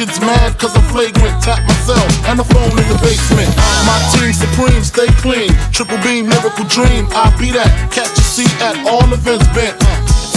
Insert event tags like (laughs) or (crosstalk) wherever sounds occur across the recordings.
agents mad cause I'm flagrant. Tap myself and the phone in the basement. My team supreme, stay clean. Triple beam, miracle dream. I be that. Catch a seat at all events bent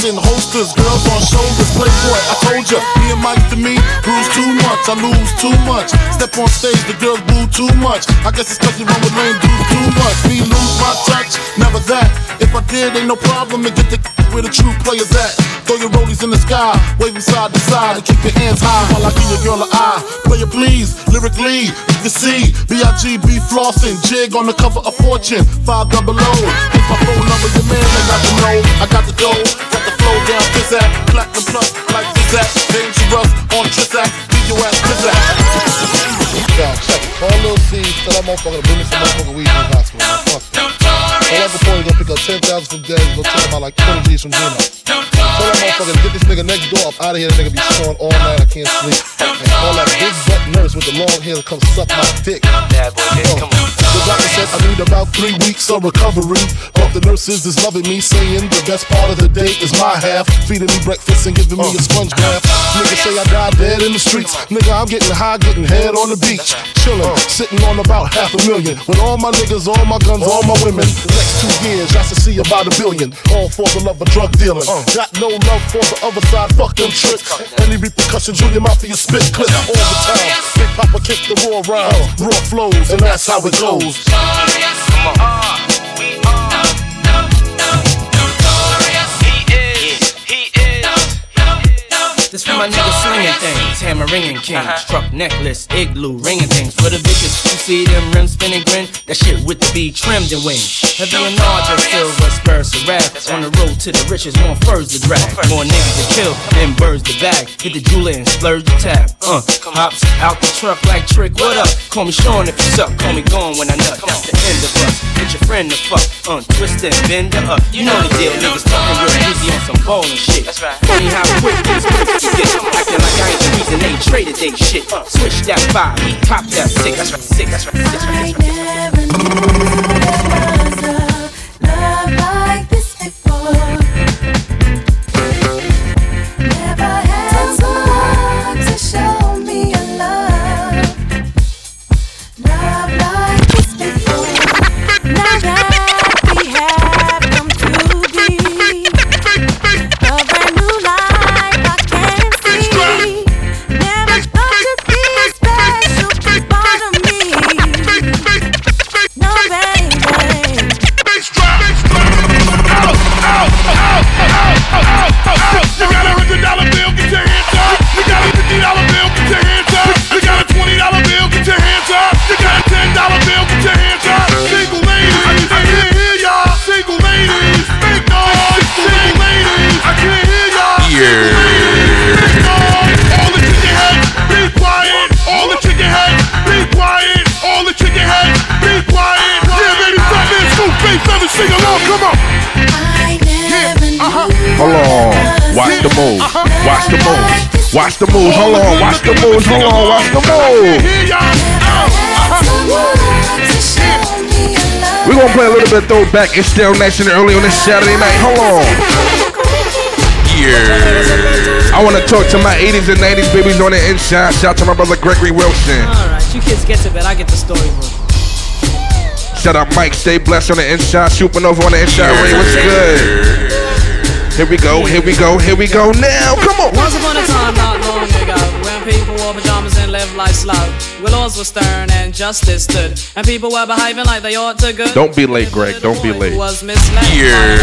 in holsters, girls on shoulders. Playboy, I told ya, me and Mike to me, bruise too much, I lose too much. Step on stage, the girls boo too much. I guess it's cause you run with lame dudes too much. Me lose my touch, never that. If I did, ain't no problem to get the (laughs) where the true players at. Throw your rollies in the sky, waving side to side, and keep your hands high while I give your girl an eye. Player please, lyrically, you can see B.I.G.B. flossing, jig on the cover of Fortune, five double O. Hit my phone number, your man ain't got to know. I got the dough, got the flow down, pizzazz, platinum plus, like Zizak, dangerous on your ass pizzazz. Yo, check it. Call Lil C, tell that bring me some motherfucking weed in the hospital. Man. Fuck it. Tell that before he gonna pick up 10,000 from Dez, go tell about like 20 G's from Gino. Tell that motherfucker to get this nigga next door up out of here. That nigga be snoring all night. I can't sleep. And call that big butt nurse with the long hair come suck my dick. Bad boy, Yo, come on. the doctor said I need about three weeks of recovery. But the nurses is loving me, saying the best part of the day is my half. Feeding me breakfast and giving me a sponge uh. bath. Niggas say I died dead in the streets. Nigga, I'm getting high, getting head on the beach. Chillin', uh. sitting on about half a million. With all my niggas, all my guns, all my women. Next two years, I should see about a billion. All for the love of drug dealing. Uh. Got no love for the other side, fuck them tricks. Any repercussions, Junior Mafia spit clip all the time. Big Poppa kick the raw rhymes, raw flows, and that's how it goes. Come on. This for my niggas slinging things, hammer ringing kings, truck necklace, igloo ringing things. For the bitches who see them rims spinning grin, that shit with the B trimmed and wings. Heavy and larger silver spurs to rap. On the road to the riches, more furs to drag. More niggas to kill than birds to bag. Hit the jeweler and splurge the tab. Uh, hops out the truck like trick. What up? Call me Sean if you suck. Call me gone when I nut. That's the end of us. Get your friend to fuck. Uh, twist and bend her up. You know the deal. Niggas talking real easy on some ballin' shit. That's right. Funny how quick these get acting like I ain't reason they traded they shit. Switch that five, he pop that six. That's right, six. That's right. I never knew there this. Scoop sing along. Come on. I never uh-huh. Hold on. Watch the move. Watch the moves. Watch the moves. Hold on. Watch the moves. Hold on. Watch the moves. Hear y'all. someone to show me a love. We're gonna play a little bit of throwback. It's still nation early on this Saturday night. Hold on. Yeah. I wanna talk to my 80s and 90s babies on the inside. Shout out to my brother Gregory Wilson. Alright, you kids get to bed. I get the storybook. Shout out Mike, stay blessed on the inside. Supernova on the inside. Ray, what's good? Here we go, here we go, here we go now. Come on. Once upon a time, not long ago, when people wore pajamas and lived life slow, where laws were stern and justice stood, and people were behaving like they ought to. Good. Don't be late, Greg. Don't be late. Was misled. Yeah.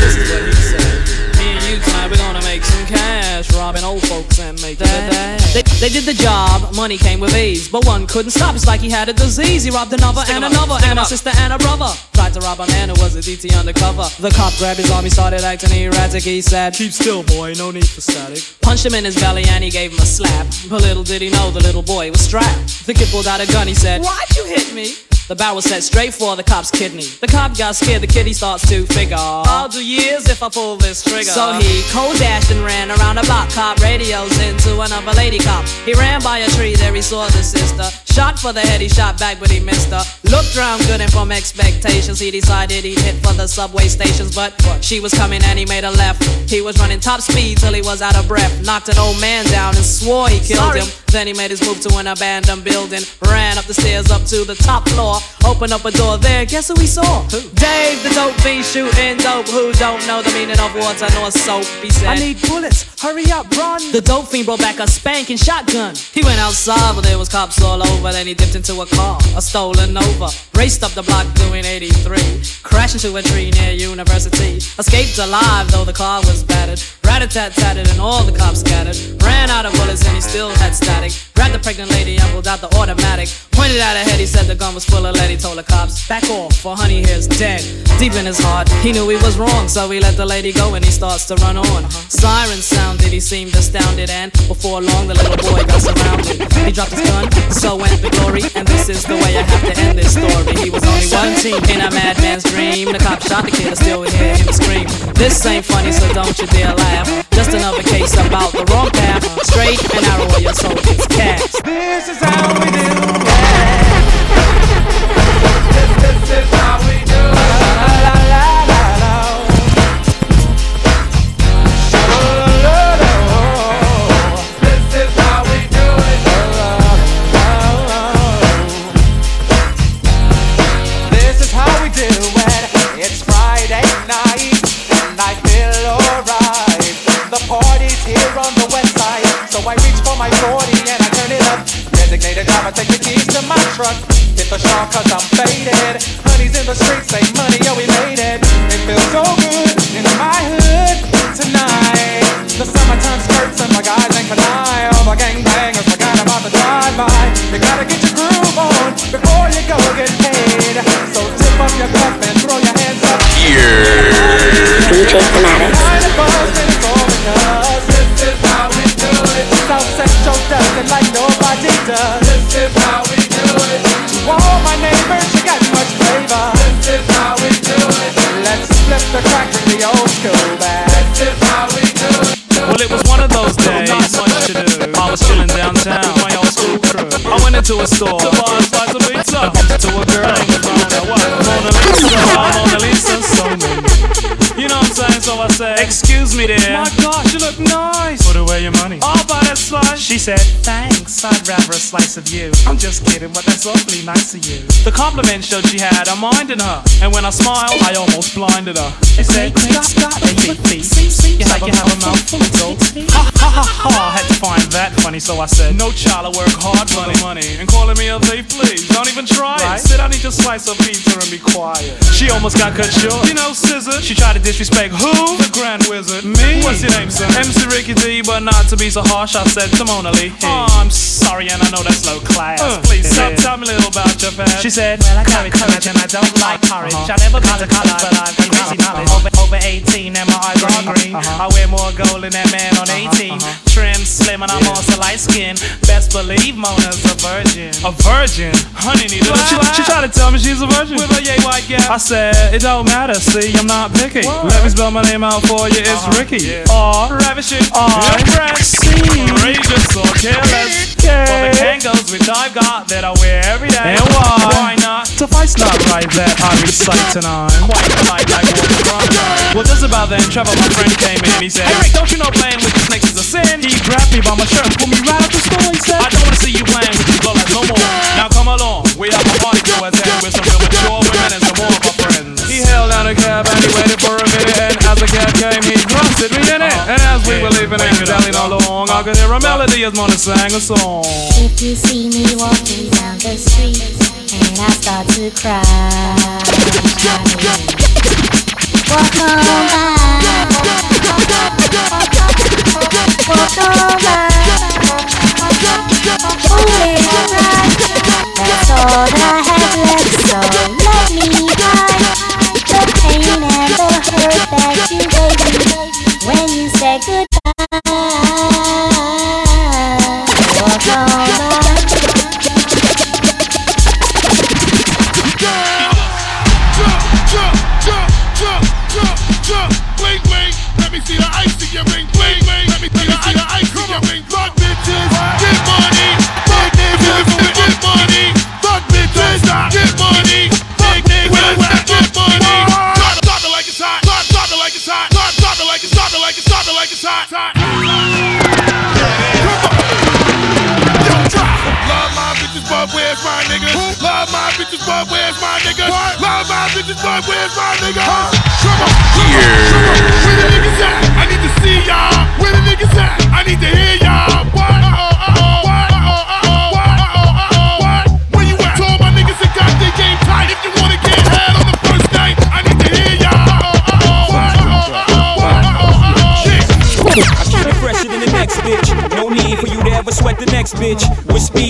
This is what he said. Me and you tonight, we're gonna make some cash, robbing old folks and making a dash. They, they did the job, money came with ease, but one couldn't stop. It's like he had a disease. He robbed another and another, and a sister and a brother. Tried to rob a man who was a DT undercover. The cop grabbed his arm, he started acting erratic. He said, Keep still, boy, no need for static. Punched him in his belly and he gave him a slap. But little did he know the little boy was strapped. The kid pulled out a gun, he said, Why'd you hit me? The barrel set straight for the cop's kidney. The cop got scared, the kitty starts to figure. I'll do years if I pull this trigger. So he cold dashed and ran around a block. Cop radios into another lady cop. He ran by a tree, there he saw the sister. Shot for the head, he shot back, but he missed her. Looked round good and from expectations, he decided he'd hit for the subway stations. But she was coming and he made a left. He was running top speed till he was out of breath. Knocked an old man down and swore he killed Sorry. him. Then he made his move to an abandoned building. Ran up the stairs up to the top floor. Opened up a door there. Guess who he saw? Dave, the dope fiend shooting dope. Who don't know the meaning of water nor soap? He said. I need bullets. Hurry up, run. The dope fiend brought back a spanking shotgun. He went outside, but there was cops all over. Then he dipped into a car, a stolen Nova. Raced up the block doing 83. Crashed into a tree near University. Escaped alive, though the car was battered. Rat-a-tat-tatted and all the cops scattered. Ran out of bullets and he still had static. Grabbed the pregnant lady and pulled out the automatic. Pointed at her head, he said the gun was full of lead. He told the cops, back off, for honey here's dead. Deep in his heart, he knew he was wrong, so he let the lady go and he starts to run on. Sirens sounded, he seemed astounded, and before long the little boy got surrounded. He dropped his gun, so went the glory, and this is the way I have to end this story. He was only 17 in a madman's dream. The cop shot the kid, I still hear him scream. This ain't funny, so don't you dare laugh. Just another case about the wrong path. Straight and narrow where your soul gets cast. This is how we do it. This, (laughs) this is how we keys to my. Hit the shop cause I'm faded. Honey's in the streets, say money, yo, we made it. It feels so good in my hood tonight. The summertime skirts and my guys ain't can I. All the gangbangers forgot about the drive-by. You gotta get your groove on before you go get paid. So tip up your cup and throw your hands up. DJ Fanatics. Kind of buzz and it's all because this is how we do it. South Central does it like nobody does. This is how we Let's flip the crack, bring the old school back. This is how we do. Well, it was one of those days. Not much to do. I was chilling downtown with my old school crew. I went into a store to buy a slice of pizza. I bumped into a girl. Mona, what? Mona Lisa. Mona Lisa, So I said, Excuse me, dear. My gosh, you look nice. Put away your money. I'll buy that slice. She said, Thanks. I'd rather a slice of you. I'm just kidding, but that's awfully nice of you. The compliment showed she had a mind in her, and when I smiled, I almost blinded her. She said, Scott, Scott, you It's like you have a mouthful of gold. Ha ha ha ha! I had to find that funny, so I said, No child, I work hard for the money. And calling me a thief, please, don't even try it. Sit down, eat your slice of pizza, and be quiet. She almost got cut short. You know, scissor. She tried to disrespect who? The Grand Wizard. Me? What's your name, son? MC Ricky D, but not to be so harsh, I said to Mona Lee. Oh, I'm sorry, and I know that's low class. Uh, please, tell, tell me a little about your past. She said, Well, I got courage, and I don't like uh-huh. porridge. Uh-huh. I never been to college, but I've got crazy knowledge. Over, over 18, and my eyes are green. Uh-huh. I wear more gold than that man on 18. Trim, slim, and I'm also light skinned. Best believe Mona's a virgin. A virgin? Honey, need a she, she tried to tell me she's a virgin. With a yay white gal. I said, it don't matter, see, I'm not picky. Let me spell my name out for you, it's uh-huh. Ricky. R, ravishing, R, impressive, courageous, or careless. For the Kangos, which I've got that I wear every day. And why? Why not? Suffice not right that I recite tonight. Quite polite like water from Well, just about then, Trevor, my friend, came in. He said, Eric, don't you know playing with the snakes is a sin? He grabbed me by my shirt and pulled me right out the store. He said, I don't want to see you playing with these bullets no more. Now come along, we have a party to attend with some real mature women and some more of our friends. Down a cab and he waited for a minute, and as the cab came, he trusted me in it. And as we were leaving and dallying along, I could hear a melody as Mona sang a song. If you see me walking down the street and I start to cry, walk on by, walk on by. Oh, right. That's all that I have left, so let me and that you me when you said goodbye.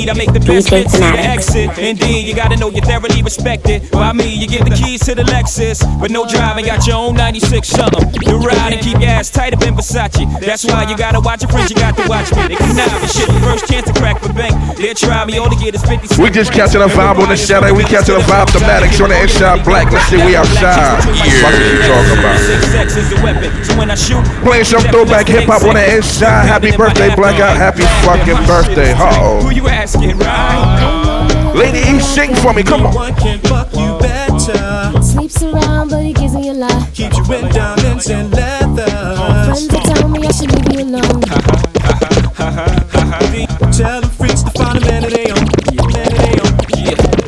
With speed, I make the best DJ fit to the exit. Indeed, you gotta know you're thoroughly respected. By me, you get the keys to the Lexus. But no driving, got your own 96 something. You ride and keep your ass tight up in Versace. That's why you gotta watch your friends, you got to watch me. They connive and shit. The first chance to crack the bank. They'll try me, all to get is 50 We just catching a vibe on the Saturday. We catching a vibe. The Thematics on the inside black. Let's see, we outside. What you talking about? Sex is a weapon, so when I shoot, Playing some throwback hip hop on the inside. Happy birthday, Blackout. Happy fucking birthday. Who Uh-oh. You asking, right? Lady E, sing for me. Come on. One can fuck you better. Sleeps around, but he gives me a lot. Keeps you in diamonds and leather. Friends that tell me I should leave you alone. Tell them freaks to find a man that they on. Man that they on.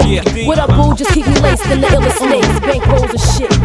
Yeah, yeah. What up, boo? Just keep me laced in the illest snakes. Bank rolls and shit.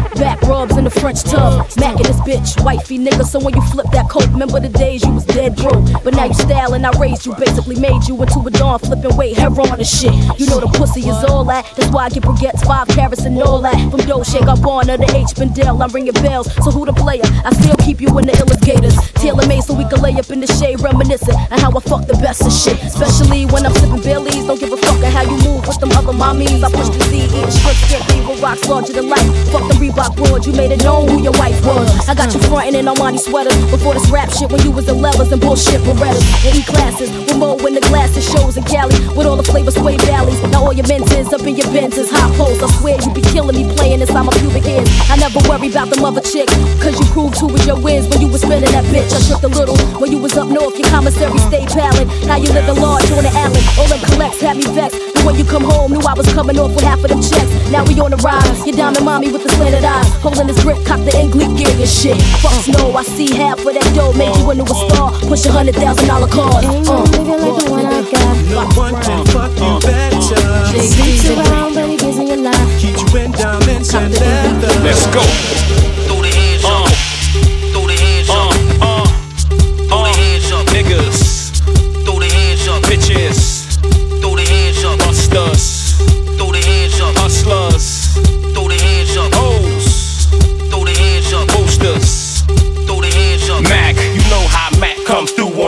In the French tub. Macking this bitch. Wifey nigga, so when you flip that coat, remember the days you was dead broke. But now you styling, I raised you. Basically made you into a dawn flipping weight, heroin and shit. You know the pussy is all that. That's why I get baguettes, five carats and all that. From Dolce Gabbana to H. Bendel, I'm ringing bells. So who the player? I still keep you in the illest gators. Tailor made so we can lay up in the shade, reminiscing on how I fuck the best of shit. Especially when I'm sipping Baileys. Don't give a fuck at how you move with them other mommies. I push the Z, eating strips, can't leave with rocks larger than life. Fuck the Reebok you made it known who your wife was. I got you frontin' in Armani sweaters before this rap shit when you was in levers and bullshit Berettas and E classes. With Mo when the glasses shows in Cali with all the flavors sway valleys. Now all your mentions up in your Benzes, hot poles. I swear you be killing me playing this. I'm a pubic hairs. I never worry about the mother chick, cause you proved who was your wins when you was spinning that bitch. I tripped a little when you was up north, your commissary stayed pallid. Now you live living large on the island. All them collects had me vexed. But when you come home, knew I was coming off with half of them checks. Now we on the rise. Your diamond mommy with the slanted eyes. Holding this grip, cock the English gear and shit. Fuck snow, I see half of that dough. Made you into a star. Push a hundred thousand dollar cars. Ain't no Uh. nigga like the one I got. No one can fuck you better. Sleeps around, but he gives me a lot. Keeps you in diamonds and leather. Let's go.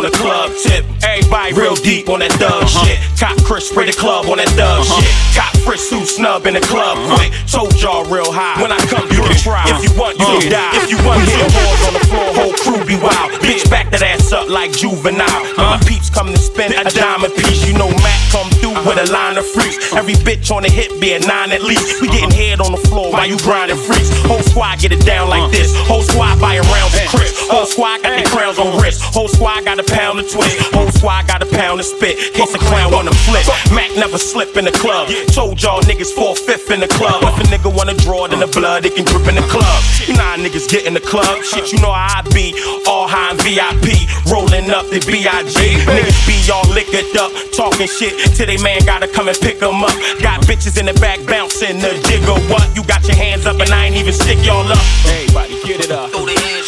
The club tip. Real deep on that thug uh-huh. shit. Cop Chris spray the club on that thug uh-huh. shit. Cop Chris who snub in the club uh-huh. quick. Told y'all real high. When I come through, if you want, you can die. If you want, hit the balls on the floor, whole crew be wild. Bitch, back that ass up like juvenile. When my peeps come to spend a diamond piece, you know Mac come through with a line of freaks. Every bitch on the hit be a nine at least. We getting head on the floor while you grinding freaks. Whole squad get it down like this. Whole squad buying rounds of Chris. Whole squad got their crowns on wrist. Whole squad got a pound of twist. Whole squad got a pound of spit. Case a clown wanna flip. Mac never slip in the club. Told y'all niggas four fifth in the club. If a nigga wanna draw, it in the blood it can drip in the club. You know how niggas get in the club. Shit, you know how I be. All high in VIP. Rolling up the B.I.G. Niggas be all liquored up. Talking shit till they man gotta come and pick 'em up. Got bitches in the back bouncing the jigger. What? You got your hands up and I ain't even stick y'all up. Everybody get it up. Throw the hands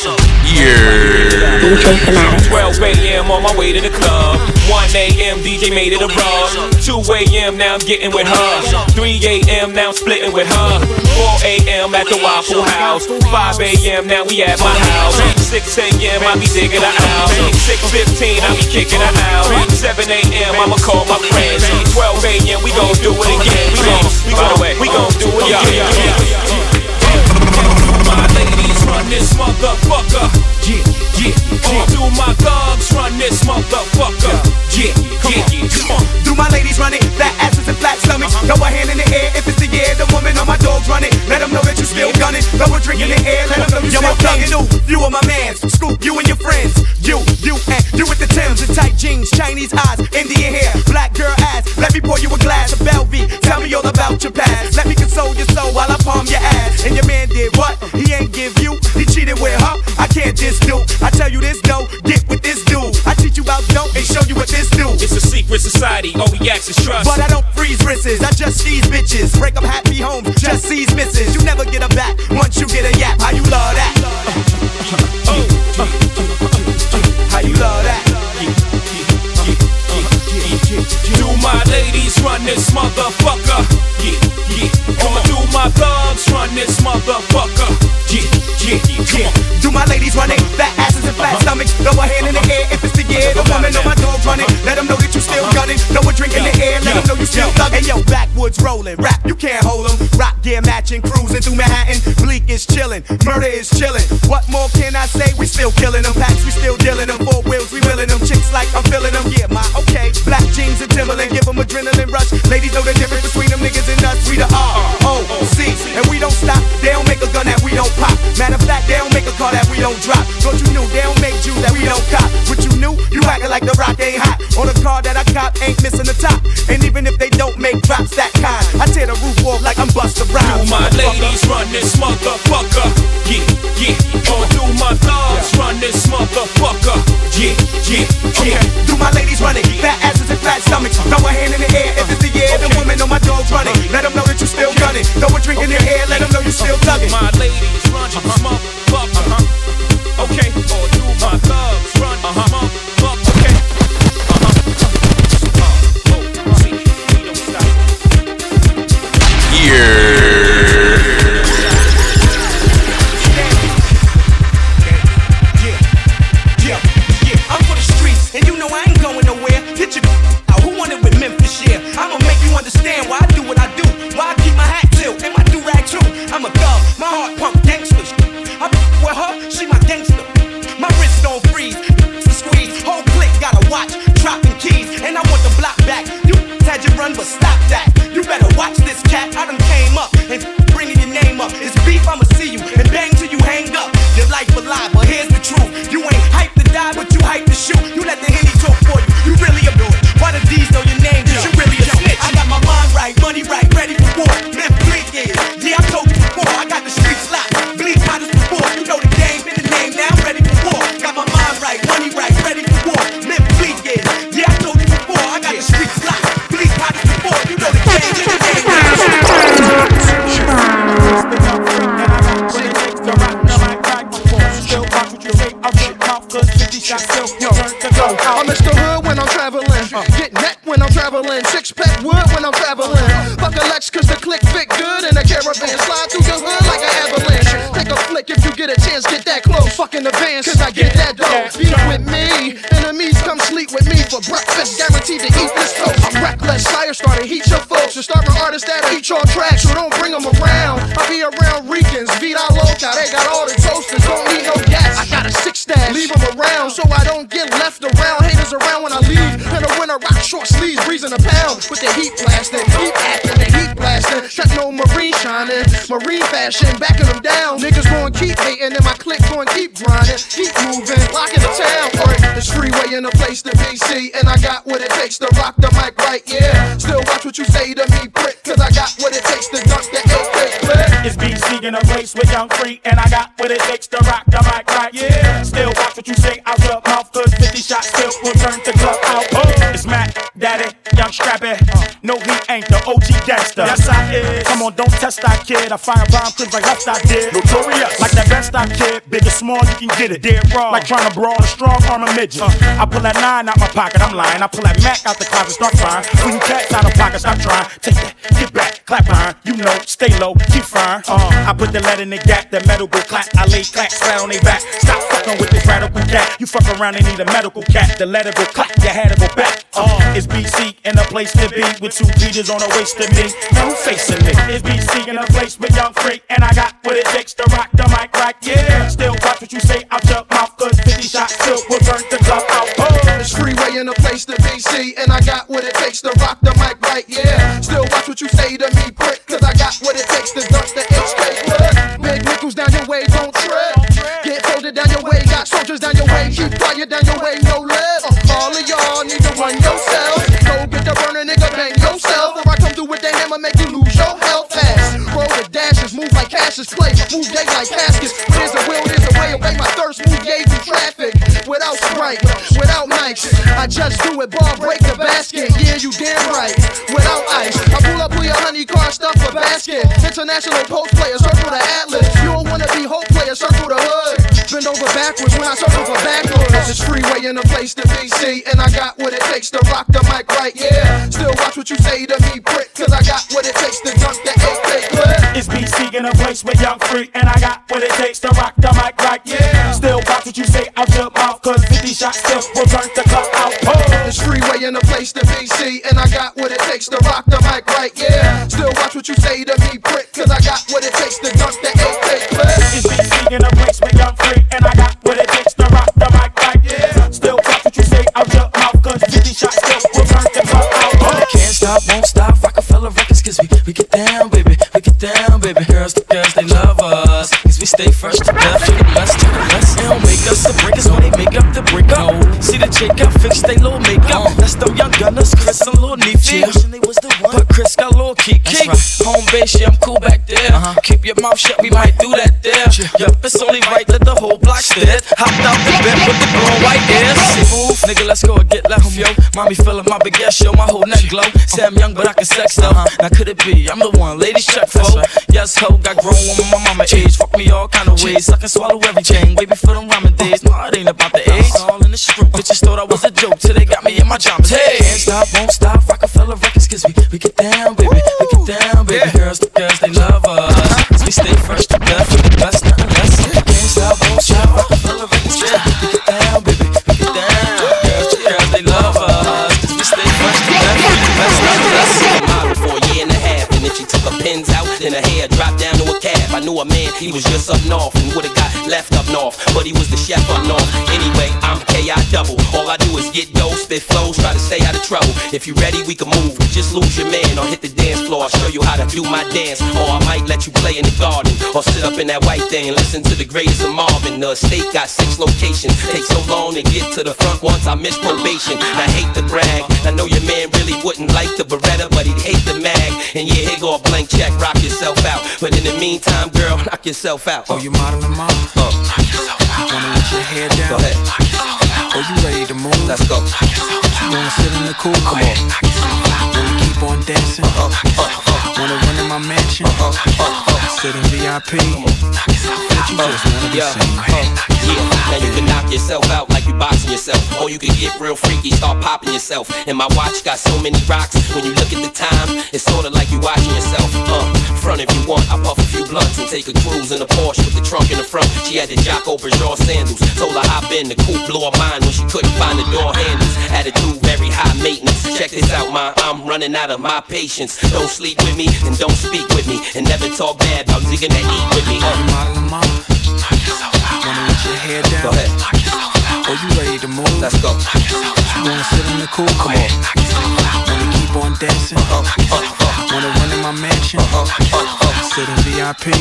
DJ Fanatic. 12 a.m. on my way to the club. 1 a.m. DJ made it a rub. 2 a.m. now I'm getting with her. 3 a.m. now I'm splitting with her. 4 a.m. at the Waffle House. 5 a.m. now we at my house. 6 a.m. I be digging her out. 6:15 I be kicking her out. 7 a.m. I'ma call my friends. 12 a.m. we gon' do it again. We gon' we gon' we gon' do it again. Run this motherfucker. Yeah, yeah, All do my thugs run this motherfucker. Yeah, yeah, yeah. Come on. Do my ladies run it? Flat asses and flat stomachs. Uh-huh. Throw a hand in the air if it's the year. The woman on my dogs run it. Let them know that you still gunning. Throw a drink in the air. Let them know you Yo, still my thugging. You are my mans. Scoop you and your friends. You, you, and you with the Timbs and tight jeans. Chinese eyes, Indian hair, tell you this though. Get with this dude. I teach you about dope and show you what this do. It's a secret society, all we ask is trust. But I don't freeze wrists. I just seize bitches. Break up happy homes, just seize misses. You never get a back once you get a yap. How you love that? Uh, oh, uh, how you love that? Do my ladies run this motherfucker? My thugs run this motherfucker? Yeah, yeah, yeah. Do my ladies run it? Fat asses and flat uh-huh. stomachs. Throw a hand in the air if it's the year. The woman know my dog running. Uh-huh. Let them know that you still uh-huh. gunning. Throw a drink in the air. Let them know you still thugging. Hey yo, backwoods rolling. Rap, you can't hold them. Rock gear matching. Cruising through Manhattan. Bleak is chilling. Murder is chilling. What more can I say? We still killing them. Packs, we still dealing them. Four wheels, we willing them. Chicks like I'm feeling them. Yeah, my okay. Black jeans and Timberland. Give them adrenaline rush. Ladies know the difference between them niggas and us. We the R make a gun that we don't pop. Matter of fact, they don't make a car that we don't drop. Don't you knew they don't make Jews that we don't cop. What you knew? You acting like the rock ain't hot. On a car that I cop ain't missing the top. And even if they don't make drops that kind, I tear the roof off like I'm Busta Do my ladies run this motherfucker? Yeah, yeah. I'ma do my thugs run this motherfucker? Yeah, yeah, yeah. Do my ladies running? Fat asses and flat stomachs. Throw a hand in the air if it's the year. The woman on my dog's running. Let them know that you still gunning. Throw a drink in the air. Let them know you still thugging. My ladies run this motherfucker. Okay, or do my uh-huh. thugs run this uh-huh. motherfucker? Okay. Uh-huh. Oh, yeah, back. You had your run, but stop that. You better watch this cat. I done came up and bringing your name up. It's beef, I'ma see you and bang till you hang up. Your life a lie, but here's the truth. You ain't hype to die, but you hype to shoot. You let the henny talk for you. You really a it. Why the D's know your name? Cause you really a snitch. I got my mind right, money right, I'm Mr. Hood when I'm traveling. Uh. Get neck when I'm traveling. Six pack wood when I'm traveling. Fuck a Lex cause the click fit good and the caravan slide through your hood like an avalanche. Take a flick if you get a chance, get that close. Fucking advance cause I get that dough. Beat with me. Enemies come sleep with me for breakfast. Guaranteed to eat this toast. I'm reckless. Fire starter, heat your folks. And start starving artists that'll eat your tracks. So don't bring them around. I be around Ricans. Vida Loca. They got all the toasters. Don't need no gas. I got a six stash. Leave them around so I don't get left around. Haters around when I leave. In the winter, rock short sleeves, breezing a pound. With the heat blasting, heat acting, the heat blasting. TechnoMarine shining, marine fashion, backing them down. Niggas going keep hating, and my clique going keep grinding. Keep moving, locking the town. Alright, it's freeway in the place to be. See, and I got what it takes to rock the mic right, yeah. Still watch what you say to me, prick, cause I got what it takes to dunk the AK clip. It's BC in a place with Young Free, and I got what it takes to rock the mic right. Yeah. Still watch what you say out your mouth, cause 50 shots still will turn the club out. Oh, it's Mac, Daddy, Young Scrappy. No, he ain't the OG gangster. Yes, I is. Come on, don't test that kid. I fire bomb clips like left I did. Notorious. Like that best I kid. Big or small, you can get it. Dead raw. Like trying to brawl a strong armor midget. I pull that nine out my pocket, I'm lying. I pull that Mac out the closet, start firing. When you cats out of pocket, stop trying. Take that, get back, clap iron. You know, stay low, keep firing. Uh, I put the lead in the gap, the metal go clap. I lay clack, flat on they back. Stop fucking with this radical cat. You fuck around and need a medical cat. The letter go clap, you had to go back. Uh, it's BC in a place to be with two beaters on the waist of me. Now who facing me? It's BC in a place with young freak, and I got what it takes to rock the mic right. Yeah, still watch what you say out your mouth, cause 50 shots still will turn the club out. Oh. It's freeway in a place to be. See, and I got what it takes to rock the mic right, yeah. Still watch what you say to me, prick, cause I got what it takes to dunk the HK. Big nickels down your way, don't trip. Get folded down your way, got soldiers down your way, keep quiet down your way, like caskets. There's a will, there's a way. away my thirst, move gauge in traffic. Without Sprite, without mics. I just do it, ball break the basket. Yeah, you damn right. Without ice, I pull up with a honey car, stuff a basket. International post player, circle the atlas. You don't wanna be hope player, circle the hood. Bend over backwards when I circle for backwards. It's freeway in the place to be. See, and I got what it takes to rock the mic right. Yeah, still watch what you say to me, prick, cause I got what it takes to dunk the clip. It's BC in a place with young free, and I got what it takes to rock the mic right. Yeah, still watch what you say out your mouth, cause 50 shots still will turn the clock out. Oh. It's freeway in the place to be. See, and I got what it takes to rock the mic right. Yeah, still watch what you say to me, prick, cause I got what it takes to dunk the AK clip. It's BC in a place with young free, and I got what it takes to rock the mic right. Yeah, still watch what you say out your mouth, cause 50 shots still will turn the clock out. Oh. Can't stop, won't stop, Roc-A-Fella Records, cause we, we get down, baby, we get down, baby. Girls, the girls, they love us, cause we stay fresh to death, to the best, to the best. They don't make us the breakers when they make up the break up. See the J got fixed, they little makeup. Uh. That's them young gunners, Chris and Lil Neefy. Wishing they was the. But Chris got Lil Kiki. Home base, yeah, I'm cool back there. Keep your mouth shut, we might do that there. Yup, it's only right that the whole block stares. Hopped out the bed with the and white ears. Move, nigga, let's go and get left, yo. Mommy feeling my big ass, show my whole neck glow. Say I'm young, but I can sex though. Now could it be? I'm the one, ladies check for. Yes, ho, got grown when my mama age. Fuck me all kind of ways. I can swallow everything. Wait before them ramen days. No, it ain't about the age. It's all in the street. Bitches thought I was a joke till they got me in my jammers. Hey, can't stop, won't stop. Roc-A-Fella Records, cause we, we get down, baby. We get down, baby. Girls, the girls, they love us. Cause we stay fresh to death with the best, nothing less. Can't stop, won't stop. Roc-A-Fella Records, yeah. We get down, baby. We get down. Girls, the girls, they love us. Cause we stay fresh to death with the best, nothing less. model for a year and a half, and then she took her pins out, then her hair dropped down to a calf. I knew a man, he was just up north, and would've got left up north, but he was the chef up north. Anyway, I'm KI double. All I do is get dough, spit flows, try to stay out of trouble. If you ready, we can move. Just lose your man or hit the dance floor. I'll show you how to do my dance, or I might let you play in the garden, or sit up in that white thing and listen to the greatest of Marvin. The state got six locations. Take so long to get to the front once I miss probation. I hate to brag. I know your man really wouldn't like the Beretta, but he'd hate the mag. And yeah, here go a blank check, rock yourself out. But in the meantime, girl, knock yourself out. Oh, you modeling, mom? Uh, Wanna let your hair down? Go ahead. Oh, you ready to move? Let's go. You wanna sit in the cool? Come on. Wanna keep on dancing? Uh, uh, uh, Wanna run in my mansion? Sit in VIP? But you just wanna be Yeah, seen. uh, yeah. Now you can knock yourself out like you boxing yourself, or you can get real freaky, start popping yourself. And my watch got so many rocks. When you look at the time, it's sorta like you watching yourself. Uh, front if you want, I puff a few blunts and take a cruise in a Porsche with the trunk in the front. She had the Jocko Bergeron sandals. Told her hop in, the coupe blew her mind when she couldn't find the door handles. Attitude very high maintenance. Check this out, ma, I'm running out of my patience. Don't sleep with me and don't speak with me, and never talk bad about nigga that eat with me. Uh, Modeling, mom? Wanna let your hair down? Go ahead. Oh, you ready to move? Let's go. You wanna sit in the cool? Come on. Wanna keep on dancing? Wanna run in my mansion? Sit in VIP?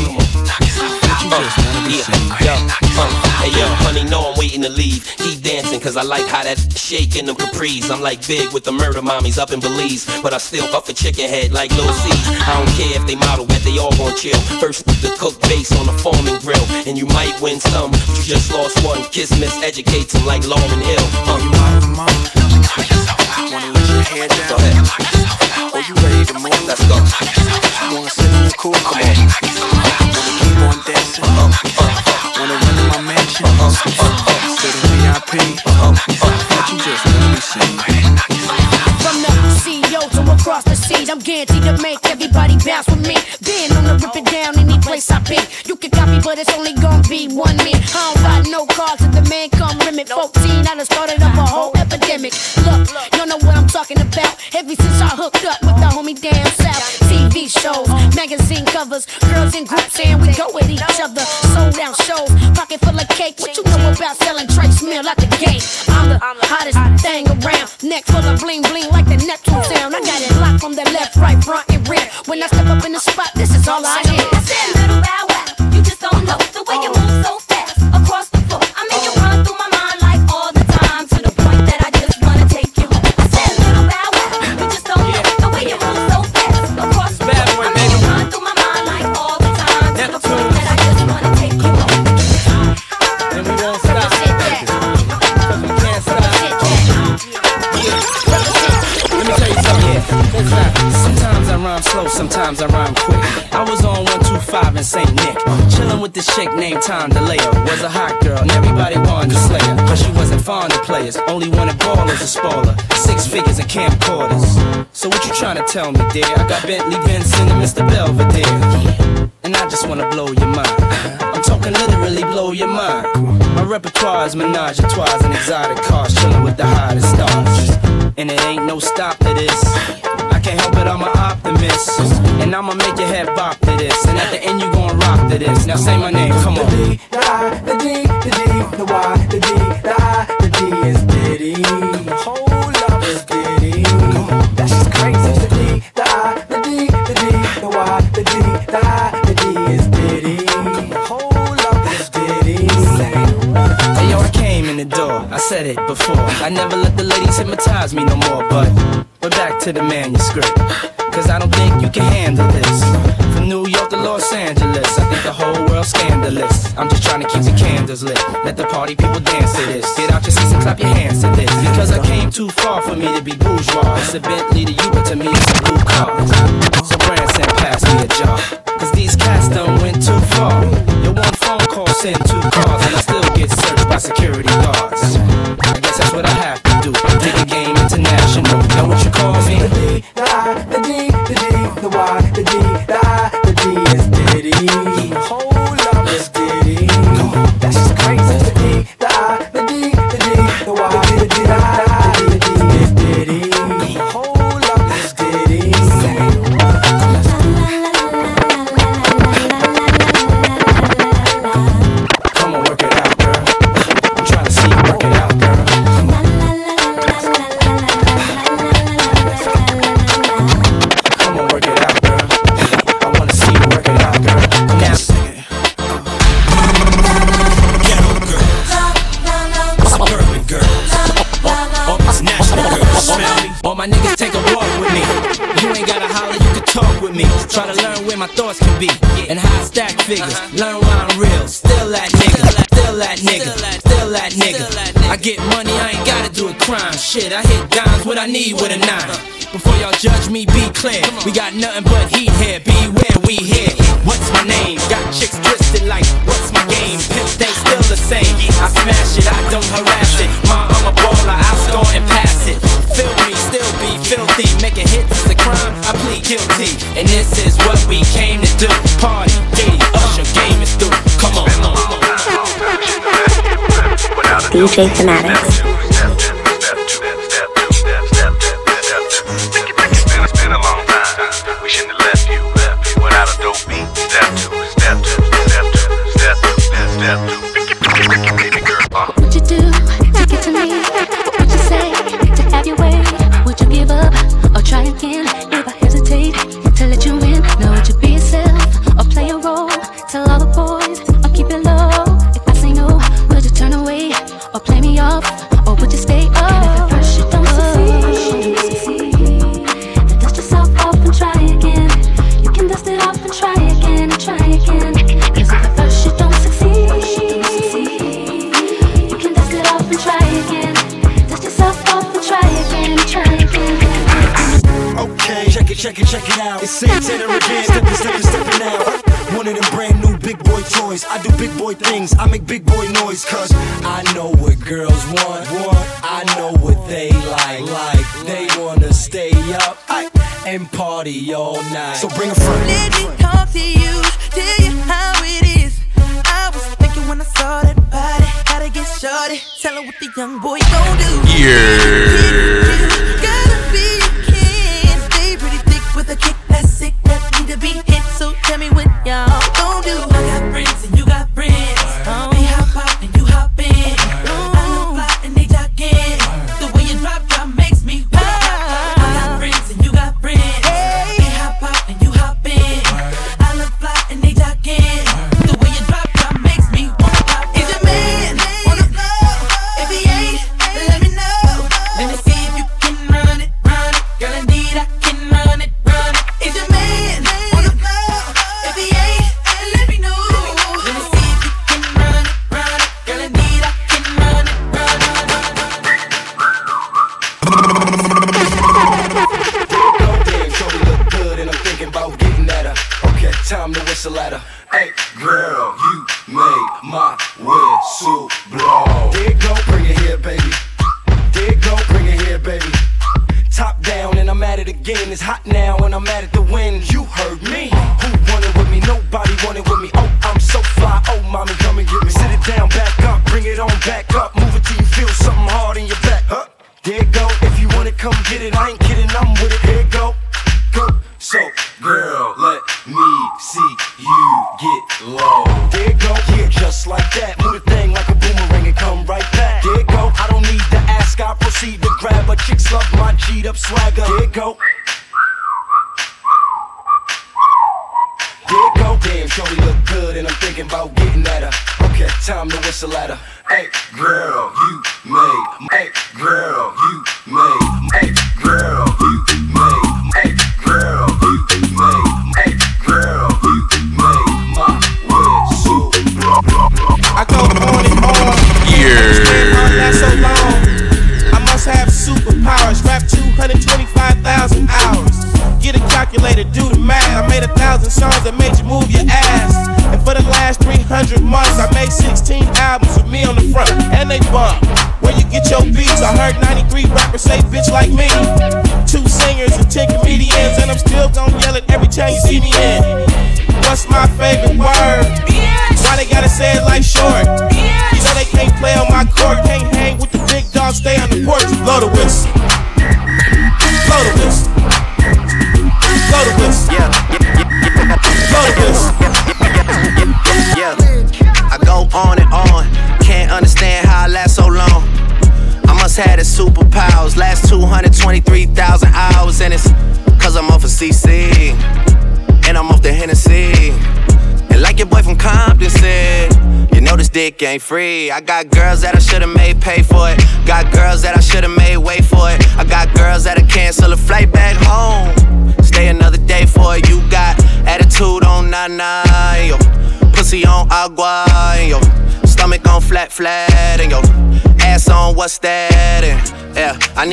But you just wanna be uh, hey yo, honey, know I'm waiting to leave. Keep dancing, cause I like how that shake in them capris. I'm like big with the murder mommies up in Belize. But I still up a chicken head like Lil C. I don't care if they model, bet they all gon' chill. First, the cook base on the foreman grill. And you might win some, but you just lost one. Kiss miseducates them like Lauryn Hill. Uh, You? Wanna let your hair down? Go ahead. Oh, you ready to move? Let's go. You wanna sit in the cool? Come on. Wanna keep on dancing? Uh-huh. Wanna run in my mansion? Sit in VIP? But you just wanna be seen. From the CEO to across the seas, I'm guaranteed to make everybody bounce with me. Being on the rip it down any place I be. You can copy, but it's only gonna be one me. I don't ride no cars till the man come limit. 14, I done started up a whole epidemic. Look, you know what I'm talking about. Ever since I hooked up with the homie down south. TV shows, magazine covers, girls in groups and we go with each other. Sold out shows, pocket full of cake. What you know about selling Trace Mill at the gate? I'm the hottest thing around. Neck full of bling bling like the Neptune sound. I got it locked from the left, right, front, and rear. When I step up in the spot, this is all I hear. Sometimes I rhyme quick. I was on 125 in St. Nick. Chillin' with this chick named Tom DeLeo. Was a hot girl, and everybody wanted to slay her. But she wasn't fond of players, only wanted ballers to spoil her. Six figures and camcorders. So what you trying to tell me, dear? I got Bentley Benson and Mr. Belvedere. And I just wanna blow your mind. I'm talking literally blow your mind. My repertoire is menage a trois and exotic cars, chillin' with the hottest stars. And it ain't no stop to this. I can't help it, I'm an optimist. And I'ma make your head bop to this. And at the end, you gon' rock to this. Now say my name, come on. The D, the D, the Y, the D, the I, the D is Diddy. Hold up, it's Diddy. That's just crazy. The D, the I, the D, the D, the Y, the D, the I, the D is Diddy. Hold up, it's Diddy. Hey yo, I came in the door, I said it before. I never let the ladies hypnotize me no more, but back to the manuscript. Cause I don't think you can handle this. From New York to Los Angeles, I think the whole world's scandalous. I'm just trying to keep the candles lit. Let the party people dance to this. Get out your seats and clap your hands to this. Because I came too far for me to be bourgeois. It's a Bentley to you, but to me it's a blue car. So Branson, pass me a jar. Cause these cats done went too far. Your one phone call sent two cars, and I still get searched by security guards. The D, the I, the D, the D, the Y, got nothing but heat here. Beware, we here. What's my name? Got chicks twisted like, what's my game? Pimp they still the same. I smash it, I don't harass it. Ma, I'm a baller, I score and pass it. Feel me, still be filthy. Making hits is a crime, I plead guilty. And this is what we came to do. Party, giddy, usher, game is through. Come on. DJ Fanatics.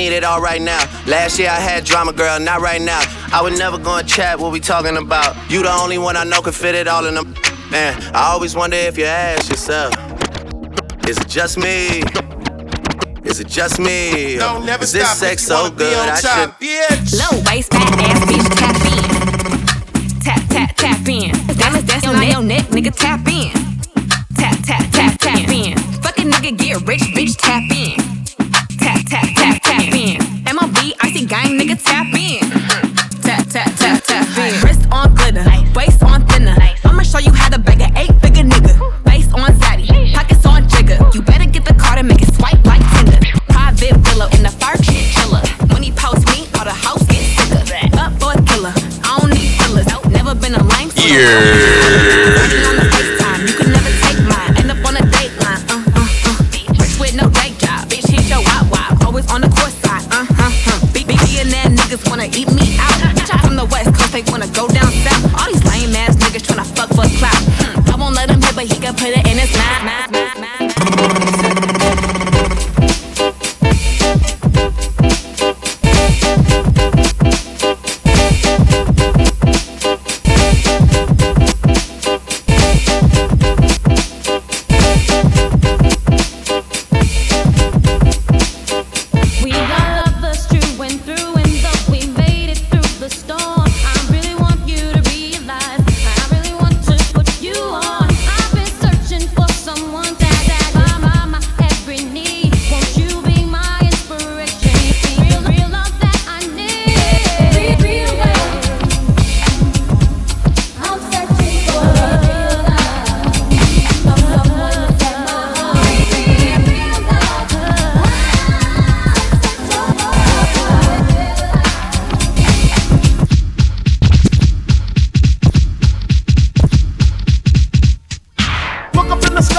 need it all right now. Last year I had drama, girl, not right now. I would never go and chat what we talking about. You the only one I know can fit it all in them. Man, I always wonder if you ask yourself, is it just me? Is it just me? Don't never Is this stop sex so good? I should. Bitch. Low waist, fat ass, bitch, tap in. Tap, tap, tap in. Diamonds dancing on your neck, nigga, tap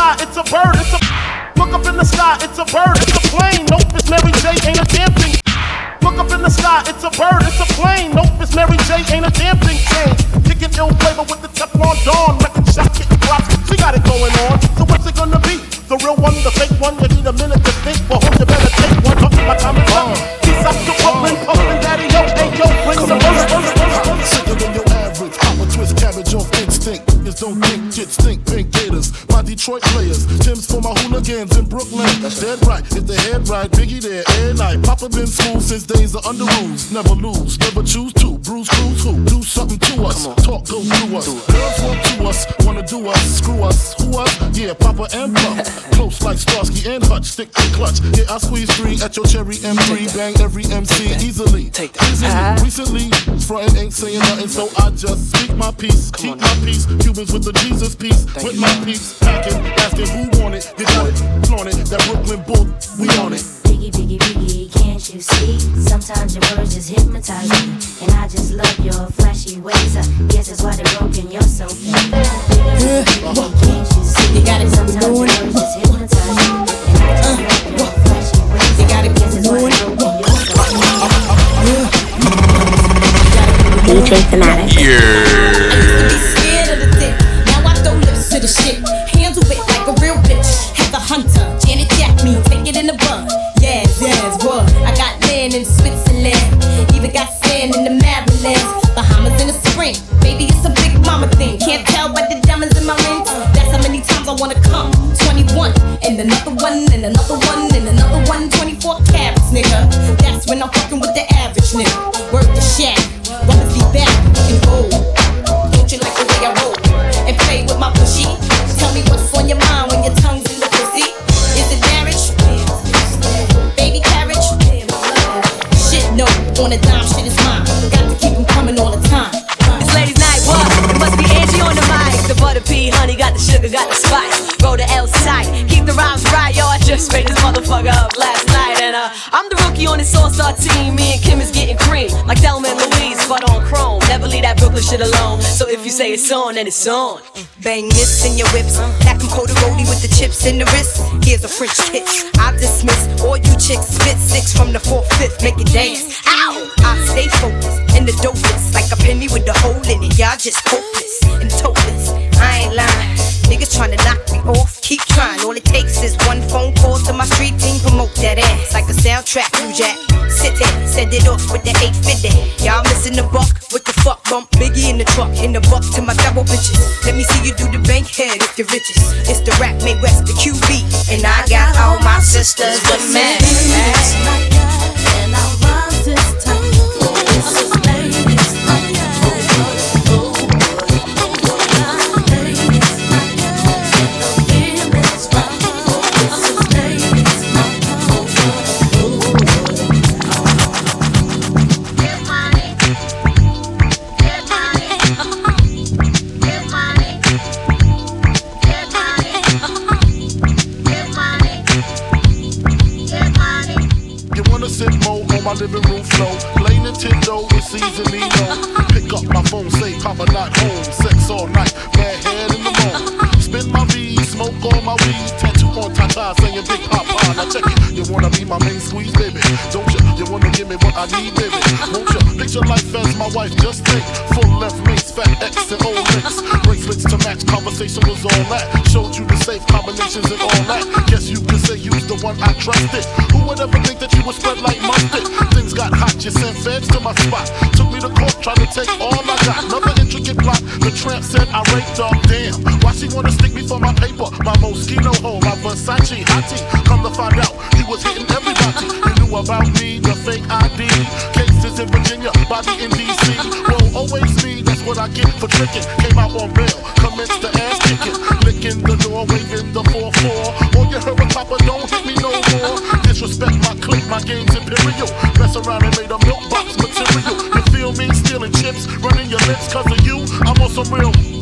sky, it's a bird, it's a Look up in the sky, it's a bird, it's a plane. Nope, it's Mary J, ain't a damn thing. Look up in the sky, it's a bird, it's a plane. Nope, it's Mary J, ain't a damn thing Change. Kicking ill flavor with the Teflon Don, wrecking shots getting drops. She got it going on. So what's it gonna be? The real one, the fake one. You need a minute to think, but hope you better take one. Up, my time is up. Peace out to Brooklyn, Brooklyn, Daddy, yo, hey yo, bring the first, first, first, first. Sicker than your average, pop a twist, cabbage off instinct. Just don't think Stink, pink gators. My Detroit players, Timbs for my hooligans in Brooklyn. That's Dead right, if they head right, Biggie there, and I. Papa been school since days of under rules. Never lose, never choose to. Bruise, Cruz, who? Do something to us. Talk, go through us. Girls want to us, wanna do us. Screw us, who us? Yeah, Papa and Puff. (laughs) Close like Starsky and Hutch, stick to clutch. Yeah, I squeeze three at your cherry M3. Bang every MC Take easily. Take that. Easily. Uh-huh. Recently, frontin' ain't saying nothing, so I just speak my peace. Keep my peace. Cubans with the Jesus peace. With my peace. Packing, asking who want it. You got it, flaunt it. That Brooklyn bull, we on it. Biggie, biggie, biggie, can't you see? Sometimes your words just hypnotize me. And I just love your flashy ways. I guess that's why they're broken, you're so fake. Biggie, biggie, can't you see? You got it, Sometimes your words just hypnotize me. And I just love your uh. flashy ways. You got it, guess that's why they're broken, you're so DJ Fanatic. Scared the shit. Handle it like a real bitch. Have the hunter. Janet Jack me. Take it in the bun. Yes, yes, what? I got land in Switzerland. Even got sand in the Maryland. Bahamas in the spring. Baby, it's a big mama thing. Can't tell by the diamonds in my rings. That's how many times I wanna come. 21. And another one, and another one, and another one. 24 carats, nigga. That's when I'm fucking got the spice. Roll the L side, keep the rhymes right, yo. I just made this motherfucker up last night, and uh, I'm the rookie on this all-star team. Me and Kim is getting cream, like Thelma and Louise, but on chrome. Never leave that Brooklyn shit alone. So if you say it's on, then it's on. Bang this in your whips. Pack them cold roly with the chips in the wrist. Here's a French kiss. I dismiss all you chicks. Spit six from the fourth, fifth. Make it dance. Ow! I stay focused in the dopest. Like a penny with a hole in it. Y'all just hopeless and topless. I ain't lying. Niggas tryna knock me off. Keep trying. All it takes is one phone call to my street team. Promote that ass like a soundtrack. New Jack. Sit there. Send it off with the 850. Y'all missing the buck. What the fuck? Bump Biggie in the truck. In the buck to my double bitches. Let me see you do the bank head if you're riches. It's the rap made West, the QB. And I got all my sisters with me. You my living room floor? Play Nintendo with season Nino. Pick up my phone, say Papa not home. Sex all night, bad head in the morning. Spin my V, smoke all my weed. Tattoo on Tata saying Big Poppa. Now check it. You wanna be my main squeeze, baby? Don't you? You wanna me what I need, baby? Won't you? Picture life as my wife, just think. Full left mates, fat X and old links. Bracelets to match, conversation was all that. Showed you the safe combinations and all that. Guess you could say you's the one I trusted. Who would ever think that you would spread like mustard? Things got hot, you sent feds to my spot. Took me to court, tried to take all I got. Another intricate plot. The tramp said I raped her. Damn, why she wanna stick me for my paper? My Moschino hole, my Versace hottie. Come to find out, he was hitting everybody. About me, the fake ID. Cases in Virginia, body in DC. Whoa, always me, that's what I get for tricking. Came out on bail, commenced the ass kicking. Licking the door, waving the 4-4. All you heard was Papa, don't hit me no more. Disrespect my clique, my game's imperial. Mess around and made a milk box material. You feel me? Stealing chips, running your lips cause of you. I'm on some real.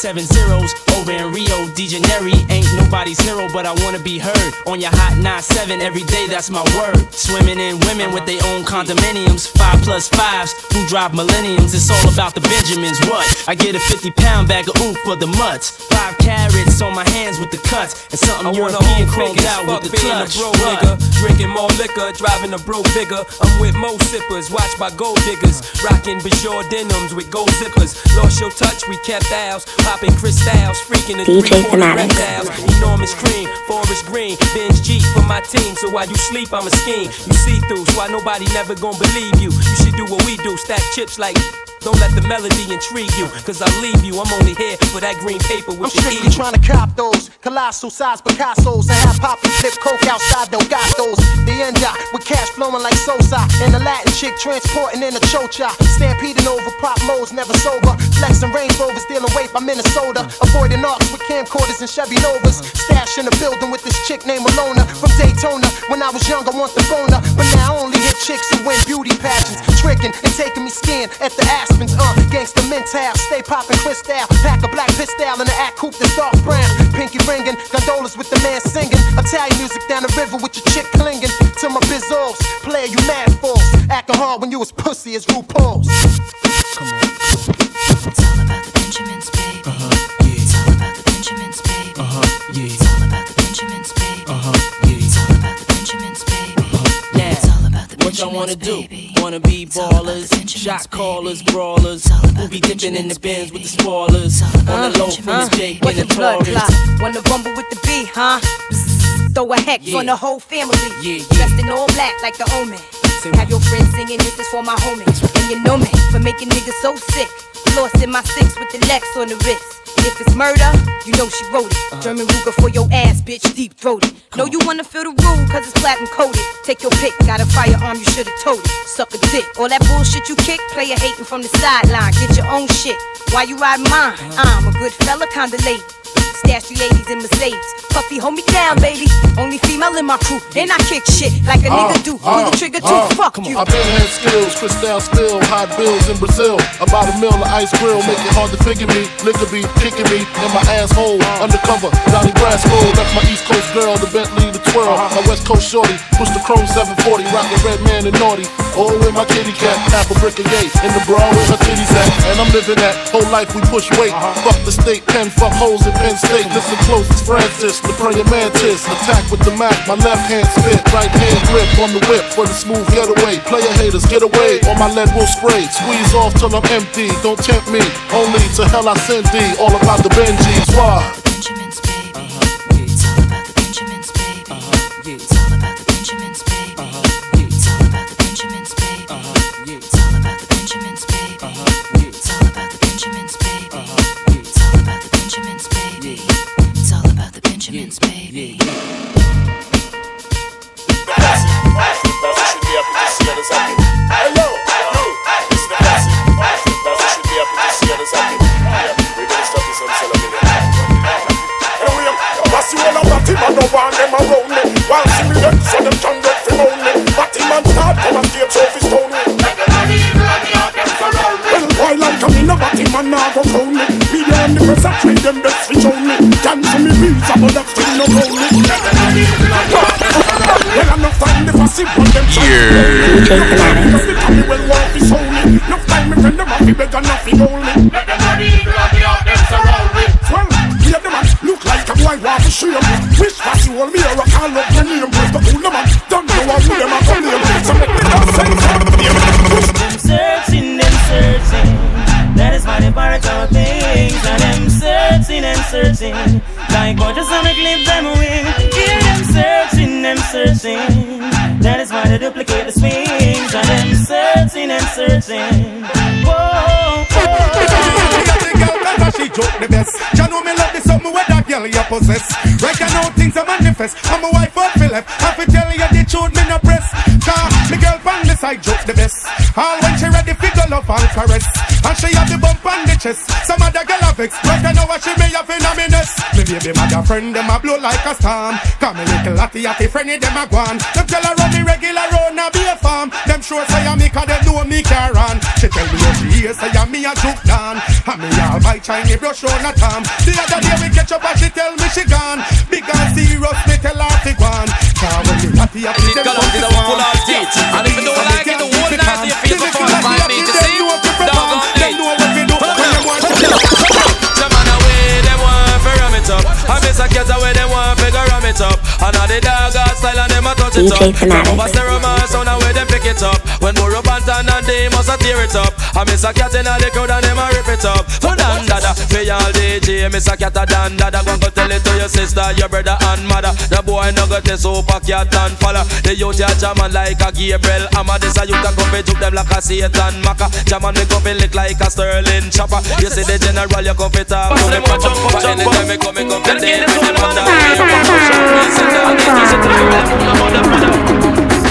Seven zeros over in Rio de Janeiro. Ain't nobody's hero, but I wanna be heard on your hot 9-7 every day. That's my word. Swimming in women with their own condominiums, five plus fives who drive millenniums. It's all about the Benjamins. What? I get a 50 pound bag of oof for the mutts. Five carrots on my hands with the cuts, and something I wanna European hold chromed figures, out fuck with the being clutch. a bro nigga, drinking more liquor, driving a bro bigger. I'm with mo sippers, watched by gold diggers, rocking Bajor denims with gold zippers. Lost your touch, we kept ours, popping crystals, freaking the DJ three corner Thematic. reptiles. Enormous cream, forest green, binge G for my team. So while you sleep, I'm a scheme. You see through, so why nobody never gonna believe you. You should do what we do, stack chips like. Don't let the melody intrigue you, cause I'll leave you. I'm only here for that green paper with I'm the strictly trying to cop those colossal size Picassos and have Poppy flip coke outside Delgados. The end up with cash flowing like Sosa and the Latin chick transporting in a chocha. Stampeding over pop modes, never sober. Flexing Range Rovers, dealing weight by Minnesota. Avoiding arcs with camcorders and Chevy Novas. Stash in the building with this chick named Alona from Daytona. When I was young, I want the boner, but now I only hit chicks who win beauty pageants. Tricking and taking me skin at the Aspens. Uh, gangsta mental, stay popping crystal. Pack a black pistol in the act coupe that's dark brown. Pinky ringin', gondolas with the man singin', Italian music down the river with your chick clingin' To my bizzos, player you mad false. Acting hard when you was pussy as RuPaul's. It's all about Uh-huh, yeah. It's all about the Benjamins, what y'all wanna do? Wanna be ballers, shot callers, brawlers, who be dipping in the bins with the spoilers. On the low from the Jake and the Taurus. Wanna rumble with the B, huh? Throw a hex on the whole family. Yeah, Dressed in all black like the omen. Have your friends singing, this is for my homies. And you know me for making niggas so sick. Lost in my six with the Lex on the wrist. If it's murder, you know she wrote it. Uh-huh. German Ruger for your ass, bitch, deep throated. Know you wanna feel the rule, cause it's platinum coated. Take your pick, got a firearm, you should've told it. Suck a dick. All that bullshit you kick, player hating from the sideline. Get your own shit. Why you ride mine? Uh-huh. I'm a good fella, kinda lady. Stash the ladies in Mercedes. Puffy, hold me down, baby. Only female in my crew. And I kick shit like a uh, nigga do. Pull the uh, trigger too. uh, Fuck you. I've been had skills, crystal still, hot bills in Brazil. About a mill of ice grill, make it hard to figure me. Liquor be kicking me in my asshole. Undercover, Johnny Brasco. That's my East Coast girl, the Bentley, the twirl. Uh-huh. My West Coast shorty, push the chrome 740, rockin' red man and naughty. Oh, with my kitty cat, half a brick of gate. In the bra with her titties at. And I'm living that whole life we push weight. Uh-huh. Fuck the state, pen, fuck hoes in Penn State. Listen close, it's Francis, the praying mantis. Attack with the Mac, my left hand spit, right hand grip on the whip for the smooth getaway. Player haters, get away, or my lead will spray. Squeeze off till I'm empty, don't tempt me. Only to hell I send thee, all about the Benjis. Why? Well, Jason possess. Right now things are manifest. I'm a wife for left. I fi tell you the truth, me no press. Cause me girl pan the side joke the best. All when she ready fi go love and caress. And she have the bump on the chest. Some other girl have vex. Right now what she may in a minute. Me baby mother friend them a blow like a storm. Come me little atty atty friendly them a gone. Them tell her run me regular round a be a farm. Them sure say I me cause they know me care on. She tell me what she hear say I me a juke down. And me all buy Chinese brush on a tom. The other day we catch up and she tell me she gone. Big and serious me tell her fi gone. Cause when the atty atty It got out in a full of teeth. And if you don't like it, the whole night you feel before you find me to see. Doggone it. Some man away, they want to ram it up. I miss a cat away, they want to figure ram it up. And now the dog got style and them a touch it DJ up. Fanatic. Over Steroma, sound away, them pick it up. When more up and down and they must a tear it up. I miss a cat in the crowd and them a rip it up. Dan dada, for y'all DJ, miss a cat a dada. Go go tell it to your sister, your brother and mother. The boy no got this super cat and follow. The youth ya jamming like a Gabriel. I'm a this a youth a come fi them like a Satan Maka. Jamming me come fi lick like a Sterling chopper. You see the general, you come fi talk to me proper. But anytime me come, me come fi deal with them and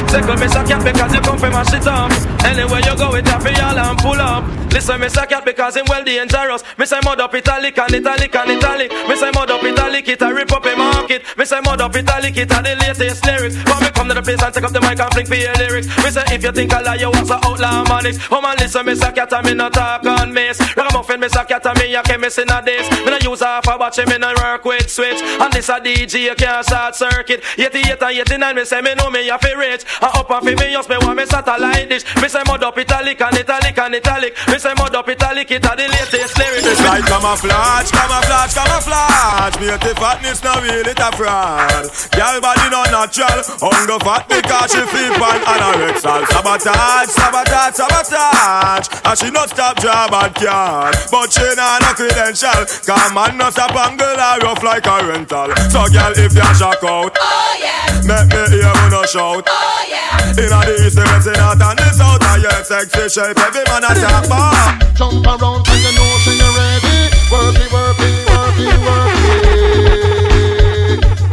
Second, me suck cat because you come from my shit up. Anywhere you go, it have y'all and pull up. Listen, me suck cat because him well dangerous. Me say mud up italic and italic and italic. Me say mud up italic, it a rip up a market. Me say mud up italic, it a the latest lyrics. But me come to the place and take up the mic and fling for your lyrics. Me say if you think I lie, you was a outlaw manics. Oh man, listen, me suck cat and me not talk on mace. Ragamuffin, me suck cat and me a chemist in a days. Me no use half a batch, me no work with switch. And this a DJ, you can't short circuit. 88 and 89, me say me know me a fi rich. And up and fi me just me want me satellite dish. Me say mud up italic and italic and italic. Me say mud up italic, it a the latest lyrics. It's like camouflage, camouflage, camouflage. Beauty fatness no real, it a fraud. Girl body no natural, hunger fat because she feel pan anorexal. Sabotage, sabotage, sabotage. And she not stop job and card, but she not no credential. Come man no stop angle her rough like a rental. So girl if you shock out, oh yeah, make me hear you no shout, oh yeah. Inna the east, the west, the north and the south, out of your sexy shape. Every man a talk bar. Jump around till you know till you're ready. Worky, worky, worky, worky.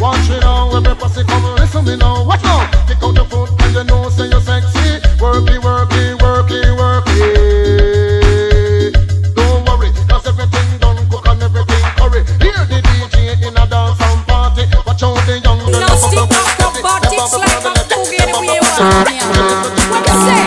Watch it now, every pussy come listen me now. Watch now, kick out your foot till you know say you're sexy. Worky, worky, worky, worky. Don't worry, cause everything done cook and everything curry. Hear the DJ in a dance and party. Watch out the young girls. No, stick up the butt, it's like a boogie, we want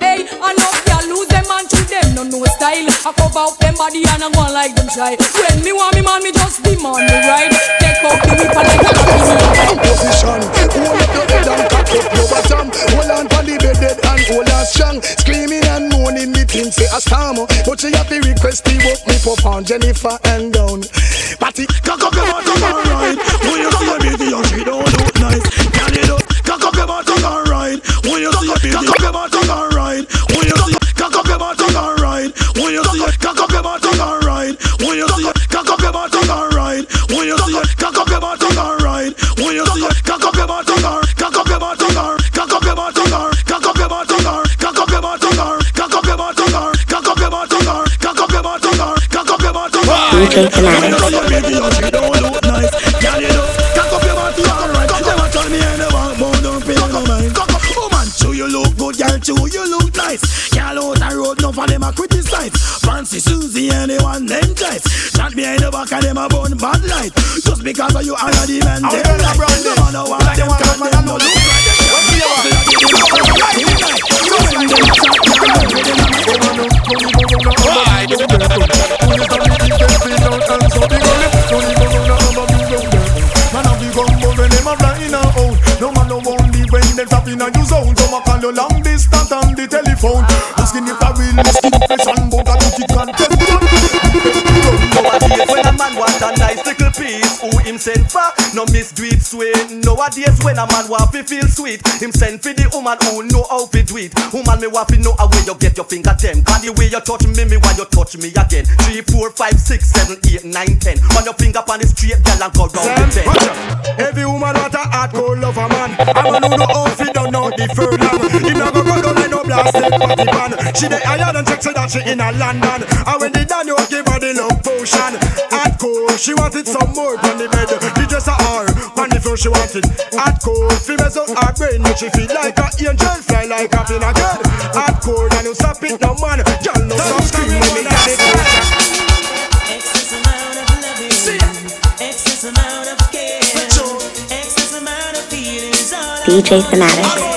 Hey, I know you lose them and treat them no no style. I cover up them body and I go like them shy. When me want me man, me just demand me right. Take out the whip and like a Position, hold up your head and cock up your bottom. Hold on for the bed dead and hold on strong. Screaming and moaning, me think say a storm. But she have to request the work me pop on Jennifer and down. Patty, cock up your bottom alright. When you see a and she don't look nice, can you do? Cock up your bottom alright. When you see a baby, Man, chew you look good, girl, chew you look nice. Girl out the road, no for them a criticize. Fancy Susie, anyone them choice. Chat behind the back of them a burn bad light. Just because of you already man, them right. No matter what them zone So I call you long distance on the telephone. Asking if I will skin fish and bug a ticket contest Nowadays when a man want a nice little piece Who him send for? No miss do it sweet. Nowadays when a man want to feel sweet Him send for the woman who know how to do it. Woman me want to know how where you get your finger them. Cause the way you touch me, me want you touch me again. Three, four, five, six, seven, eight, nine, ten. On your finger on the straight girl and go down the ten Every woman want a hardcore love a man. I'm a no no oh, outfit don't know the furlong down like no blasted party pan She the iron and check say that she in a London. And when the Daniel give her the love potion Hardcore, she wanted some more on the bed. The dress a her, on the floor she wanted Hardcore, females out her brain Make she feel like a angel, fly like a pin again Hardcore, and you stop it no man. Girl no stop screaming when me got it Excess amount of loving, excess amount of care, excess amount of feelings. DJ Fanatic.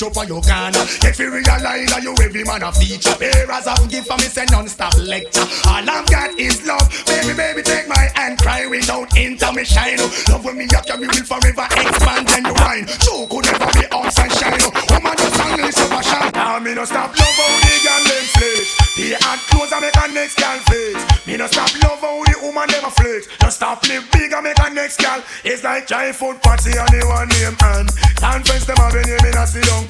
Man and me see each up on your corner. Get fi realize that you every man a feature. Bearers have give for me say non-stop lecture. All I've got is love. Baby, baby, take my hand, cry without intermission. Love when me up, you will forever expand and you wine. True could never be all sunshine. Woman just only so passion. Now me no stop love how the girl them flex. The hard clothes I make a next girl flex. Me no stop love how the woman a flex. Just stop live big and make a next girl. It's like giant food party and the one name and conference them have a name in a sit down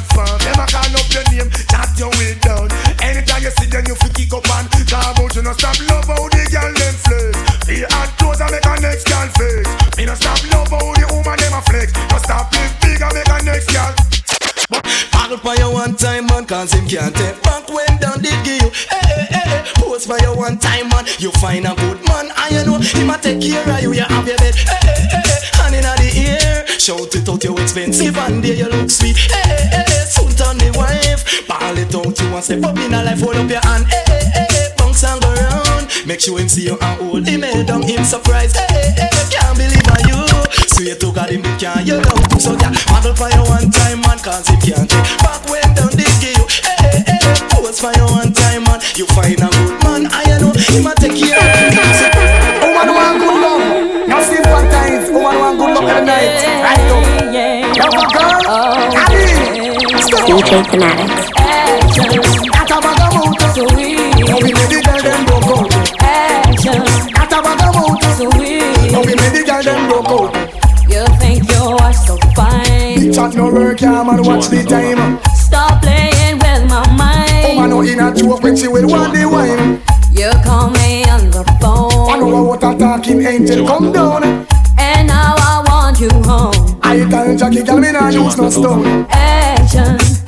chew you a. Them a call up your name, chat your way down. Anytime you see them you fi kick up and talk about you no stop love how the girl them flex. The hot clothes and make a next girl flex. Me no stop love how the woman them a flex. No stop live big and make a next girl. Paddle for you one time, man, cause him can't take back when down did give you. Hey, hey, hey, post for you one time, man. You find a good man, and you know him a take care of you. You have your bed, hey, hey, hey, hand in the air. Shout you expensive, and there you look sweet. Hey, hey, hey, turn the wife. Ball it out, you want step up in a life, hold up your hand. Hey, hey, hey, hey, bounce and go round. Make sure him see you and hold him head down, him surprised. Hey, hey, hey, can't believe on you. Swear to God, him can't you down. So yeah, paddle for you one time, man, cause him can't take back when down this give you. Hey, hey, hey, pose for you one time, man. You find a good man, I know him a take care of you. Broke out. You think you are so fine. Big chat no work, yeah, man, watch the time. Stop playing with my mind. Oh, man, no in a joke when she will want the wine. You call me on the phone. I know what a talking angel come down. And now I want you home. I tell Jackie, girl, me not use no stone. Action.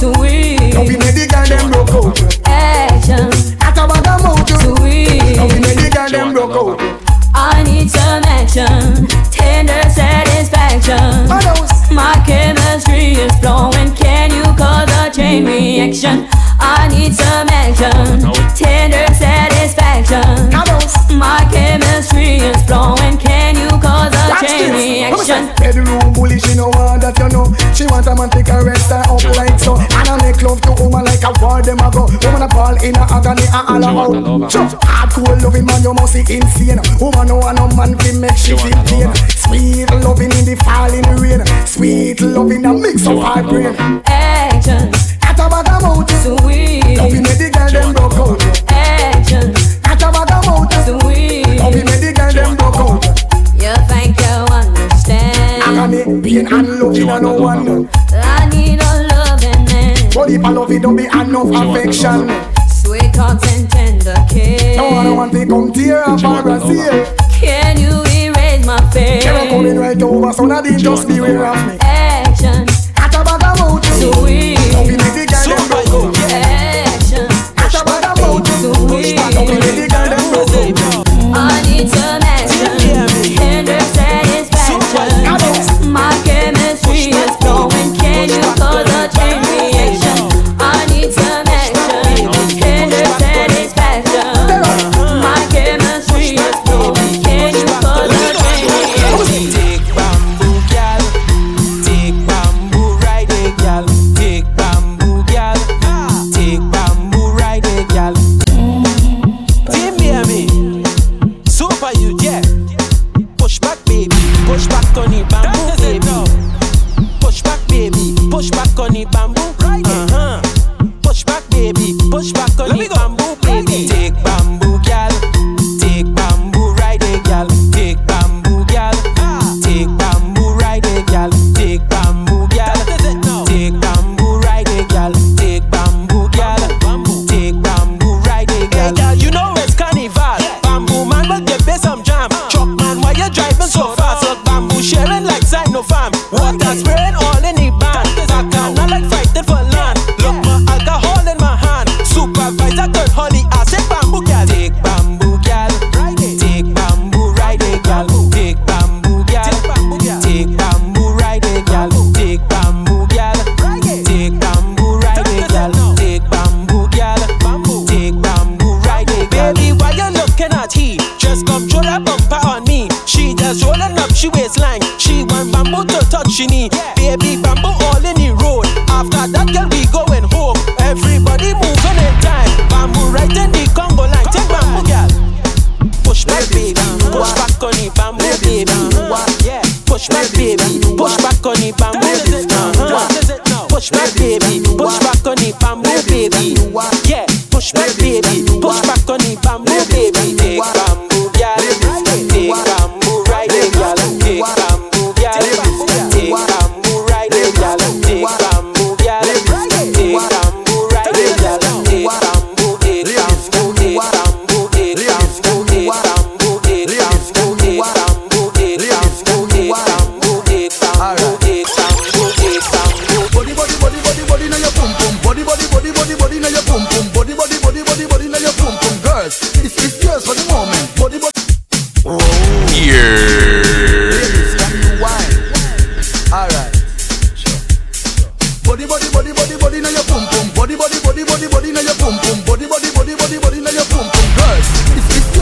Sweet. Don't be make the girl them broke out. Eh, action. At a bag of mouth, Sweet. Don't be make the girl them broke out. I need some action, tender satisfaction. My chemistry is flowing. Can you cause a chain reaction? I need some action, tender satisfaction. My chemistry is flowing. Can you cause a Watch chain reaction? Bedroom bully, she know want that you know. She want a man take her rest her up like so. And I make love to woman like a war them a go. Woman a ball in a agony and all out. Sure, hardcore loving man you must be insane. Woman no want no man fi make she feel pain. Sweet loving in the falling rain. Sweet loving a mix of hard brain. Action, At a bag of sweet. don't be make the girl them broke out. Action, At a bag of mouth, sweet. don't be make the Agony, pain and loving and no one. I need a loving man. But if I love it, don't be enough affection. Sweet talks and tender kiss. No one don't want to come tear up or Brazil. Can you erase my face? Carol coming right over, so now they just beware of me.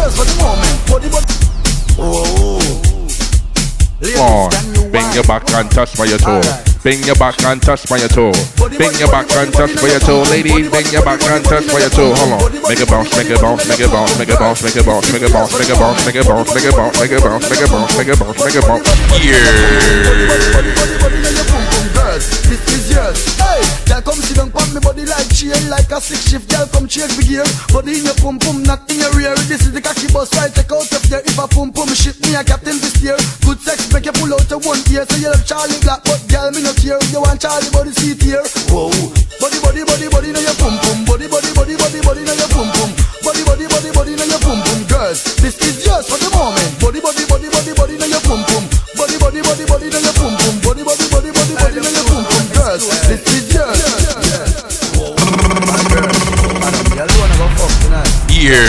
Yours for the moment. Body, body. Oh. Come on. Bring your back and touch by your toe. Bring your back and touch by your toe. Bring your back and touch by your toe. Ladies, bring your back and touch by your toe. Hold on. Make a bounce, make a bounce, make a bounce, make a bounce, make a bounce, make a bounce, make a bounce, make a bounce, make a bounce, make a bounce, make a bounce, make a bounce, make a bounce. Yeah. Girls, this is yours. Hey, girl, come sit down on me body like chain, like a six shift. Girl, come check the gear. Body in your pum pum, not in your rear. This is the cocky bus right. Take out of there. If a pum pum shit me, a captain this year. Good sex, make you pull out the one ear. So you love Charly Black, but girl, me no care. You want Charlie body seat here? Whoa, body, body, body, body, now your pum pum. Body, body, body, body, body, now your pum pum. Body, body, body, body, now your pum pum. Girls, this is yours for the moment. Body, body, body, body, body, now your pum pum. Body, body, body, body, now your Yeah.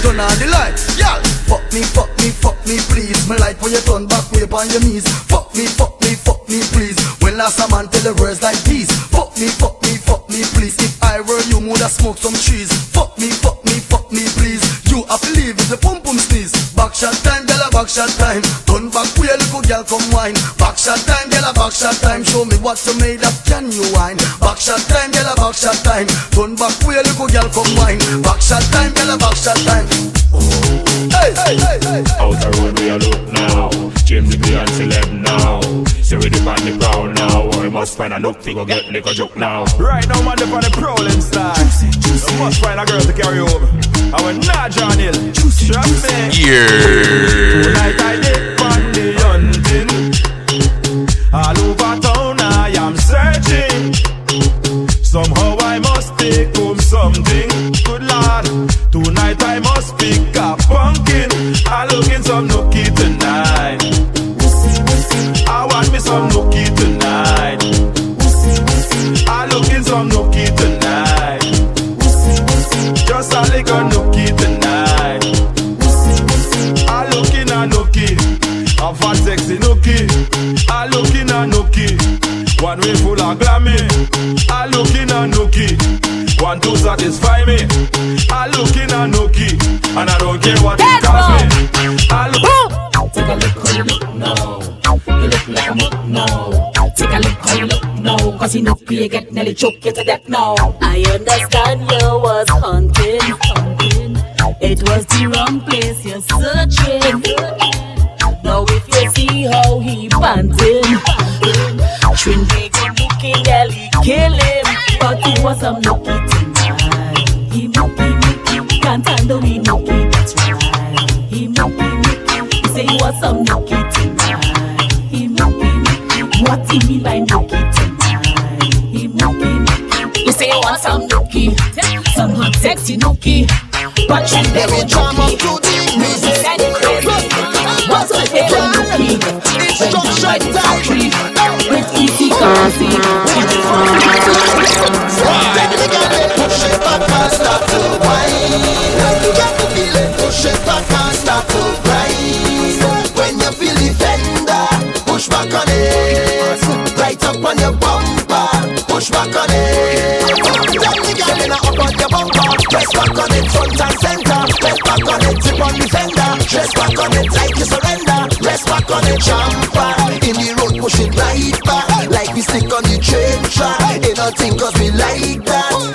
Turn on the light, y'all. Fuck me, fuck me, fuck me, please. Me like when you turn back way on your knees. Fuck me, fuck me, fuck me, please. When last a man tell the words like these. Fuck me, fuck me, fuck me, please. If I were you, woulda smoke some trees. Fuck me, fuck me, fuck me, please. You have to leave if the pum pum sneeze. Back shot time, gyal a time. Turn back way, little girl come wine. Back shot time, gyal a back shot time. Show me what you made up, can you wine? Back shot time, gyal a back shot time. Turn back way, little girl come wine. Back shot time, gyal a back shot time. Hey, hey, hey, hey. Out the road we a look now James the and celeb now Say we dip on the ground now We must find a look to go get liquor joke now Right now, man, up on the prowling style. You must find a girl to carry over. I went not John Hill. Trust me. Yeah. Tonight I did on the hunting. All over town I am searching. Somehow I must take home something. Good lord. Tonight I must pick a pumpkin. I looking some nookie tonight. I want me some nookie tonight. I looking some nookie One way full of glammy. I looking a nookie. One to satisfy me. I looking a nookie. And I don't care what it cost me. I look. Take a look how you look now. You look like a muck now. Take a look how you look now. Cause you know you get nearly choked you to death now. I understand you was hunting, hunting. It was the wrong place you're searching. Now if you see how he panting, Trinidad he kill him. But he was some nookie tonight. He nookie, nookie, can't handle he nookie, that's right. He nookie, nookie, say he was some nookie tonight. He nookie, nookie, what he mean by nookie tonight? He nookie, nookie, he say he want some nookie, some hot sexy nookie. But you never to music said crazy. What's my favorite nookie? Instruction time. With easy it back. You got to feel it. Push back and to grind. When you feel the push back on it. Right up on your bumper, push back on it. The in up on your bumper, press back on it front and center. Press back on it, tip on the fender. Press back on it like you surrender. On it, jumper. In the road, push it right back. Like we stick on the train track. Ain't nothing cause we like that.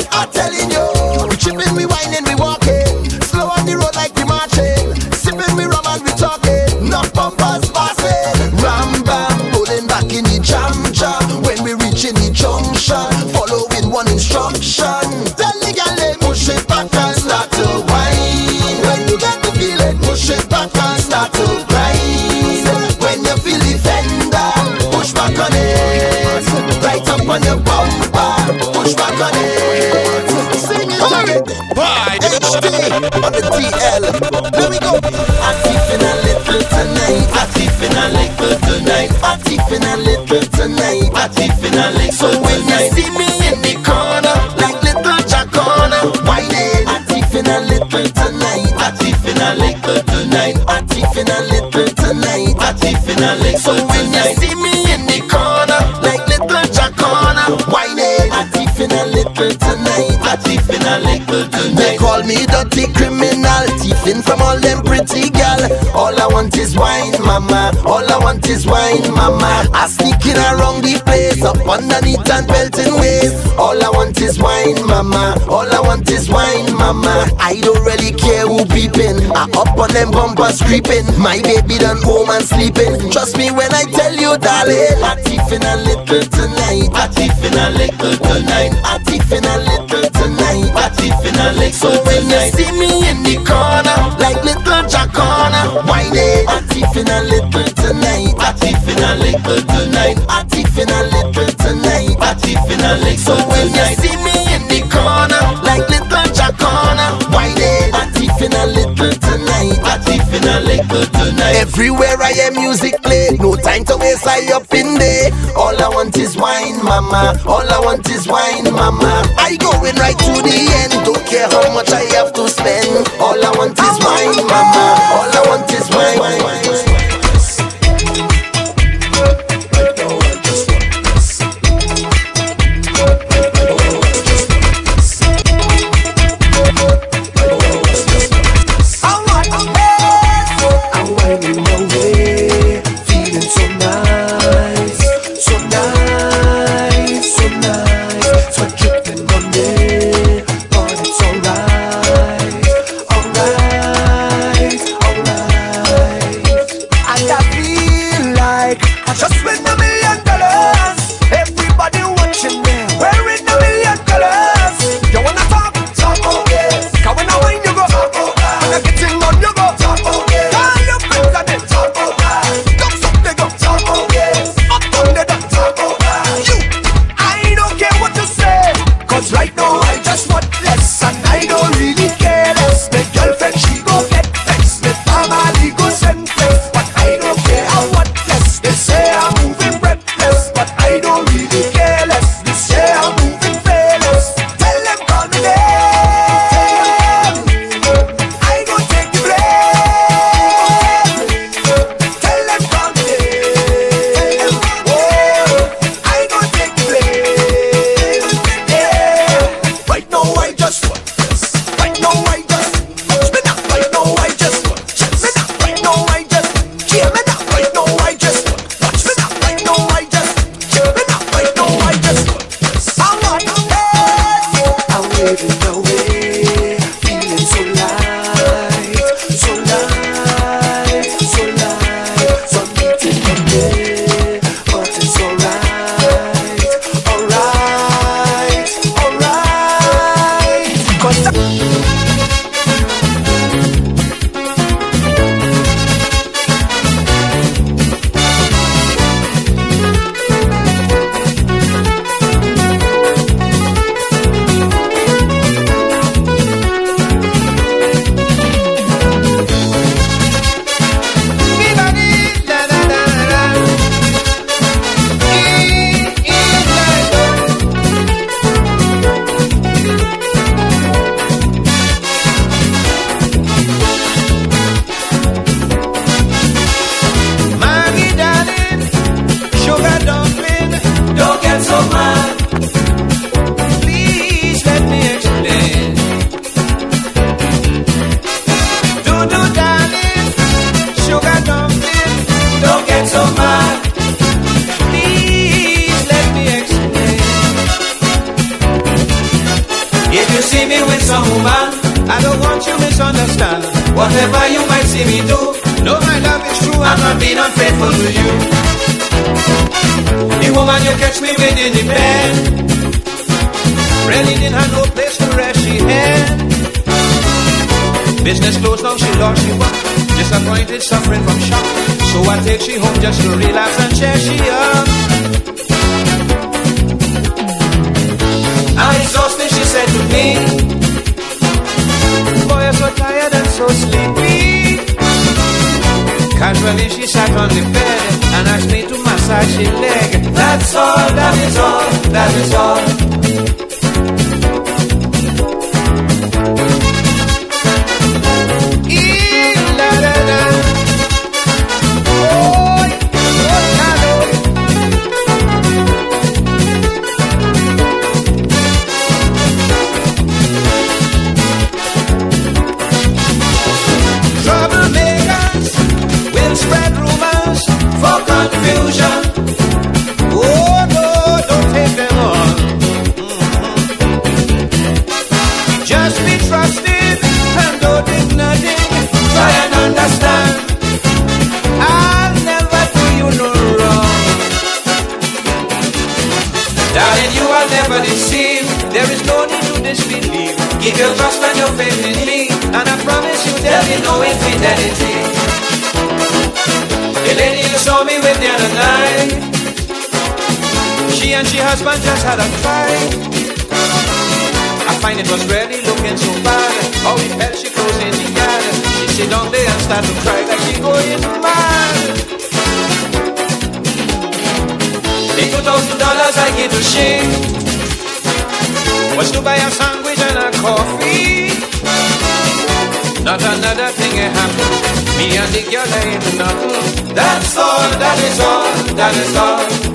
On your bumper, push back on it. Sing it. Bye. HD on the TL. Let me go. I'm tipping a little tonight. I'm tipping a little tonight. I'm tipping a little tonight. I'm tipping a little So when you see me in the corner, like little Jack corner, whine it. I'm tipping a little tonight. I'm tipping a little tonight. I'm tipping a little tonight. I'm tipping a little So when you see me little tonight. I'm tipping a little tonight. They call me dirty criminal, thieving from all them pretty gal. All I want is wine, mama. All I want is wine, mama. I sneaking around the place, up underneath and belting waist. All I want is wine, mama. All I want is wine, mama. I don't really care who beeping. I up on them bumpers creeping. My baby done home and sleeping. Trust me when I tell you, darling. I tiffin a little tonight. I tiffin a little tonight. I in a little tonight. Laughing a little so when you see me in the corner, like little Jack Jacona, whine it. in a little tonight. Laughing a little tonight. Laughing a little tonight. Laughing a little. So when you see me. Everywhere I am, music play, no time to waste. I up in there. All I want is wine, mama. All I want is wine, mama. I going right to the end. Don't care how much I have to spend. All I want is wine, mama. husband just had a fight. I find it was really looking so bad. Oh, he felt she goes in the yard. She sit down there and start to cry like she going mad. The two thousand dollars I gave to she was to buy a sandwich and a coffee. Not another thing happened. Me and the girl ain't nothing. That's all. That is all. That is all.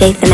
Yeah.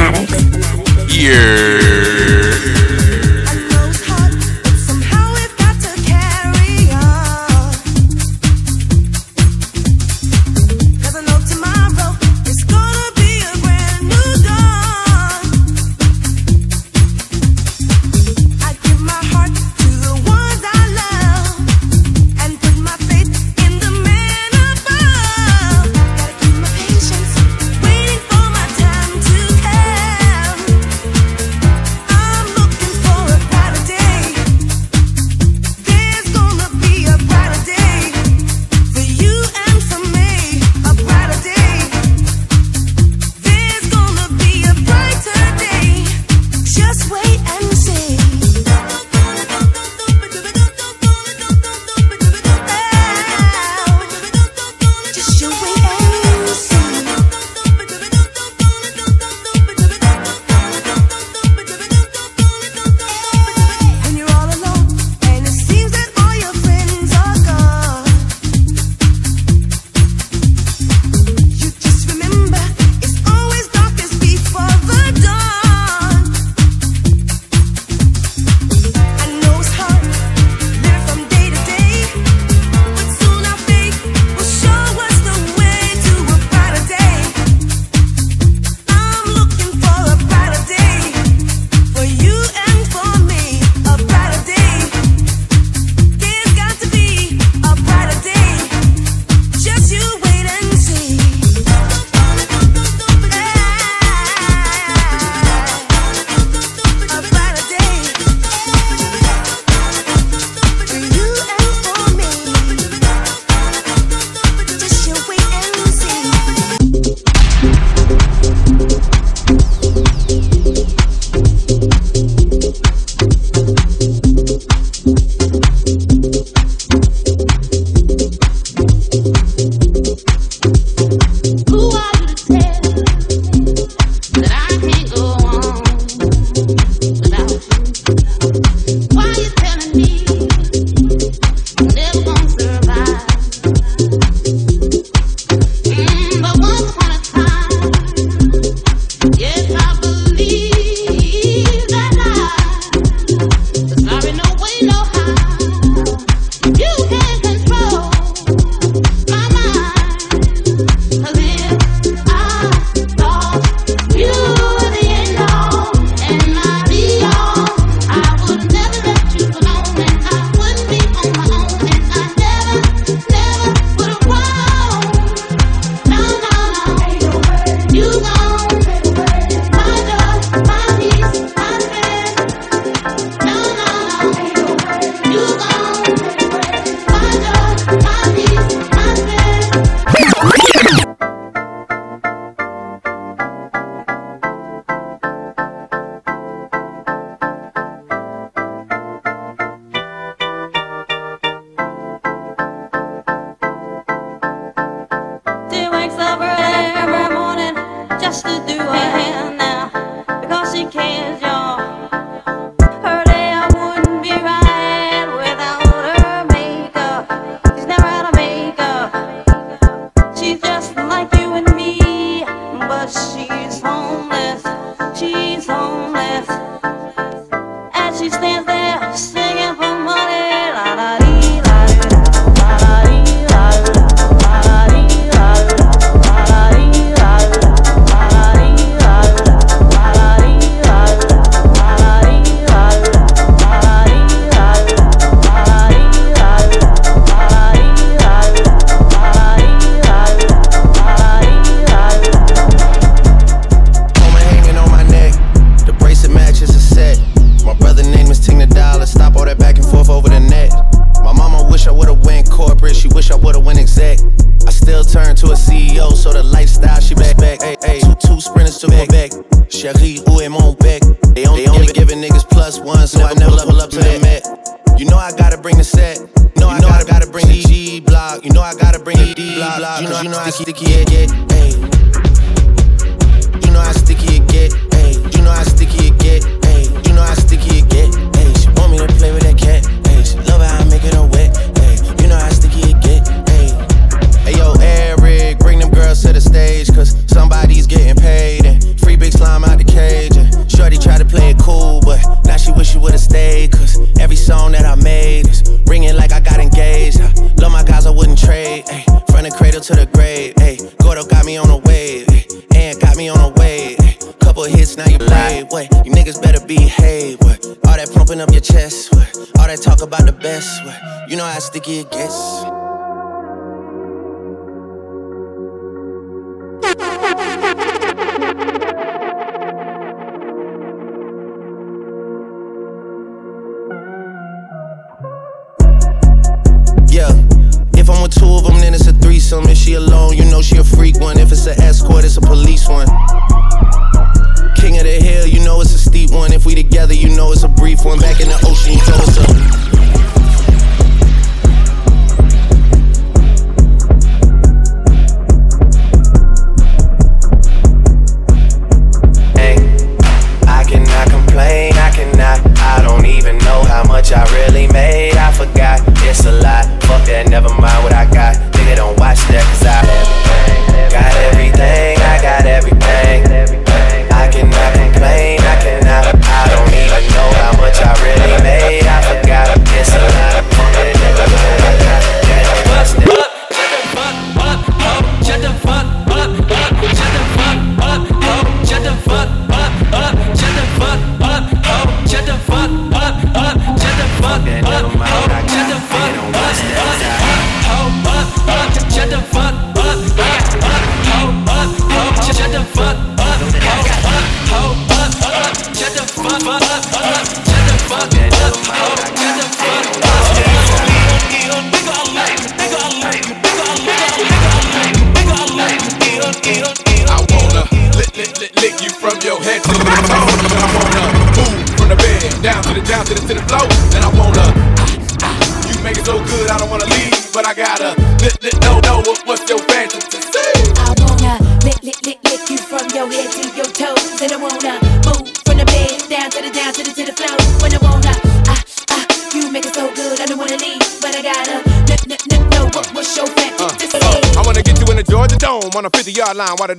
get guests.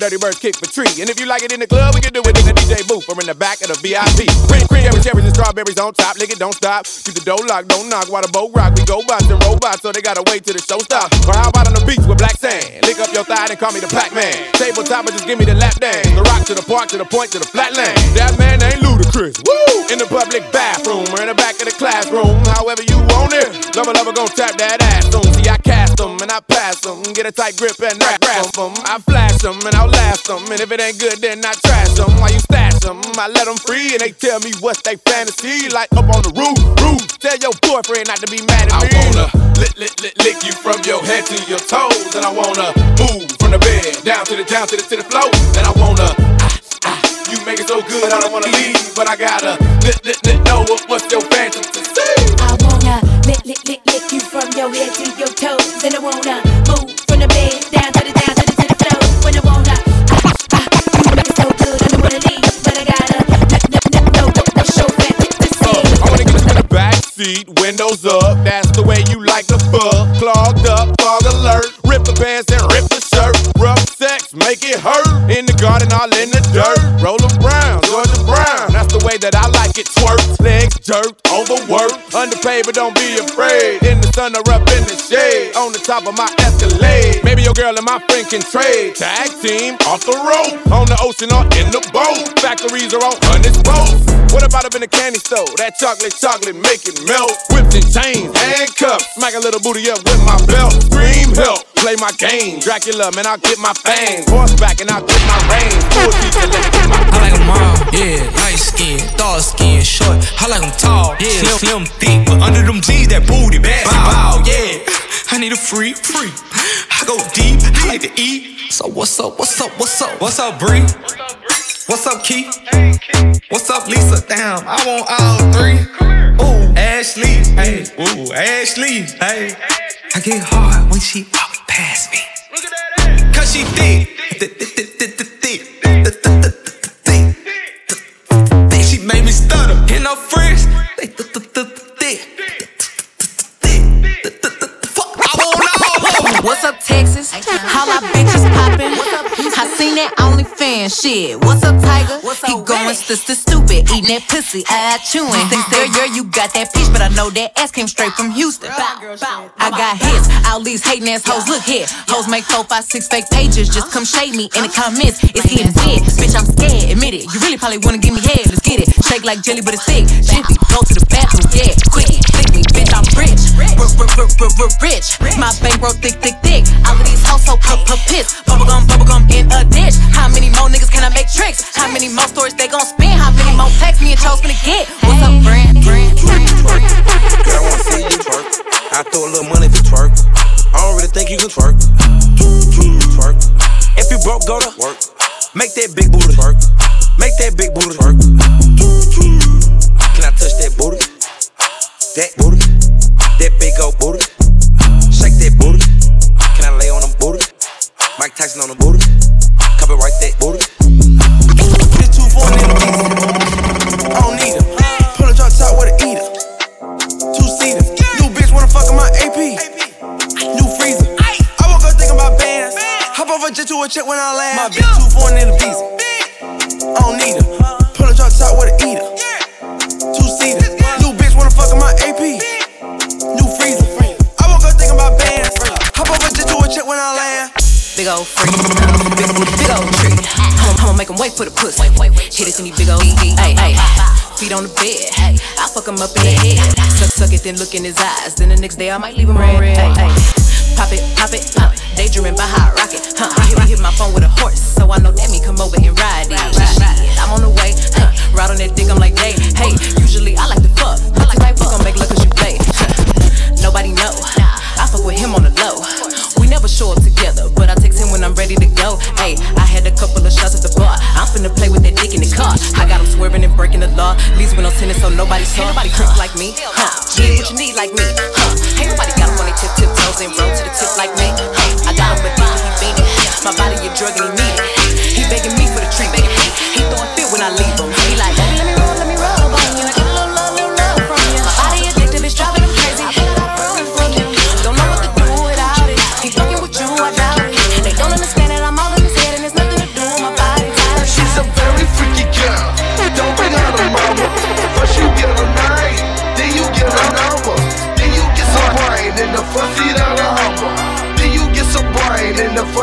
Dirty Birds kick for tree. And if you like it in the club, we can do it in the DJ booth or in the back of the VIP. Cream, cream, with cherries and strawberries on top. Lick it, don't stop. Keep the door locked, don't knock while the boat rock. We go bots and robots, so they gotta wait till the show stop. Or how about on the beach with black sand? Lick up your thigh and call me the Pac Man. Tabletop and just give me the lap dance. The rock to the park to the point to the flatland. That man ain't ludicrous. Woo! In the public bathroom or in the back of the classroom. However you want it. Lover, lover, gon' tap that ass on. See, I them. Get a tight grip and I grasp them. I flash them and I'll last them. And if it ain't good, then I trash them. While you stash them, I let them free and they tell me what's they fantasy. Like up on the roof, roof. Tell your boyfriend not to be mad at me. I wanna lick, lick, lick, lick you from your head to your toes. And I wanna move from the bed down to the down to the to the floor. And I wanna ah, ah, you make it so good, I don't wanna leave, but I gotta lick, lick, lick, know what, what's your fantasy. I wanna lick, lick, lick, lick you from your head to your toes. And I wanna seat, windows up. That's the way you like to fuck. Clogged up, fog alert. Rip the pants and rip the shirt. Rough sex, make it hurt. In the garden, all in the dirt. Rollin' way that I like it. Twerk, legs jerked, overworked. Underpaid, but don't be afraid. In the sun or up in the shade. On the top of my Escalade. Maybe your girl and my friend can trade. Tag team off the road. On the ocean or in the boat. Factories are on hundreds boats. What about up in the candy store? That chocolate, chocolate, make it melt. Whipped and chains, handcuffs. Smack a little booty up with my belt. Scream help, play my game. Dracula, man, I'll get my fangs. Horseback and I'll get my my I like them all, yeah. Light skin, dark skin, short. I like them tall, yeah. Slim, slim, thick, but under them jeans, that booty basketball, yeah. I need a free, free. I go deep, I like to eat. So what's up, what's up, what's up? What's up, Bree? What's up, Keith? What's up, Lisa? Damn, I want all three. Ooh, Ashley, hey, ooh, Ashley, hey. I get hard when she walk past me. Cause she thick, And friends, they th- th- th- What's up, Texas? How our bitches poppin'? I seen that OnlyFans shit. What's up, Tiger? What's He going sister stupid, eating that pussy, I chewing. (laughs) Think there, girl, you got that peach, but I know that ass came straight from Houston. I got hits, all these hating ass hoes. Look here, hoes make four, five, six fake pages. Just come shade me in the comments. It's getting dead, bitch. I'm scared, admit it. You really probably wanna give me head. Let's get it. Shake like jelly, but it's thick. Jiffy, go to the bathroom, yeah, quick. Flick me, bitch. I'm rich, rich. My bankroll thick, thick, thick. All of these hoes so pup, pup, piss. Bubblegum, bubblegum in a ditch. How many more niggas can I make tricks? How many more stories they gon' spin? How many more texts me and Cho's gonna get? What's up, friend, friend. Girl, I wanna see you twerk. I throw a little money for twerk. I don't really think you can twerk. Twerk. If you broke, go to work. Make that big booty twerk. Make that big booty twerk. Can I touch that booty? That booty. That big old booty. Shake that booty. Can I lay on them booty? Mike Tyson on the booty. Copyright that booty. This two four in the I don't need 'em. Pull a drop top with a eater. Two seater. New bitch wanna fuck in my AP. New freezer. I woke up thinking about bands. Hop off a jet to a check when I land. My bitch two foreign in the visa. I don't need 'em. Pull a drop top with a eater. Off a jet check when I land. Big old freak. Big, big old treat. I'ma, I'ma make him wait for the pussy. Hit it in these big old Ay, ay. Feet on the bed. I fuck him up in the head. Suck, suck it, then look in his eyes. Then the next day I might leave him red. Ay, ay. Pop it, pop it, uh, daydreaming by hot rocket. Huh. I hit, I hit my phone with a horse, so I know that me come over and ride it. Shit, I'm on the way, huh. ride on that dick, I'm like, hey, hey. Usually I like to fuck, but tonight we gon' make love 'cause you play. Nobody know, I fuck with him on the low. We never show up together, but I text him when I'm ready to go. Hey, I had a couple of shots at the bar. I'm finna play with that dick in the car. I got him swerving and breaking the law. Least when I'm tennis, so nobody saw. Ain't nobody creep like me, huh? Yeah, what you need like me, huh? Ain't nobody got him on their tip, tip toes and roll to the tip like me, huh? I got him, but he. My body a drug and he need it. He begging me for the treatment. He throwing fit when I leave him.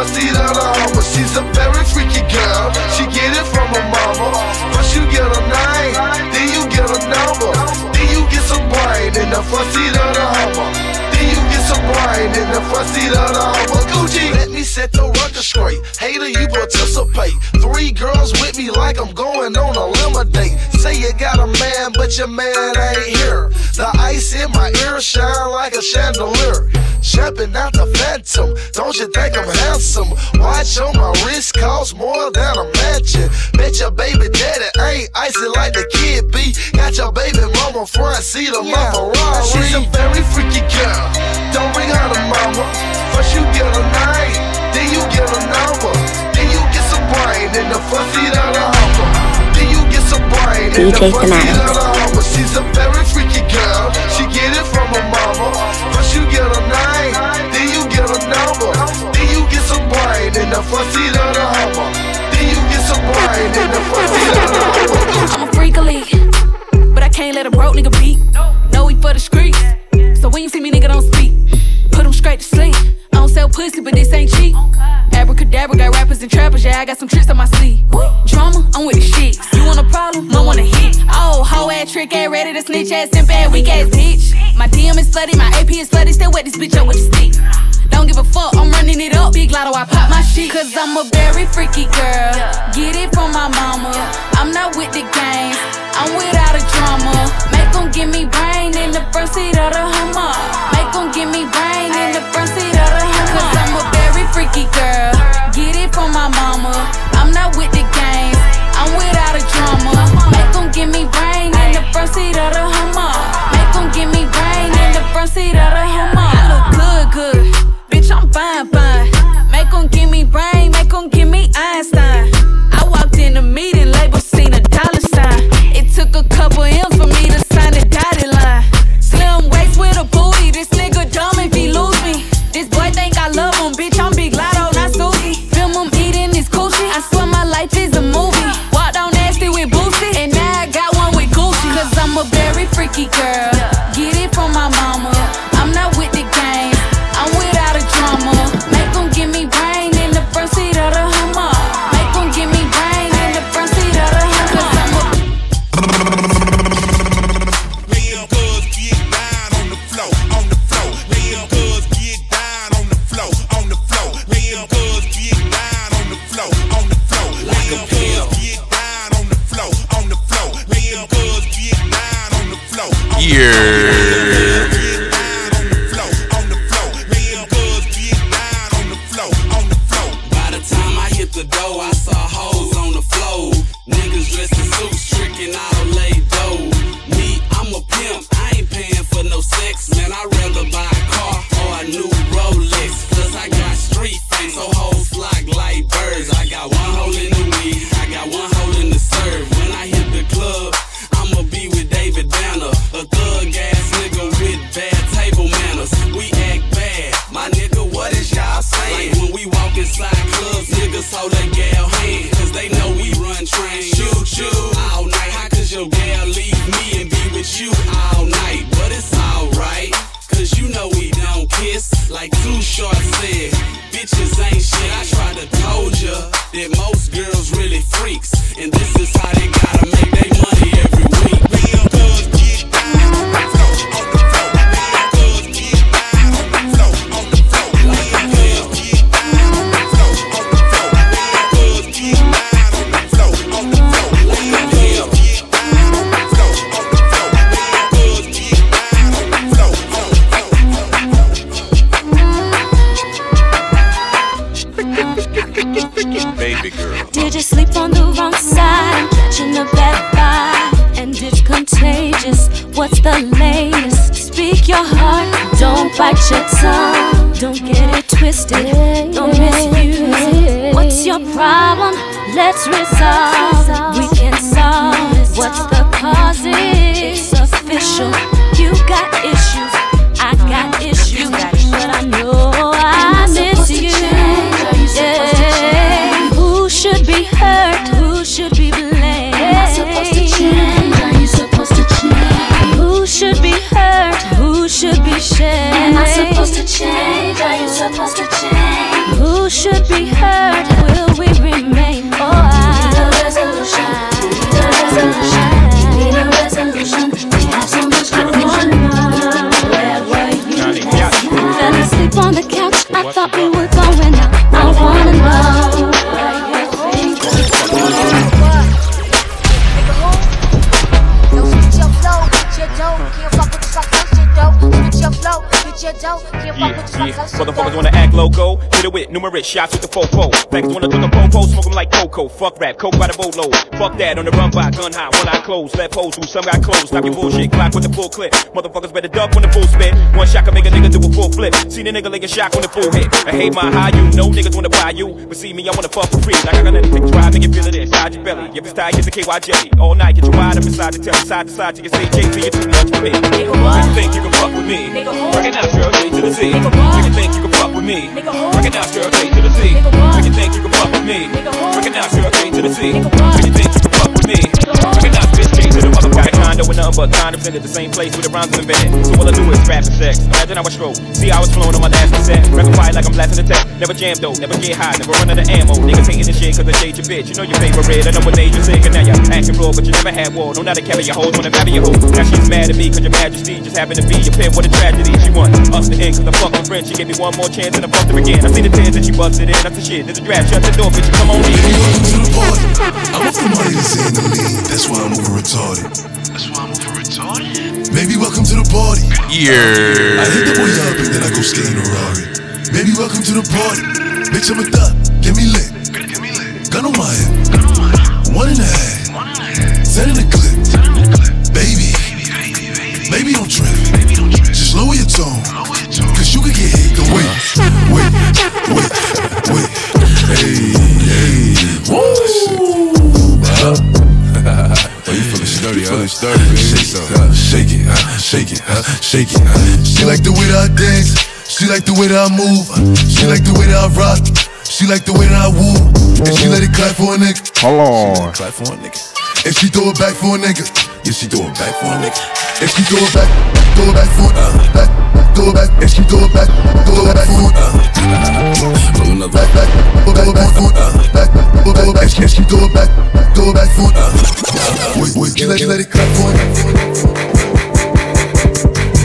Seat of the Hummer. She's a very freaky girl. She get it from her mama. First you get a night, then you get a number. Then you get some brain in the front seat of the Hummer. Then you get some brain in the front seat of the Hummer. Gucci, set the record straight. Hater, you participate. Three girls with me like I'm going on a limo date. Say you got a man, but your man ain't here. The ice in my ear shine like a chandelier. Jumping out the phantom, don't you think I'm handsome? Watch on my wrist cost more than a mansion. Bet your baby daddy ain't icy like the kid be. Got your baby mama front seat of my Ferrari. She's a very freaky girl. Don't bring her to mama. First you get a night, you get a number. Then you get some brain in the front seat of the Hummer. Then you get some brain in the DJ front seat of the Hummer. She's a very freaky girl. She get it from her mama. First you get a night, then you get a number. Then you get some brain in the front seat of the Hummer. Then you get some brain in the front seat of the Hummer. I'm a freak of league, but I can't let a broke nigga beat. No, we for the streets. So when you see me, nigga, don't speak. Put 'em straight to sleep. Pussy, but this ain't cheap. Abracadabra, got rappers and trappers, yeah, I got some tricks on my sleeve. Drama, I'm with the shit. You want a problem? I want a hit. Oh, hoe ass trick, ass ready to snitch ass, simp ass, weak ass bitch. My DM is flooded, my AP is flooded, still wet this bitch up with the stick. Don't give a fuck, I'm running it up. Big lotto, I pop my shit. Cause I'm a very freaky girl. Get it from my mama. I'm not with the games, I'm without a drama. Make 'em give me brain in the front seat of the Hummer. Make 'em give me brain in the front seat of the Hummer. Cause I'm a very freaky girl. It from my mama. I'm not with the games, I'm without a drama. Make 'em give me brain in the front seat of the Hummer. Make 'em give me brain in the front seat of the Hummer. Cheers. Numerous shots with the fofo. Backers wanna do the popo, smoke 'em like cocoa. Fuck rap, coke by the bolo. Fuck that on the run by, gun high, one eye closed. Left holes through, some got closed. Stop your bullshit, clock with the full clip. Motherfuckers better duck when the full spit. One shot can make a nigga do a full flip. See the nigga laying shock on the full hit. I hate my high, you know niggas wanna buy you. But see me, I wanna fuck for free. Like I got anything try, make you feel it inside your belly. If it's tight, get the KY jelly. All night, get you wide up inside the tail, side to side till you say JP, it's too much for me. You think you can fuck with me? Recognize girl, A to the Z. You think you can with me? Recognize girl, A to the Z. You think you can fuck with me? Recognize girl, A to the Z. You think but condoms it, the same place with the rhymes embedded. So all I do is rap and sex. Imagine how I stroll. See how I was flowing on my last cassette. Record fire like I'm blasting the tech. Never jam though, never get high, never run out of ammo. Niggas hating this shit cause I shade your bitch. You know your favorite red. I know what age you're sick, and now you're acting raw, but you never had war. Know how to carry your hoes, wanna marry your hoe. Now she's mad at me cause your majesty just happened to be your pin. What a tragedy. She wants us to end cause I fucked my friend. She gave me one more chance and I fucked her again. I seen the tears and she busted in. That's the shit. There's a draft. Shut the door, bitch. Come on in. I'm off the that's in the lean. That's why I'm over retarded. Baby, welcome to the party. Yeah. I hit the boy up and then I go skate in a Rari. Baby, welcome to the party. Bitch, I'm a thot. Get me lit. Gun on my hip. One and a half. Feeling sturdy, you feeling sturdy, baby. Shake, uh, shake it, uh, shake it, uh, shake it. Uh. She like the way that I dance. She like the way that I move. She like the way that I rock. She like the way that I woo. And she let it clap for a nigga. Hold on. Clap for a nigga. And she throw it back for a nigga. Yeah, she throw it back for a nigga. And she throw it back, throw it back for uh, back, throw it back. And she throw it back, throw it back for uh, throw another back, back, throw it back for uh, back, throw it back. And she throw it back, throw it back for uh, wait, wait. She let, let it clap for nigga.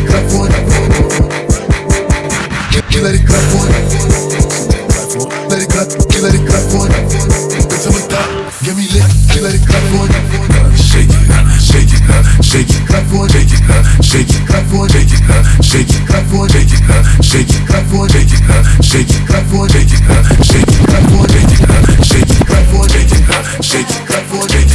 Clap for nigga. She let it clap for nigga. Let it clap, she let it clap for nigga. Bitch, I'm a thot, get me lit. She let it clap for it, shake it, clap for it, shake it, shake it, clap for it, shake it, shake it, clap for it, shake it, shake it, clap for it, shake it, shake it, clap for it, shake it, shake it, clap for it, shake it, shake it, clap for it, shake it, shake it, clap for it,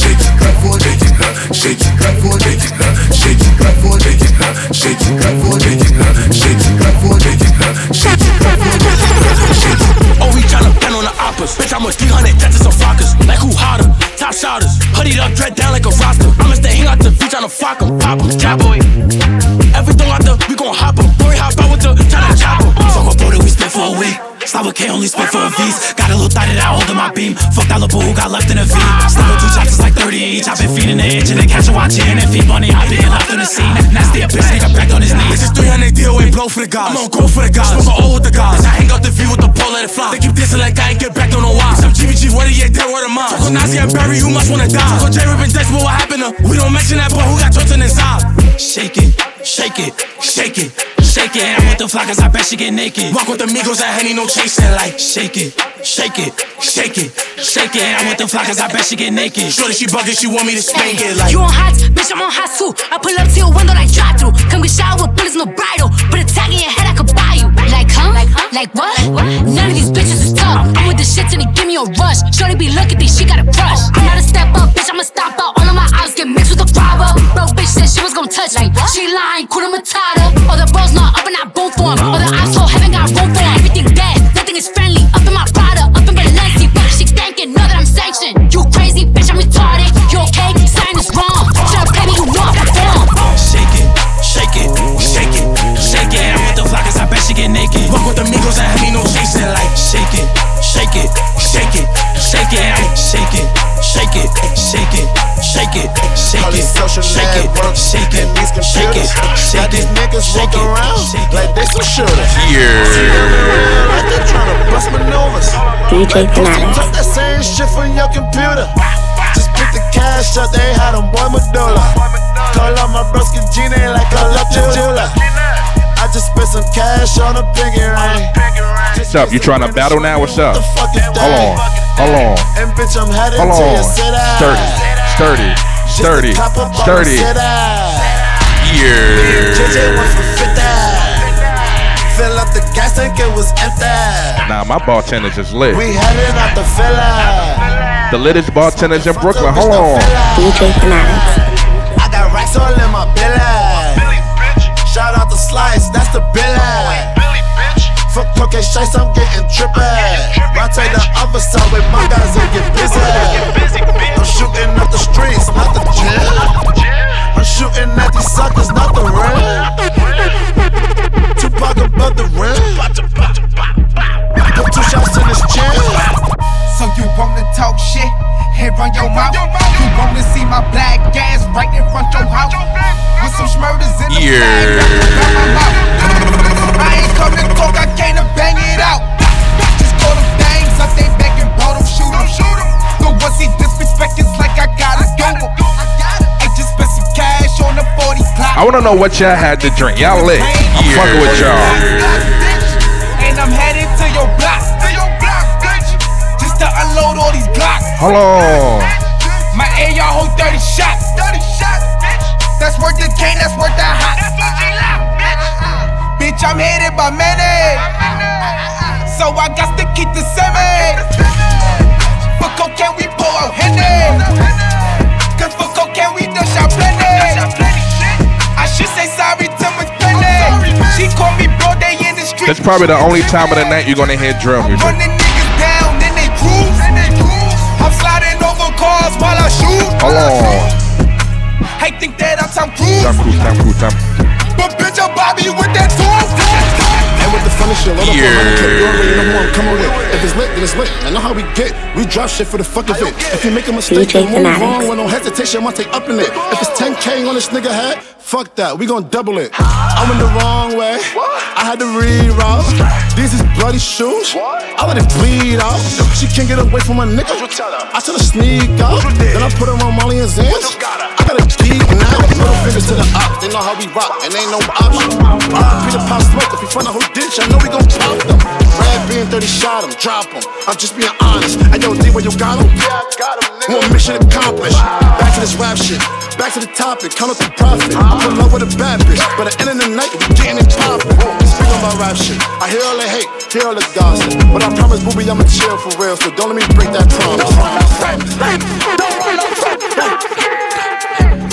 shake it, shake it, clap for it, shake it, shake it, clap for it, shake it, shake it, clap for it, shake it, shake it, clap for it, shake it, shake it, clap for it, shake it, shake it choppers. Bitch, I'm with 300 catches of rockers. Like who hotter? Top shotters. Hooded up, dread down like a roster. I'm just hang out the beach, tryna flock em. Pop em, cowboy. Everything out the, we gon' hop em. With K, only spit for a V's. Got a little thought that I hold in my beam. Fuck that little boo who got left in a V. With two shots, it's like 30 each. i been feeding the itch and then catch a watch and feed money. i been left on the scene. Nasty a bitch, nigga back on his knees. This is 300 deal, ain't blow for the guys. I'm on go for the guys. Smoke all with the guys. I hang out the V with the pole, let it fly. They keep dissing like I ain't get back, don't know why. Some GVG, what are you dead, word of mine? Talk Nazi and Barry, you must wanna die. Talk J Rip and Dex, but what happened to? We don't mention that boy who got Johnson inside. Shake it, shake it, shake it. Shake it, and with the flockers, I bet she get naked. Walk with the Migos I Henny, no chasing. Like, shake it, shake it, shake it, shake it. And with the flockers, I bet she get naked. Shorty, she bugging, she want me to spank it. Like, You on hot, bitch, I'm on hot too. I pull up to your window like drive through. Come get shower with bullets, no bridle. Put a tag in your head, I could buy you. Like, huh? Like, what? None of these bitches is tough. I'm with the shit and they give me a rush. Shorty be looking, think she got a crush. I'm not a step up, bitch, I'ma stop out. All of my eyes get mixed with the robber. Bro, bitch said she was gonna touch me. She lying, Kuna Matata. All the bros not up and I boom for. All the eyes so heaven got room for. Everything dead, nothing is friendly. Up in my Prada, up in Balenci. But she thinking, know that I'm sanctioned. You crazy, bitch, I'm retarded. You okay? Sign is wrong. Shut up, baby, you know I perform. shake it, shake it, shake it, shake it. I'm with the flockers, I bet she get naked. Walk with the Migos and Henny, no chasing. Like, shake it, shake it, All it, these social shake it, networks shake it, and these shake it, computers got shake these niggas shake walking it, around shake like they some shooters. Yeah. Like they trying to bust maneuvers. DJ Fanatics. Talk that same shit from your computer. Just pick the cash up, they had them boy medulla. Call up my broski Gina like call up Jula. I just spent some cash on a pinky ring. What's up? You trying to battle now? What's up? Hold on. Hold on. And bitch, I'm headed Hold to on. your city. Sturdy. Sturdy. Sturdy. Sturdy. Yeah. JJ went for 50. Fill up the gas tank, it was empty. Nah, my bartenders is lit. We headed out the filler. The littest bartenders in Brooklyn. Hold on. DJ Fanatics. I got racks all in my belly. Shout out to Slice, that's the billy. Fuck Poke Shice, I'm getting trippy. I take the other side with my guys and get busy. I'm shooting up the streets, not the gym. I'm shooting at these suckers, not the rim. Tupac above the rim. Put two shots in his chin. So you wanna talk shit? Here run your mouth. You wanna see my black ass right in front of your house? With some smurders in the Yeah. Know what y'all had to drink. Y'all lit. I'm fucking with y'all. And I'm headed to your block. To your block, bitch. Just to unload all these blocks. Hold on. My AR hold 30 shots. 30 shots, bitch. That's worth the cane, that's worth the hot. Bitch, I'm headed by many. So I got to keep the semi. For cocaine, we pour out Henny. Cause for cocaine, we do shot plenty. That's probably the only time of the night you're gonna hear drill music. Running niggas down, then they cruise. I'm sliding over cars while I shoot. Hold on. I think that I'm Tom Cruise. Time cruise, time cruise, time. But bitch, I'm Bobby with that tool. And with the funny shit, load up Yeah. on 100 you already know who I'm coming with. If it's lit, then it's lit. I know how we get. We drop shit for the fuck of it. If you make a mistake, DJ then move wrong with no hesitation. I might take up in it. If it's 10K on this nigga head, fuck that. We gon' double it. I went the wrong way. I had to reroute. These is bloody shoes. I let it bleed out. She can't get away from my nigga. I tell her sneak out. Then I put her on Molly and Zans. I got a geek now. Middle fingers to the up. They know how we rock, and ain't no option. RP the pop smoke. If we find out who did, I know we gon' pop them. Red being 30 shot him, drop him. I'm just being honest. And yo, D, where you got him? Yeah, I got him. One mission accomplished. Back to this rap shit. Back to the topic. Count up the profit. I'm in love with a bad bitch. But at the end of the night, we getting it poppin'. Speaking about rap shit. I hear all the hate, hear all the gossip. But I promise, booby, I'ma chill for real. So don't let me break that promise.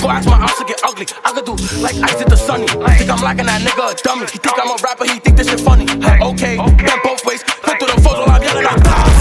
Ask my house get ugly. I could do like ice at the sunny. Think I'm liking that nigga a dummy. He think I'm a rapper, he think this shit funny. Okay, been both ways. Put through the while I'm yelling out.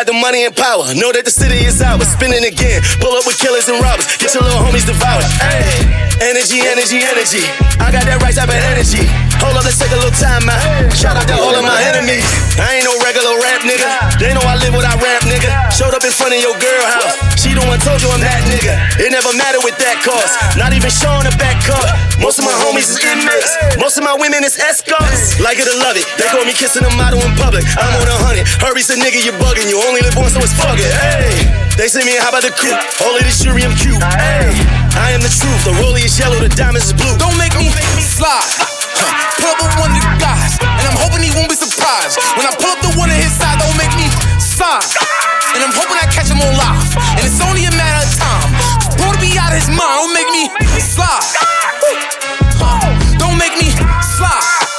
Got the money and power. Know that the city is ours. Spinning again. Pull up with killers and robbers. Get your little homies devoured. Hey. Energy, energy, energy. I got that right type of energy. Hold up, let's take a little time out. Shout out to all of my enemies. I ain't no regular rap nigga. They know I live without rap nigga. Showed up in front of your girl house. She the one told you I'm that nigga. It never mattered with that cost. Not even showing a back cut. Most of my homies is inmates. Most of my women is escorts. Like it or love it. They call me kissing a model in public. I'm on a hundred. Hurry's a nigga, you bugging. You only live once, so it's fuck it. Hey. They say me, how about the coupe? All of this jewelry, I'm cute. Hey. I am the truth. The rollie is yellow, the diamonds is blue. Don't make me slide. Huh. Pull up one of the guys, and I'm hoping he won't be surprised. When I pull up the one on his side, don't make me slide. And I'm hoping I catch him on live, and it's only a matter of time. Bro to be out of his mind, don't make me slide. Don't make me slide.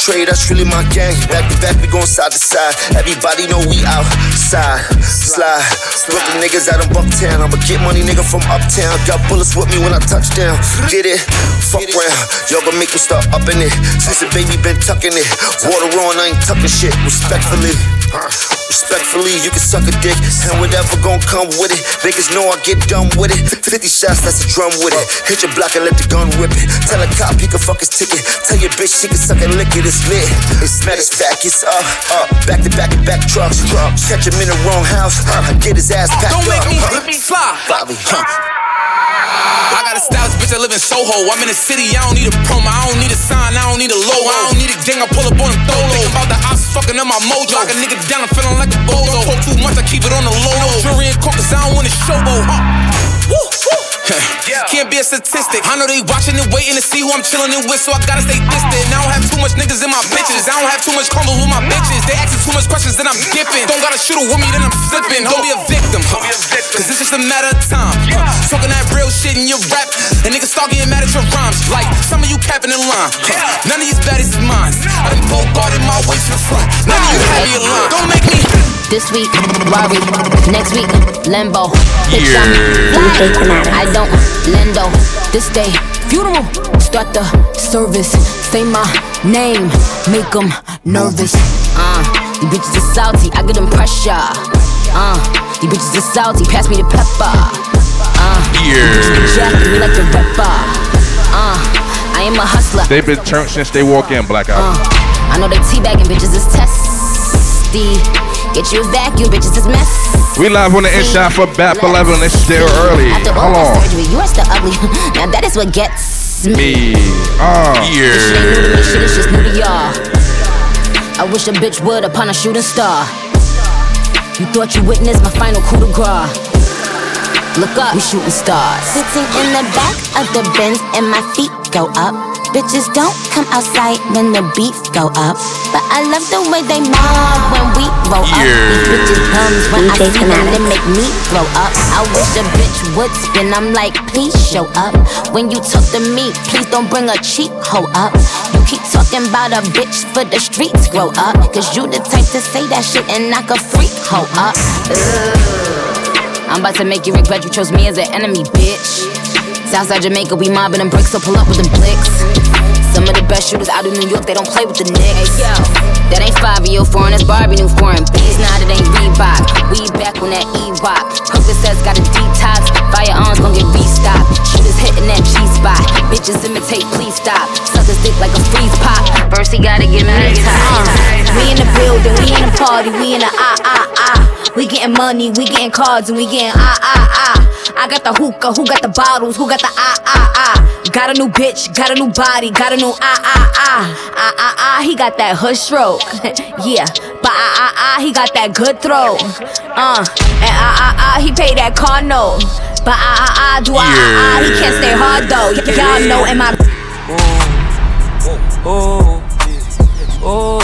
Trade, that's really my gang. Back to back, we going side to side. Everybody know we outside. Slide. Brooklyn niggas out in Bucktown. I'ma get money, nigga, from uptown. Got bullets with me when I touch down. Get it? Fuck round. Y'all gon' make me start upping it. Since the baby been tucking it. Water on, I ain't tucking shit. Respectfully. Respectfully, you can suck a dick, and whatever gon' come with it. Niggas know I get done with it. 50 shots, that's a drum with it. Hit your block and let the gun whip it. Tell a cop he can fuck his ticket. Tell your bitch she can suck and lick it. It's lit. It's mad as back, it's up, up. Back to back to back trucks, trucks. Catch him in the wrong house, I get his ass packed Don't make up. me slide. Bobby, huh? I got a stylish bitch that live in Soho. I'm in the city, I don't need a promo. I don't need a sign, I don't need a logo. I don't need a gang, I pull up on them dolo. Think about the ops fucking up my mojo. Lock a nigga down, I'm feeling like a bozo. Talk too much, I keep it on the low. Jury and coke, cause I don't want to showboat, huh? (laughs) Can't be a statistic. I know they watching and waiting to see who I'm chilling it with, so I gotta stay distant. I don't have too much niggas in my bitches. I don't have too much combos with my bitches. They asking too much questions, then I'm dipping. Don't gotta shoot it with me, then I'm slipping. Don't be a victim, huh? Cause it's just a matter of time. Huh? Talking that real shit in your rap, and niggas start getting mad at your rhymes. Like some of you capping in line. Huh? None of these baddies is mine. I done both guarded my waist in front. None of you had me in line. Don't make me. This week, worry. Next week, limbo. Bitch, fly. I don't lendo. This day, funeral. Start the service. Say my name. Make them nervous. Uh, you bitches are salty. I get them pressure. Uh, you bitches are salty. Pass me the pepper. Uh, get jacked. We like the rapper. Uh, I am a hustler. They've been turned since they walk in, Black Out. Uh, I know they teabagging bitches is testy. Get you a vacuum, bitches is mess. We live on the inside for BAP 11. It's still early. After all Hold on. surgery, you are still ugly. (laughs) now that is what gets me. Me. Uh, This shit ain't new to me, shit is just new to y'all. I wish a bitch would upon a shooting star. You thought you witnessed my final coup de grace. Look up, we shooting stars. Sitting in the back of the Benz and my feet go up. Bitches don't come outside when the beef go up. But I love the way they mob when we roll up. These bitches bums when I see them, they make me throw up. I wish a bitch would spin, I'm like, please show up. When you talk to me, please don't bring a cheap hoe up. You keep talking about a bitch for the streets, grow up. Cause you the type to say that shit and knock a freak hoe up. I'm about to make you regret you chose me as an enemy, bitch. Southside Jamaica, we mobbing them bricks, so pull up with them blicks. Of the best shooters out of New York, they don't play with the Knicks. Hey, yo, that ain't five your foreign, that's Barbie new foreign. Bees, nah, that ain't Reebok. We back on that E-Rock. Percocets got a detox. Firearms gon' get restocked. Shooters hitting that G-spot. Bitches imitate, please stop. Suckers dick like a freeze pop. First he gotta get mad We in the building, we in the party, we in the ah ah ah. We getting money, we getting cards, and we getting ah ah ah. I got the hookah, who got the bottles, who got the ah ah ah. Got a new bitch, got a new body, got a new ah ah ah. Ah ah ah, he got that hood stroke. yeah, but ah ah ah, he got that good throw. Uh, and ah ah ah, he paid that car note. But ah ah ah, do ah ah ah, he can't stay hard though. Y- y'all know, in my Oh, oh,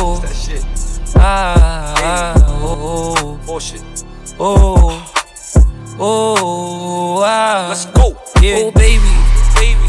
ah, ah, oh, Bullshit. oh, oh, ah. Let's go. Yeah. Oh, baby, baby,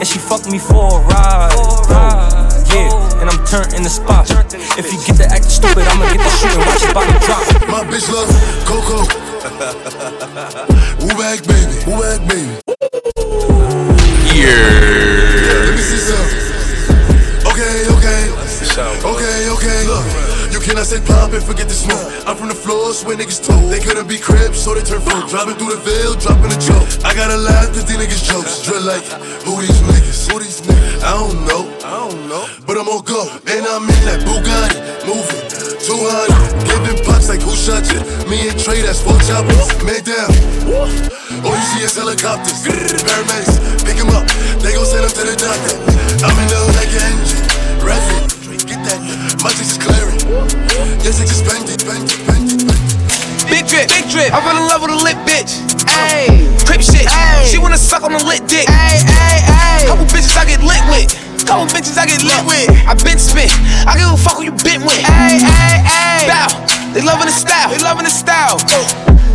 and she fucked me for a ride. Yeah, and I'm turned in the spot. If you get the acting stupid, I'ma get the shooting, watch his body drop. My bitch love Coco. Woo back, baby. Woo back, baby. Yeah. Let me see some. Okay, okay. Okay, okay. Look, you cannot say pop and forget the smoke. I'm from the floors where niggas told. They couldn't be cribs, so they turn folk. Driving through the veil, dropping a joke. I gotta laugh cause these niggas jokes. Drill like, who these niggas? Who these niggas? I don't know. I don't know. But I'm on go. And I'm in that Bugatti. Moving. 200. Giving pops like who shot you? Me and Trey, that's four choppers. Man down. All you see is helicopters. Paramedics, pick him up. They gon' send him to the doctor. I'm in the hood like an engine. Rev it. Get that. My chicks is clearing. Yes, I just banged it, banged it, banged it. Big drip, big drip. I fell in love with a lit bitch. Ayy, crip shit. Ay. She wanna suck on a lit dick. Ayy, ayy, ayy. Couple bitches I get lit with. Couple bitches I get lit with. I been spit. I give a fuck who you been with. Ayy, ayy, ayy. Bow. They loving the style. They loving the style.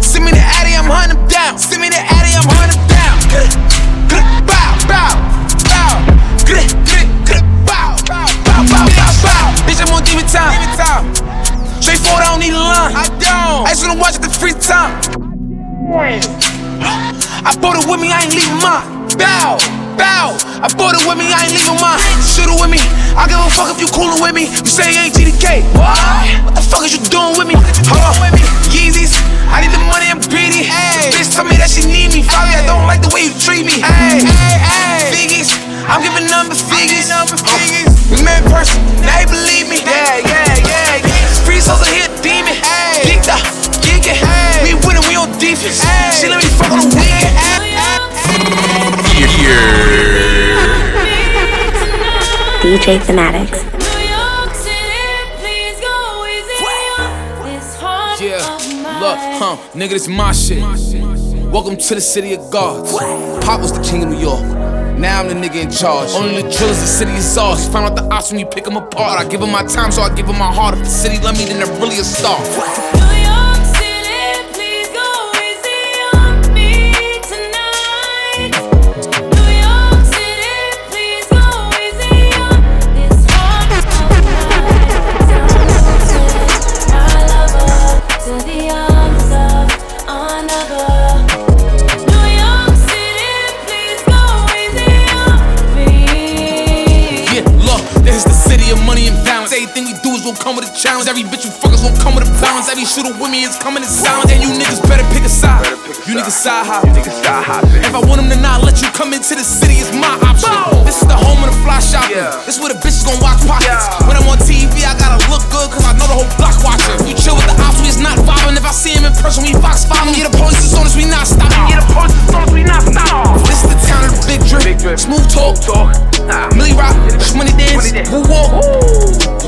Send me the Addy, I'm hunting them down. Send me the Addy, I'm hunting them down. Grr, grr, Bow, bow, bow. Grr, grr, grr, Bitch, I'm on demon time. Demon time. Straightforward, I don't need a line. I don't. I just wanna watch it the free time. I bought it with me, I ain't leaving mine. Bow, bow. I bought it with me, I ain't leaving mine. Shoot it with me. I give a fuck if you coolin' with me. You say you ain't GDK. What? What the fuck is you doing with me? Hold on. With me. Yeezys. I need the money, I'm greedy. Hey. Bitch tell me that she need me. Probably I don't like the way you treat me. Hey, hey, hey. Figgies. I'm giving number figures. Number figures. DJ Fanatics. Yeah, look, huh, nigga, this my shit. Welcome to the city of gods. Pop was the king of New York. Now I'm the nigga in charge. Only the drillers, the city is ours. Find out the ops when you pick them apart. I give them my time, so I give them my heart. If the city love me, then they're really a star. Every bitch you fuckers gonna come with a balance. Every shooter with me is coming in silence. And you niggas better pick a side. You niggas side hop. If I want them to not let you come into the city, it's my option. This is the home of the fly shopping. This is where the bitches gonna watch pockets. When I'm on TV, I gotta look good, cause I know the whole block watching. We chill with the ops, we is not vibing. If I see him in person, we box him. Yeah, the police is on us, we not stopping. Yeah, the police is on us, we not stopping. This is the town of the big drip. Smooth talk. Millie Rock, money dance, woo walk.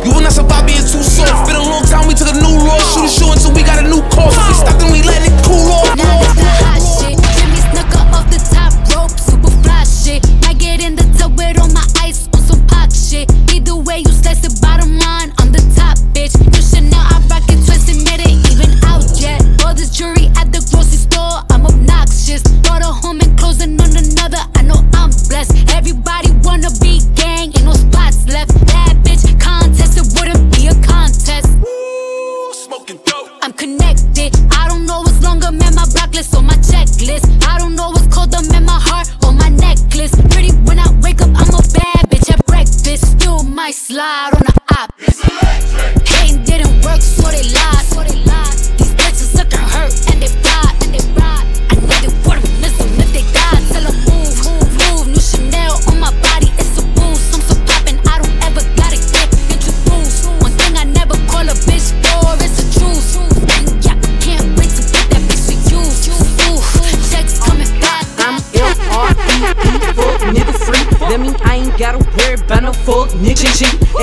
You will not survive being too soft. Been a long time, we took a new road. Shoot show until we got a new course. We stopped and we letting it cool off.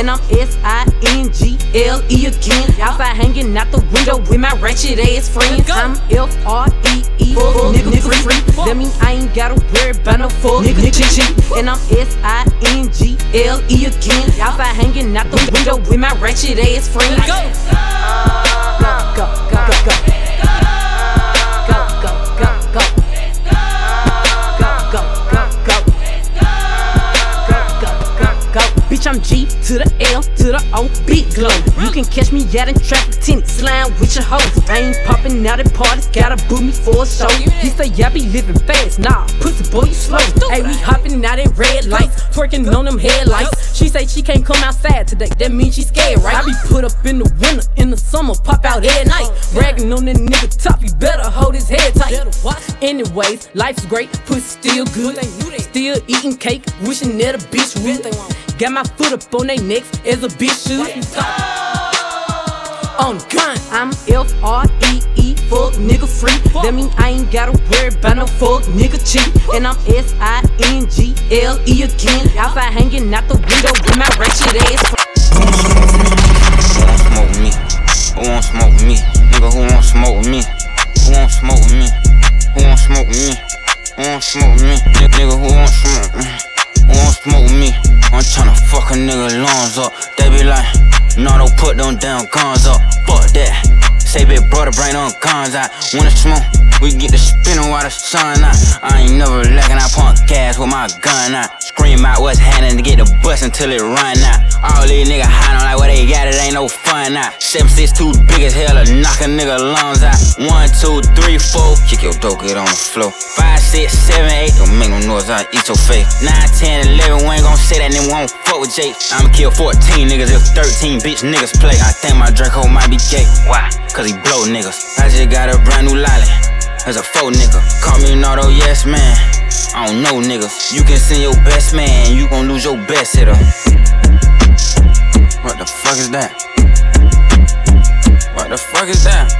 And I'm S I N G L E again. Outside hanging out the window with my ratchet ass friends. I'm F R E E, fuck nigga free. That mean I ain't gotta worry about no fuck nigga G. And I'm S I N G L E again. Outside hanging out the window with my ratchet ass friends. To the O, big glow. You can catch me out in traffic, tinted, slime with your hoes. I ain't popping out at parties, gotta book me for a show. He say, I be living fast, nah, pussy boy, you slow. Hey, we hopping out at red lights, twerking on them headlights. She say she can't come outside today, that means she scared, right? I be put up in the winter, in the summer, pop out at night. Bragging on that nigga top, you better hold his head tight. Anyways, life's great, pussy still good. Still eating cake, wishing that a bitch would. Got my foot up on they necks as a bitch should. On gun, I'm F R E E, fuck nigga free. That mean I ain't gotta worry about no fuck nigga cheat. And I'm S I N G L E again. Outside hanging out the window with my ratchet ass. smoke with me? Who won't smoke with me? Nigga, who won't smoke with me? Who won't smoke with me? Who won't smoke with me? Who won't smoke with me? Nigga, nigga, who won't smoke with me? Won't smoke me? I'm tryna fuck a nigga lungs up. They be like, no, don't put them damn guns up. Fuck that. Say big brother, bring them guns out. When it's smoke, we get the spinning while the sun out. I ain't never lacking, I pump gas with my gun out. Scream out what's happening to get the bus until it run out. All these niggas hiding like what they got, it ain't no fun six two big as hell to knock a nigga lungs out. One, two, three, four, kick your dope, get on the floor. Five, six, seven, eight, don't make no noise, I eat your face. Nine, ten, eleven, we ain't gon' say that, then we won't fuck with Jake. I'ma kill 14 niggas if 13 bitch niggas play. I think my drink Draco might be gay. Why? Cause he blow niggas. I just got a brand new lolly. As a faux nigga, call me an auto yes man. I don't know nigga. You can send your best man, you gon' lose your best hitter. What the fuck is that? What the fuck is that?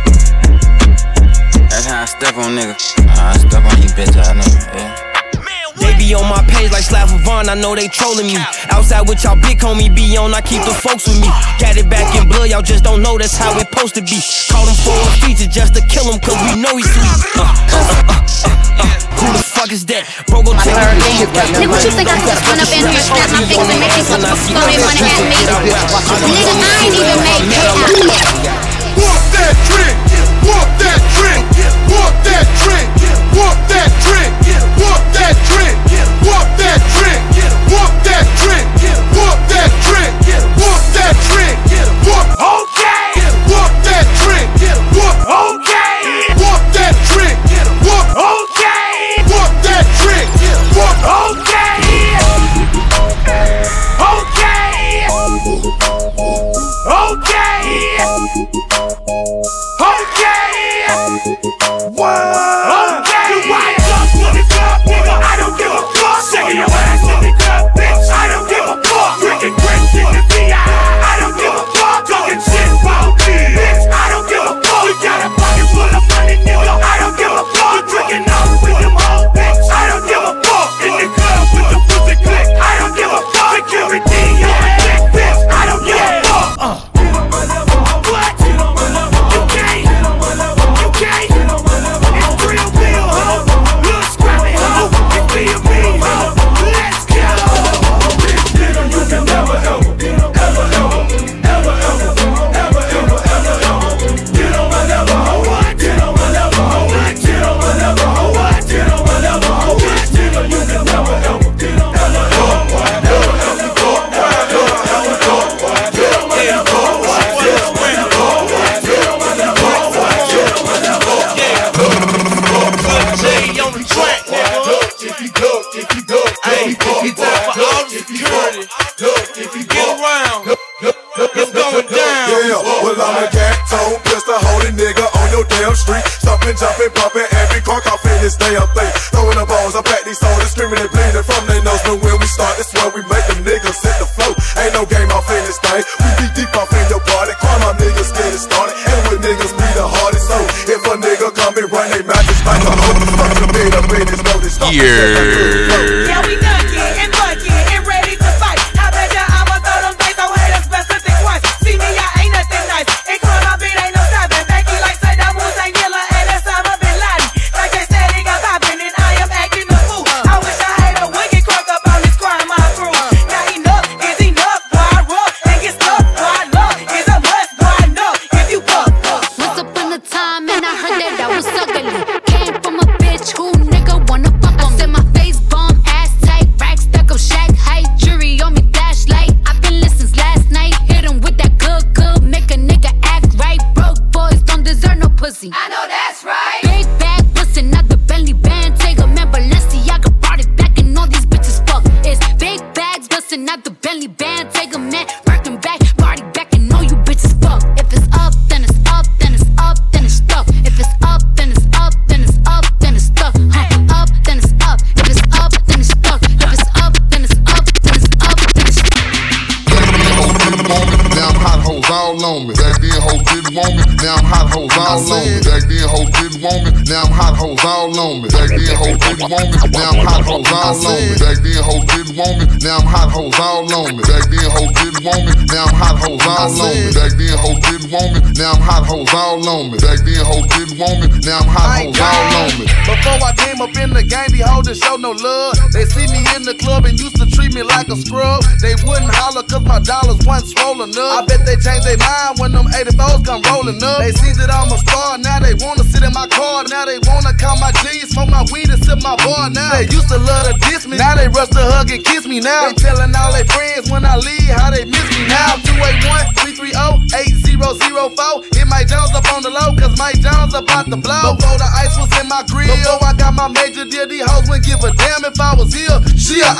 That's how I step on nigga. I step on you bitch I know. Yeah. They be on my page like Slav Vaughn, I know they trolling me. Outside with y'all big homie be on, I keep the folks with me. Got it back in blood, y'all just don't know that's how it supposed to be. Call him for a feature just to kill him, cause we know he's sweet. Uh, uh, uh, uh, uh, who the fuck is that? Bro, go check her name. Nigga, what you think I just run up in here, snap my face and make you put the phone in money at me? Nigga, I ain't even made pay out yet. Walk that trick, walk that trick, walk that trick, walk that trick, walk that trick, walk that trick, walk that trick, walk that trick, walk that trick, walk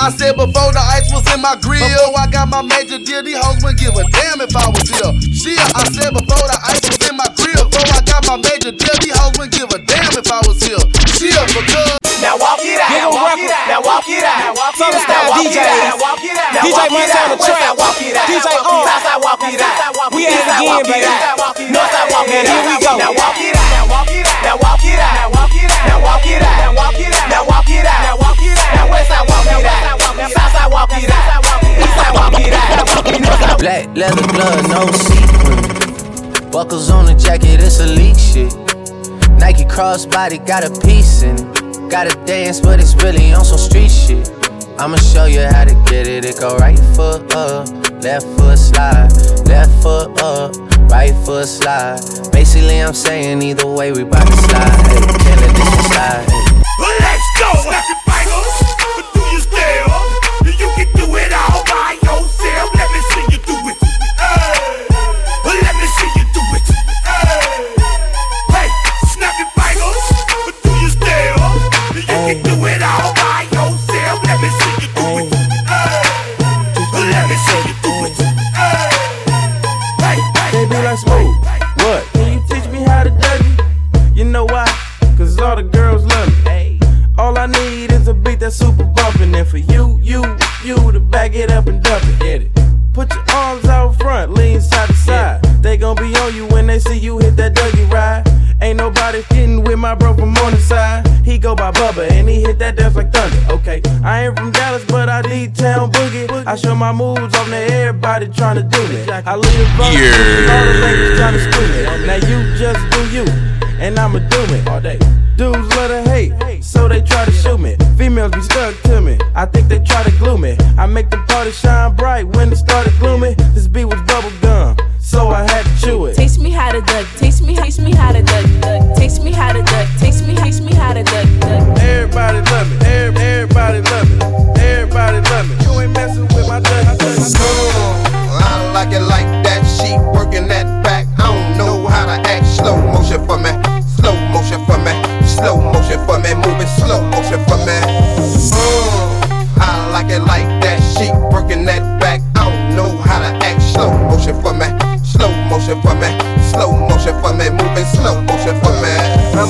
I said before the ice was in my grill, before I got my major deal, these hoes wouldn't give a damn if I was here. Shit, I said before the ice was in my grill, before I got my major deal, these hoes wouldn't give a damn if I was here. Shit, because Now walk it out. Give 'em walk it out. Now walk it out. Now walk it Southern out. style Now walk it out. Now walk it out. Now DJ walk it on the out. track. Westside walk it out. DJ on. Southside walk it out. We at it Eastside again, walk baby. out. Northside walk it out. here we go. Now walk it out. Now walk it out. Now walk it out. Now walk it out. Now walk it out. Now walk it out. Now walk it out. Black leather glove, no sequin. Buckles on the jacket, it's elite shit. Nike crossbody got a piece in it. Gotta dance, but it's really on some street shit. I'ma show you how to get it. It go right foot up, left foot slide, left foot up, right foot slide. Basically, I'm saying either way, we bout to slide. Hey, can't let this slide. Hey. Back it up and dump it. Get it. Put your arms out front, lean side to side. They gon' be on you when they see you hit that Dougie ride. Ain't nobody getting with my bro from on the side. He go by Bubba and he hit that dance like thunder. Okay, I ain't from Dallas, but I need town boogie. I show my moves on to everybody trying to do me. I lead a verse, Yeah. all the ladies trying to screw me. Now you just do you, and I'ma do me all day. Dudes love to hate, so they try to shoot me. Females be stuck to me, I think they try to glue me. I make the party shine bright when it started glooming. This beat was bubble gum, so I had to chew it. Taste me how to duck, taste me, taste me how to duck, duck. Taste me how to duck, taste me, taste me how to duck, duck. Everybody love me,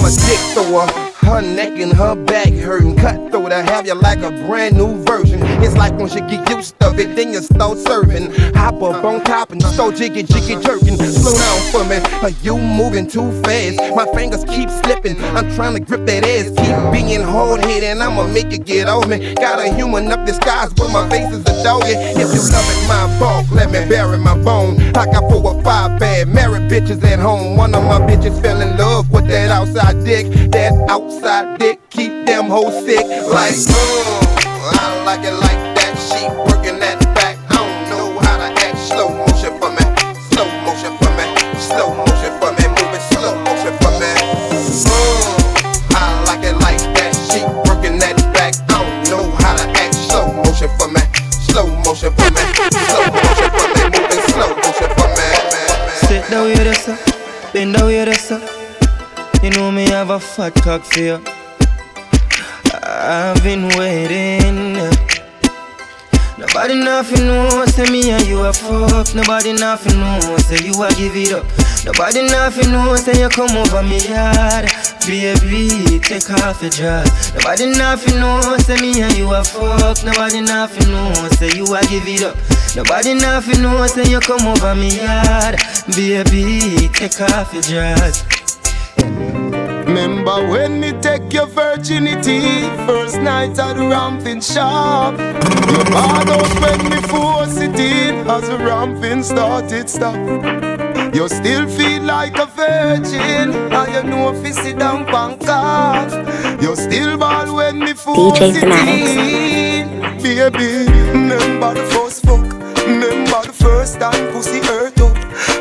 I'm a dick thrower. Her neck and her back hurting. Cut through to have you like a brand new version. It's like once you get used to it, then you start serving. Hop up on top and start jiggy jiggy jerking. Slow down for me, are you moving too fast? My fingers keep slipping. I'm trying to grip that ass, keep being hard headed. And I'ma make it get on me. Got a human up disguise, but my face is a doggy. If you loving my bulk, let me bury my bone. I got four or five bad married bitches at home. One of my bitches fell in love with that outside dick. That outside dick keep them hoes sick. Like, uh, I like it like that. She working that back. I don't know how to act. Slow motion for me. Slow motion for me. Slow motion for me. Moving slow motion for me. Uh, I like it like that. She working that back. I don't know how to act. Slow motion for me. Slow motion for me. Slow motion for me. Moving slow motion for me. Sit down here, that's up. Bend down here, that's up. You know me have a fat cock for you. I've been waiting. Nobody nothing know, say me and you a fuck. Nobody nothing know, say you a give it up. Nobody nothing know, say you come over me yard. Baby, take off your dress. Nobody nothing know, say me and you a fuck. Nobody nothing know, say you a give it up. Nobody nothing know, say you come over me yard. Baby, take off your dress. Remember when me take your virginity? First night at the ramping shop. You bad out when me force it in. As the ramping started stop. You still feel like a virgin. And you know if you sit down punk off. You still ball when me force DJ it in. Baby, remember the first fuck. Remember the first time pussy hurt up.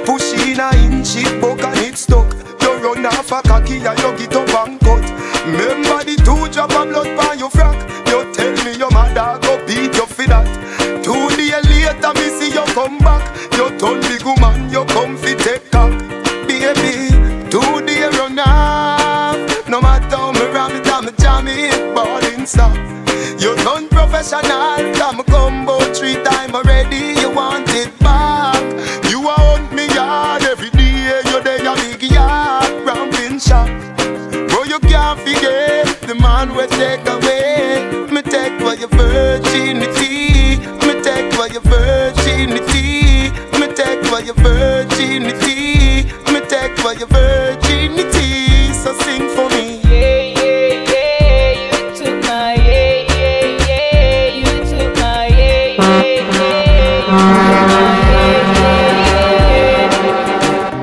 Push in a inch it buck and it stuck. You run off a cocky and you get up and cut. Remember the two drop of blood by your frack You tell me your mother go beat you for that. Two days later me see you come back. You turn big woman you come fi take cock. Baby, two days run off. No matter how me ram it and me jam it Ballin' stop You done professional Come combo virginity. Me take for your virginity. Me take for your virginity. Me take for your virginity. So sing for me. Yeah, yeah, yeah, you took my yeah, yeah, yeah, you took my yeah,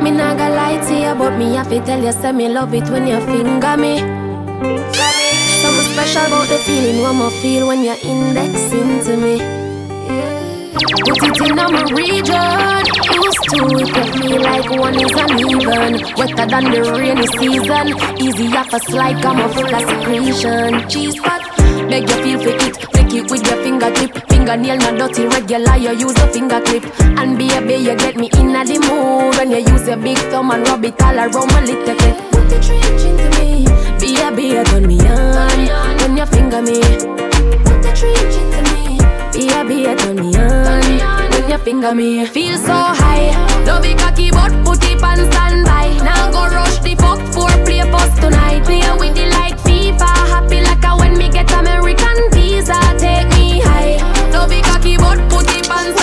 Me nah gonna lie to you, but me have to tell you, say me love it when you finger me. Special about the feeling one more feel when you're indexing to me. Put it in my region. Used to it to feel like one is uneven. Wetter than the rainy season. Easy up a slide, come up full of secretion. Cheese pot, make you feel for it. Make it with your fingertip. Fingernail not dirty, regular. You use a finger clip. And be a baby, you get me in a the mood when you use your big thumb and rub it all around my little bit. Put the trench into me. Baby, you turn me on you finger me. Put the trench into me. Baby, you turn me on when you finger me. Feel so high. Love it cocky, but put it on standby. Now go rush the fuck for play post tonight. Play with the like FIFA. Happy like a when me get American visa. Take me high. Love it cocky, but put it on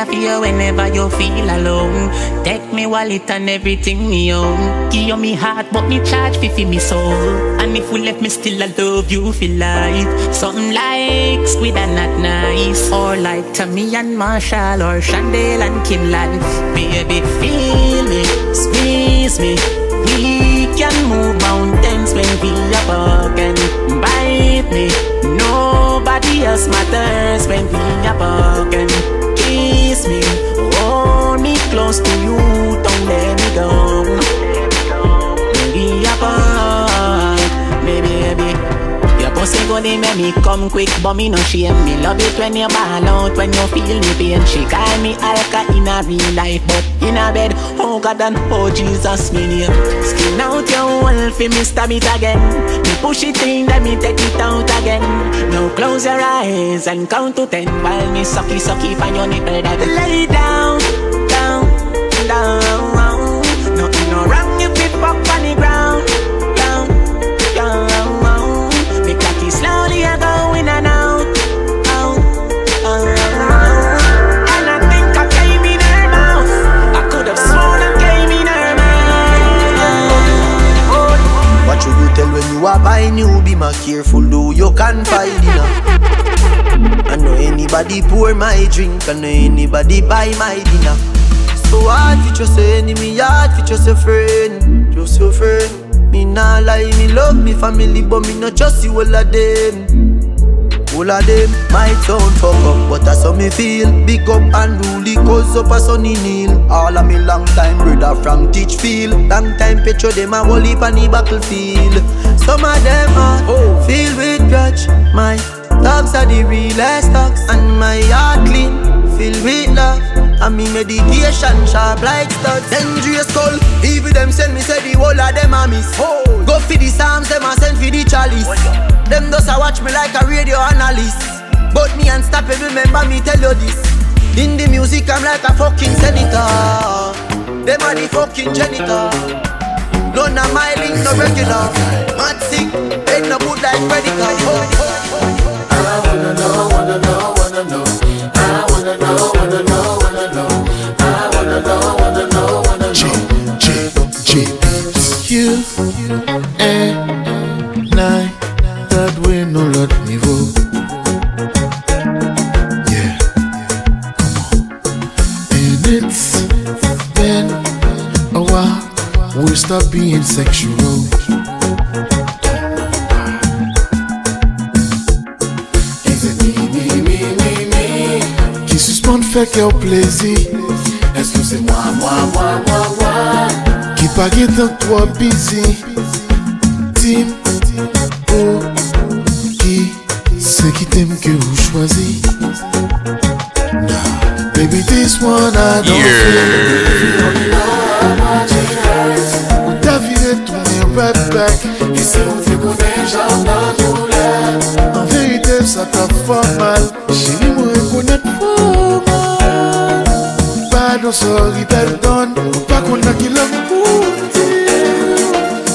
For you whenever you feel alone. Take me wallet and everything me own. Give you me heart, but me charge fi fi me soul. And if we left me still, I love you for life. Something like squid and not nice, or like Tammy and Marshall, or Chandel and Kimlan. Baby, feel me, squeeze me. We can move mountains when we are broken. Bite me, nobody else matters when we are broken. Close to you, don't let me go. Are apart, baby, baby. Your pussy good, it make me come quick, but me no shame. Me love it when you ball out, when you feel me pain. She call me Alka in a real life, but in a bed, oh God and oh Jesus, me name. Skin out your wall fi me stab it again. Me push it in, then me take it out again. Now close your eyes and count to ten while me sucky sucky on your nipple. That lay down, down. Nothing no wrong if it fuck on the ground. Down, down. Me cocky slowly I go in and out. Out, out. And I think I came in her mouth. I could have sworn I came in her mouth. Oh. What should you tell when you are buying you? Be more careful, do you confide in her? I know anybody pour my drink, I know anybody buy my dinner. So hard for just a enemy, hard for just a friend, just your friend. Me nah lie, me love me family, but me not just you all of them. All of them might sound fuck up, but that's how me feel. Big up and rule cause up a sunny kneel. All of me long time brother from Teachfield. Long time petro them a whole heap on the battlefield. Some of them are oh. filled with grudge. My dogs are the realest dogs, and my heart clean, filled with love. And me medication sharp like studs. Dangerous skull Even them send me say the whole of them a miss. Oh. Go for the psalms, them a send for the chalice. Them does a watch me like a radio analyst. But me unstoppable, remember me tell you this. In the music I'm like a fucking senator. Them are the fucking janitor. None of my link no regular. Mad sick, head no good like Predator. I wanna know, wanna know, wanna know sexual. Is it me, me, me, me, me? Ki suspend fèk lè ou plezi. Eske se mwa, mwa, mwa, mwa, mwa? Ki page tan kwa bizi. Sorry pardon Pas qu'on a qui l'aime pour dire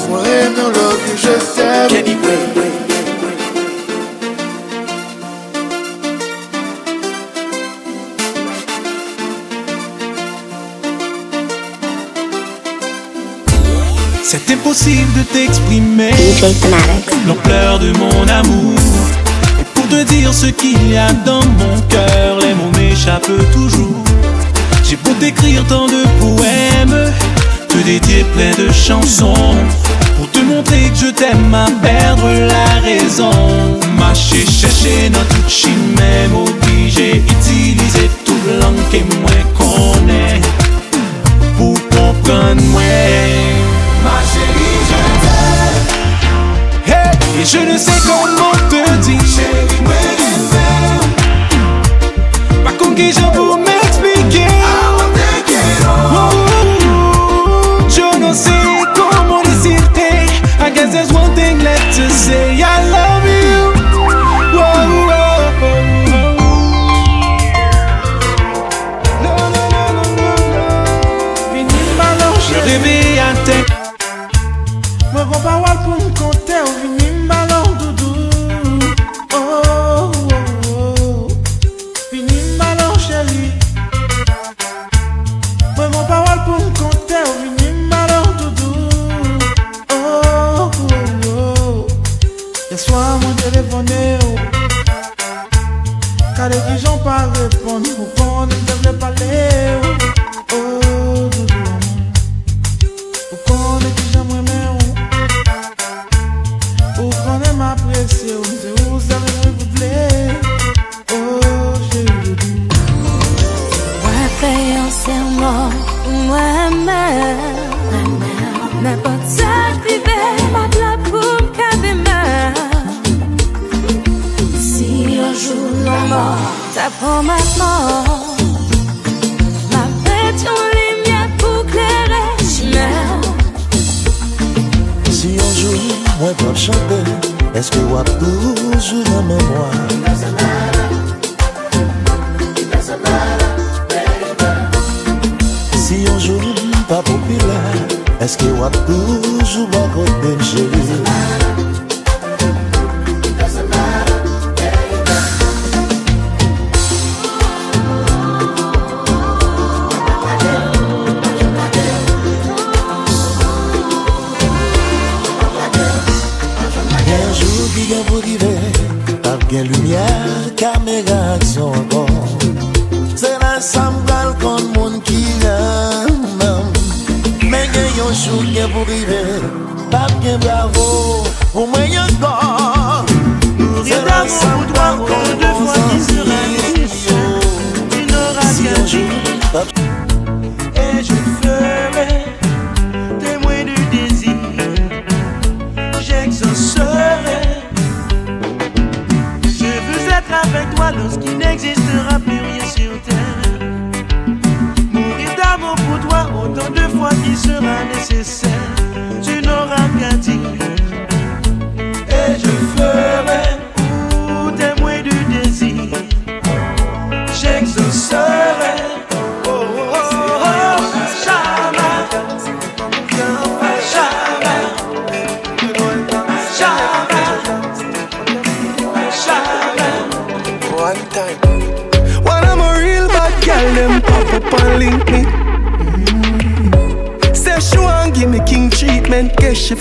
Moi non love you je t'aime Kenny C'est impossible de t'exprimer l'ampleur de mon amour. Et pour te dire ce qu'il y a dans mon cœur, les mots m'échappent toujours. J'ai beau t'écrire tant de poèmes, te dédier plein de chansons. Pour te montrer que je t'aime à perdre la raison. Marcher, chercher chine, même obligé, utiliser toute langue que moi connais. Pour comprendre moi. Ma chérie, je t'aime. Hey, et je ne sais comment te dire. Chérie, moi, Pas comme qui j'en pour m'expliquer? Je ne sais comment décider. I guess there's one thing left to say. I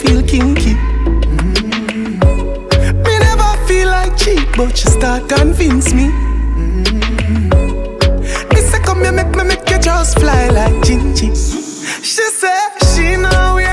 feel kinky. Mm. Me never feel like cheap, but she start convince me. Mm. Me say come here, make me make you just fly like Gingy. She say she know we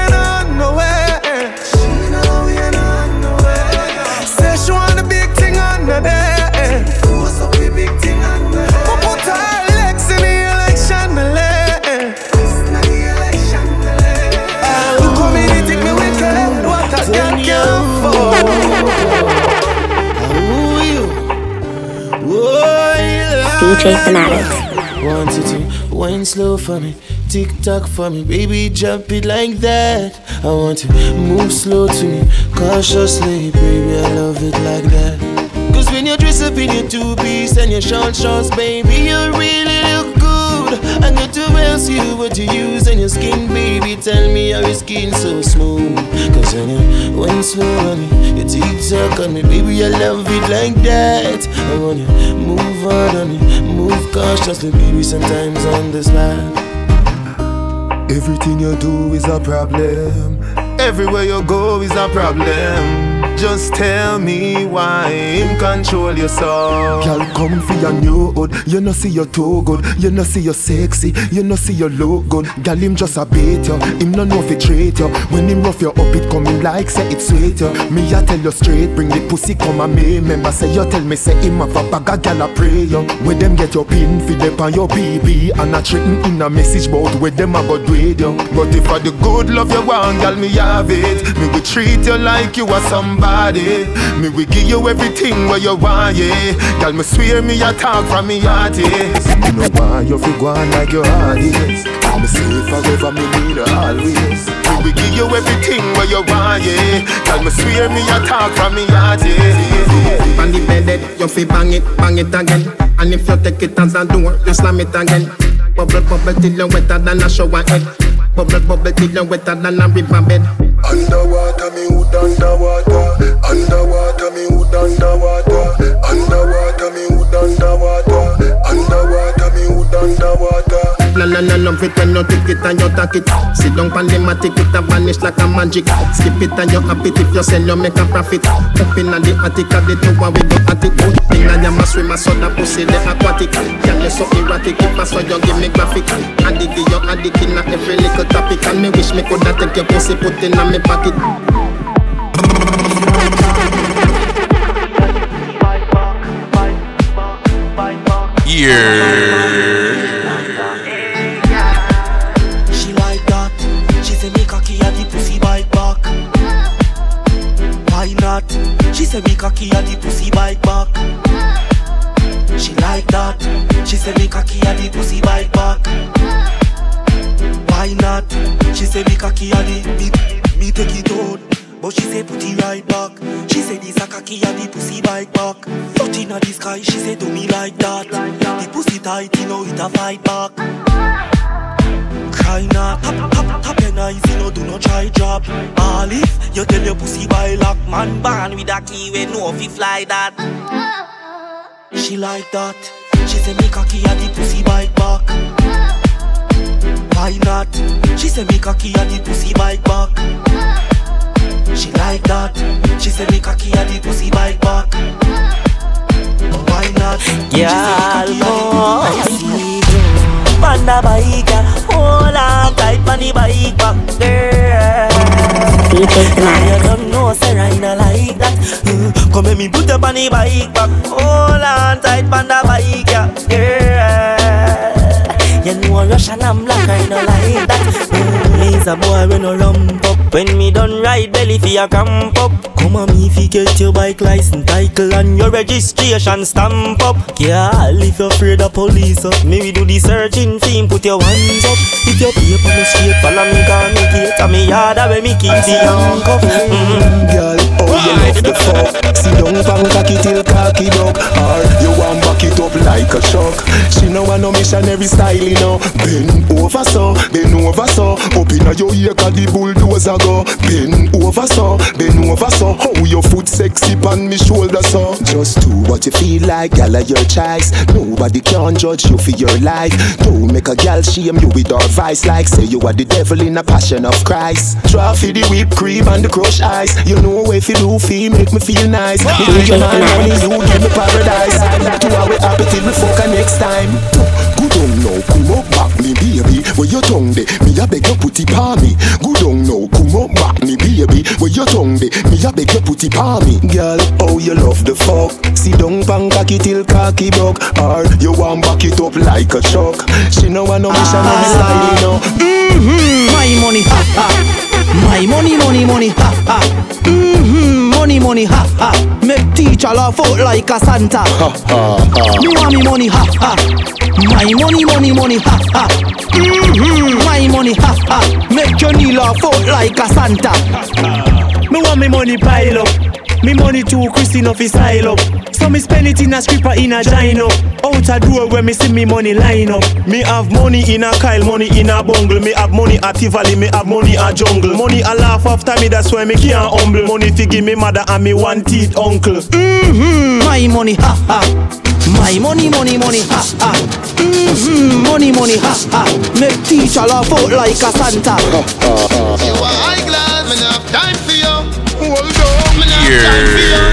DJ Fanatics. One, two, two, wine slow for me, tick tock for me, baby, jump it like that. I want to move slow to me, cautiously, baby, I love it like that. Cause when you dress up in your two piece and your short shorts, baby, you really look good. I got to ask you what you use on your skin, baby. Tell me how your skin so smooth. Cause when you went slow on me, your teeth suck on me, baby, I love it like that. I wanna move on on me, move cautiously, baby, sometimes on the spot. Everything you do is a problem. Everywhere you go is a problem. Just tell me why him control your soul. Girl, come for your new hood. You know see your too good. You know see you sexy. You know see your look good. Girl, him just a bait you. Him no know he treat you. When him rough you up, it coming like say it sweet you. Me I tell you straight, bring the pussy come and me. Remember say you tell me say him have a bag of gal a pray you. Where them get your pin fi dep on your BB and a written in a message board where them a go do with you. But if I the good love you want, girl, me have it. Me will treat you like you are somebody. Me will give you everything what you want, yeah. Girl, me swear me a talk from me heart, yes. You know why you go on like your heart is. Me say forever, me need always. Me will give you everything what you want, yeah. Girl, me swear me a talk from me heart, yeah. On the bed, you fi bang it, bang it again. And if you take it as a door, you slam it again. Bubble, bubble till you're wetter than a shower head. Bubble, bubble till you wetter than a river bed. Underwater, me hood underwater. Underwater, me hood underwater. Underwater, me hood underwater. Underwater, me hood underwater. La la la love it when you take it and you take it. Sit down pan the matic, it a vanish like a magic. Skip it and you happy if you sell, you make a profit. Up in the attic, at the tower we go at it. Good thing I am a swimmer, so the pussy the aquatic. Girl, you so erratic, if I saw you give me graphic. Addict, you addict in every little topic. And me wish me coulda take your pussy, put in a me pocket. Yeah. Not? She said me cocky and the pussy bite back. She like that. She said me cocky and the pussy bite back. Why not? She say me cocky and the me, me take it out. But she say put it right back. She say this a cocky and the pussy bite back. Foot inna the sky, she say do me like that. The pussy tight, you know it a fight back. Cry not, tap tap tap your eyes, you know do not try drop. All if you tell your pussy by lock, man born with a key we know if he fly that. She like that. She say me cocky and the pussy bite back. Why not? She say me cocky and the pussy bite back. She like that. She say me cocky and the pussy bite back. Girl, come Panda bike. Hold on tight on the bike back, girl. You don't know, say I not like that. Mm, Come let me put up on the bike back. Hold on tight on the bike, yeah. You know Russian and I'm black, I not like that. Mm, He's a boy when no lump up. When me done ride belly for your camp up. Come on me fi get your bike license, title and your registration stamp up. Girl, if you're afraid of police up, me we do the searching theme. Put your hands up. If your paper no straight, follow me call me gate. And me yard where me keep the handcuff. Mm. Girl, oh you love the fuck? Sit down pan cocky till cocky broke. Or you want back it up like a truck She know want no missionary style you know. Bend over so, bend over so. Up inna your ear cause the bulldozer go. Bend over so, bend over so. How your foot sexy pan me shoulder so. Just do what you feel like, gal your choice. Nobody can judge you for your life. Don't make a gal shame you with her vice Like say you are the devil in a passion of Christ. Draw for the whipped cream and the crushed ice. You know if you do feel make me feel nice. Me give you my money, you give me paradise. Two hour happy till we fuck her next time. Good on now, come up back me baby. Where your tongue de, me a beg you put it on me. Good on now, come up back me baby. Where your tongue de, me a beg you put it on me. Girl, oh you love the fuck? Sit down pan cocky till cocky buck. Or you want back it up like a truck? She know I know missionary style, you know. Mm-hmm. My money, ha ha. My money, money, money, ha ha. Mm-hmm. Money, money, ha ha. Make teacher laugh out like a Santa. Ha ha ha Me want me money, ha ha. My money, money, money, ha ha. Mm-hmm. My money, ha ha. Make your knee laugh out like a Santa. Me want me money pile up. Me money too Christine off his style up. So me spend it in a stripper in a gino. Out a door where me see me money line up. Me have money in a Kyle, money in a bungle. Me have money at Tivoli, me have money at jungle. Money a laugh after me, that's why me can't humble. Money fi give me mother and me one teeth uncle. Mm-hmm. My money, ha ha. My money, money, money, ha ha. Mm-hmm. Money, money, ha ha. Make teacher laugh out like a Santa. You are high class, me have time for you. Hold on, me have time for you.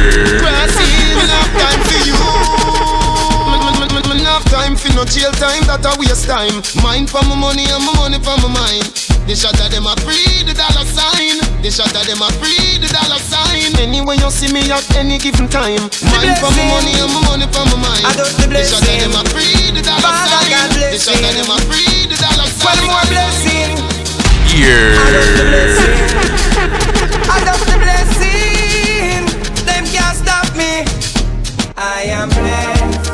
Grassy, me have time for you. Me, have time for no jail time, that a waste time. Mind for my money and my money for my mind. The shot of them a free the dollar sign. The shot of them a free the dollar sign. Anyway you see me at any given time. Mind for my money and my money for my mind. I got the The shot of them a free the dollar Father sign. The shot of them a free the dollar sign. One more blessing. Yeah. I love the blessing. Them can't stop me. I am blessed.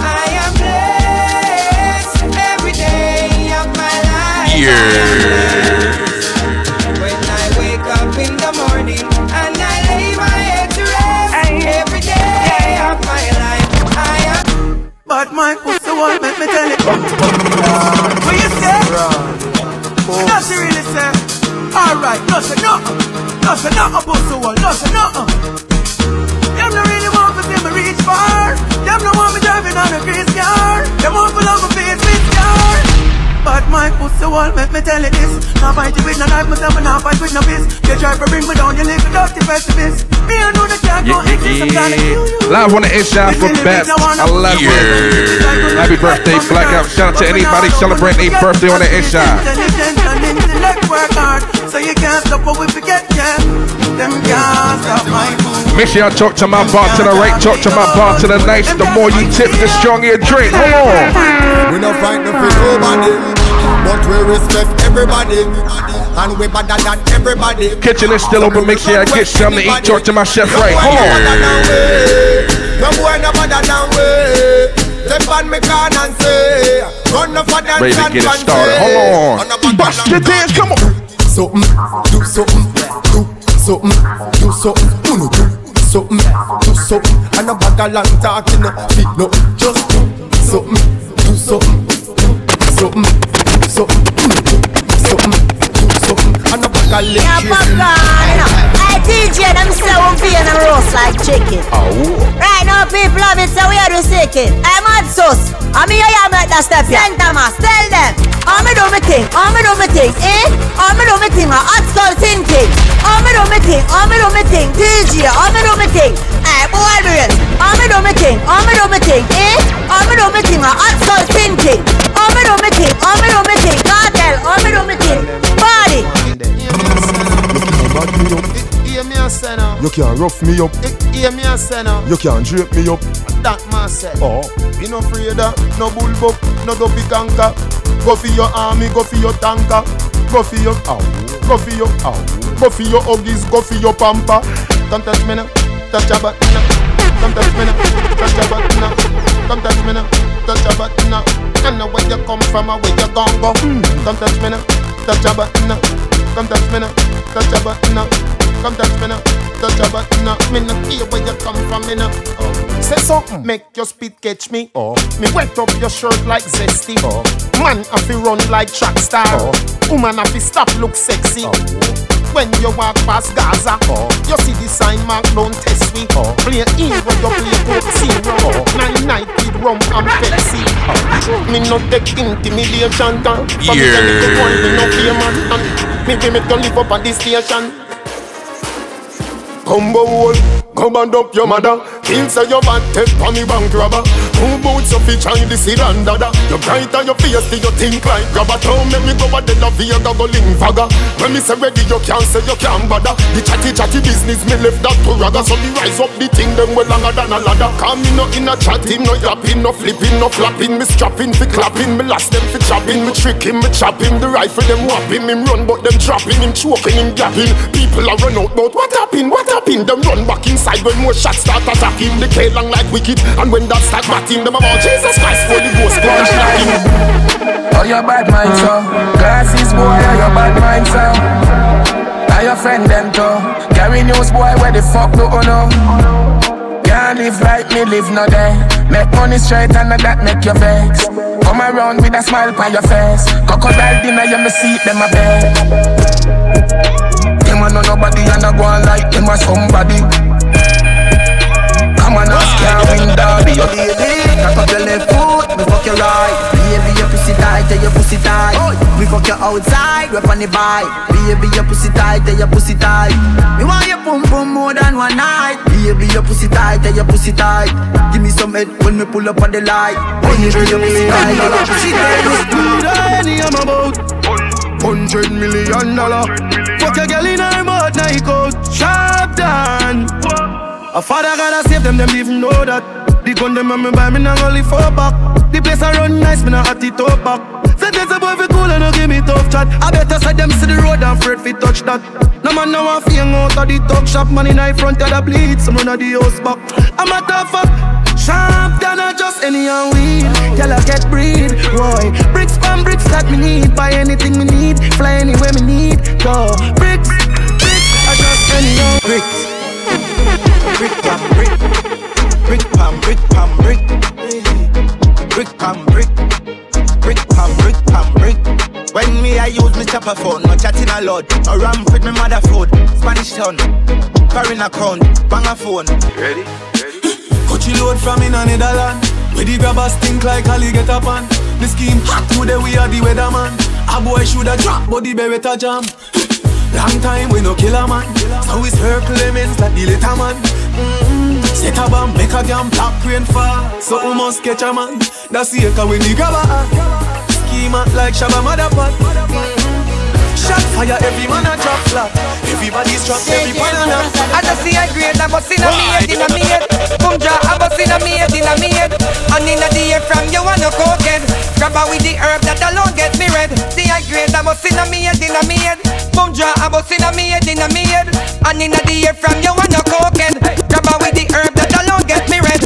I am blessed every day of my life. When I wake up in the morning and I lay my head to rest, every day of my life I am. But my pussy won't make me tell it. What you say? Does she really say? Alright, no say no. No say no, pussy wall. No say no. Them no really want to see me reach far. Them no want me driving on a grease car. Them want to love me face with scar. But my pussy wall make me tell you this Now fight it with no knife, myself and now fight with no fist You try to bring me down, you live a dirty pessimist Me I know the can't go Yeah, exist, I'm gonna kill you yeah. Live on the inside for Beth. I love you. Happy birthday, Blackout. Shout out to anybody celebrating a birthday on the inside. Intelligence work hard So you can't stop what we forget, yeah Them can't stop my move Make sure y'all talk to my bar to the right, talk to my bar to the nice. The more you tip, the stronger your drink. Hold on. We not frightened for nobody, but we respect everybody, and we better than everybody. Kitchen is still open. Make sure I get something to eat. Talk to my chef right. Hold on. No boy no better than we. Step on me can and say, run up for dance Ready to get it started. Hold on. Bust your dance. Come on. Something, do something, do something, do something, uno do something, do something, and a bag of long talking, no feet no, just do something, do something, do something, do something, uno do something, do something, and a bag of Yeah, leg popcorn. Hey, DJ them sound vein and roast like chicken. Oh. Right now people love it, so we are receiving. I'm at sauce. I mean I am like that step. Send them tell them. I'm a do thing, I'm a do thing, eh? I'm a do I'm my hot thinking. I'm a do thing, I'm a do my thing, DJ, I'm a do my thing. Eh, boy, I'm a do thing, I'm a do thing, eh? I'm a do I'm my hot thinking. I'm a do thing, I'm a do thing, cartel, I'm a do my thing, party eh? You can't rough me up. Hear me a say. You can't drape me up. That man said. Oh. Me no afraid of no bullbuck, no dopey canker. Go for your army, go for your tanker. Go for your ow. Go for your ow. Go for your huggies, go for your pamper. Don't touch me now. Touch your button now. Don't touch me now. Touch your button now. Don't touch me now. Touch your button now. I know where you come from and where you gon' go. Don't touch me now. Touch your button now. Come touch me now. Touch your button now. Come touch me now. Touch your button now. Me no care where you come from, me now. Oh. Say something, make your spit catch me. Oh. Me wet up your shirt like zesty. Oh. Man, I feel run like track star. Oh. Woman, I feel stop look sexy. Oh. When you walk past Gaza, oh. you see the sign mark, don't test me. Oh. Play hero, you play (laughs) Coke Zero. Oh. Nine night with rum and Pepsi. Oh. Me no take intimidation, can. For me, tell me to one, me no fear man. And me give me to live up on this station. Combo hole, come and up your mother. Kill say your bad take for me bank robber. Who boots up each eye this and dada. You bright on your face, do you think like grabber? Don't make me go a dead of your goggling fagger. When me say ready, you can't say you can't bother. The chatty chatty business, me left that to ragga. So me rise up the thing, them well longer than a ladder. Come me no in a chatting, no yapping, no flipping, no flapping. Me strapping, fi clapping, me last them fi chopping. Me tricking, me chopping. The rifle them whopping, him run but them dropping, him choking, him gapping. People are run out, but what happened? What happened? Them run back inside when more shots start attacking. The K long like wicked, and when that start batting, them about Jesus Christ, Holy Ghost, punch knocking. Oh, your bad mind, so. Glasses, boy, oh, your bad mind, so. Are your friend, them, too Carry news, boy, where the fuck do you know? Can't live like me, live no day. Make money straight and that make you vex. Come around with a smile on your face. Crocodile dinner, you me see them a bed. Them a know nobody and a go on like them a somebody Come on, us can't derby Yo, baby, cock up your left foot, me fuck your right Baby, your pussy tight, tell your pussy tight. Me fuck your outside, rep on the bike Baby, your pussy tight, tell your pussy tight. Me want your pum pum more than one night. Baby, your pussy tight, tell your pussy tight. Give me some head when me pull up on the light. Baby, your pussy tight, tell your pussy tight. I'm about Hundred million dollar. Fuck your girl in her mouth, Nike out Sharp down A father gotta save them, them even know that. The gun them and me buy, me not only four back. The place I run nice, me not at it top back. Sentence a boy fi cool and no give me tough chat. I better side them see the road and afraid fi touch that. No man now fi hang out of the talk shop Man in high front of the bleed, some run of the house back. I'm a tough fuck Sharp than a just any and weed. Y'all get breed, boy. Bricks from bricks that me need. Buy anything me need Fly anywhere me need. Go. Bricks, bricks I just any and Bricks Brick pam brick. Brick pam brick pam brick. Brick pam brick. Brick pam brick pam brick. When me I use me chopper phone No chatting a lot I ram with me mother food. Spanish town Foreign account Bang a phone. Ready? Ready? (laughs) Coachy load from in a Netherland. Where the grabbers stink like Ali get up on The scheme hot today we are the weatherman. A boy shoulda drop but the beretta jam (laughs) Long time we no kill a man. So we circle lemons like the little man. Mm-hmm. Set a bomb, make a damn black rain fall. So we must catch a man. That's the echo when the grabber Schema like Shabba Motherpot mm-hmm. Shot fire, every man a drop flat Everybody's trapped, every banana. I just see a grade, I bust in a me head, in a me head. Boom jaw, I bust in a me head, in a me head. And in a air from you wanna cokehead. Grab her with the herb that alone get me red. See a grade, I bust in a me head, in a me head. Boom jaw, I bust in a me head, in a me head. And in a air from you wanna cokehead. Grab her with the herb that alone get me red.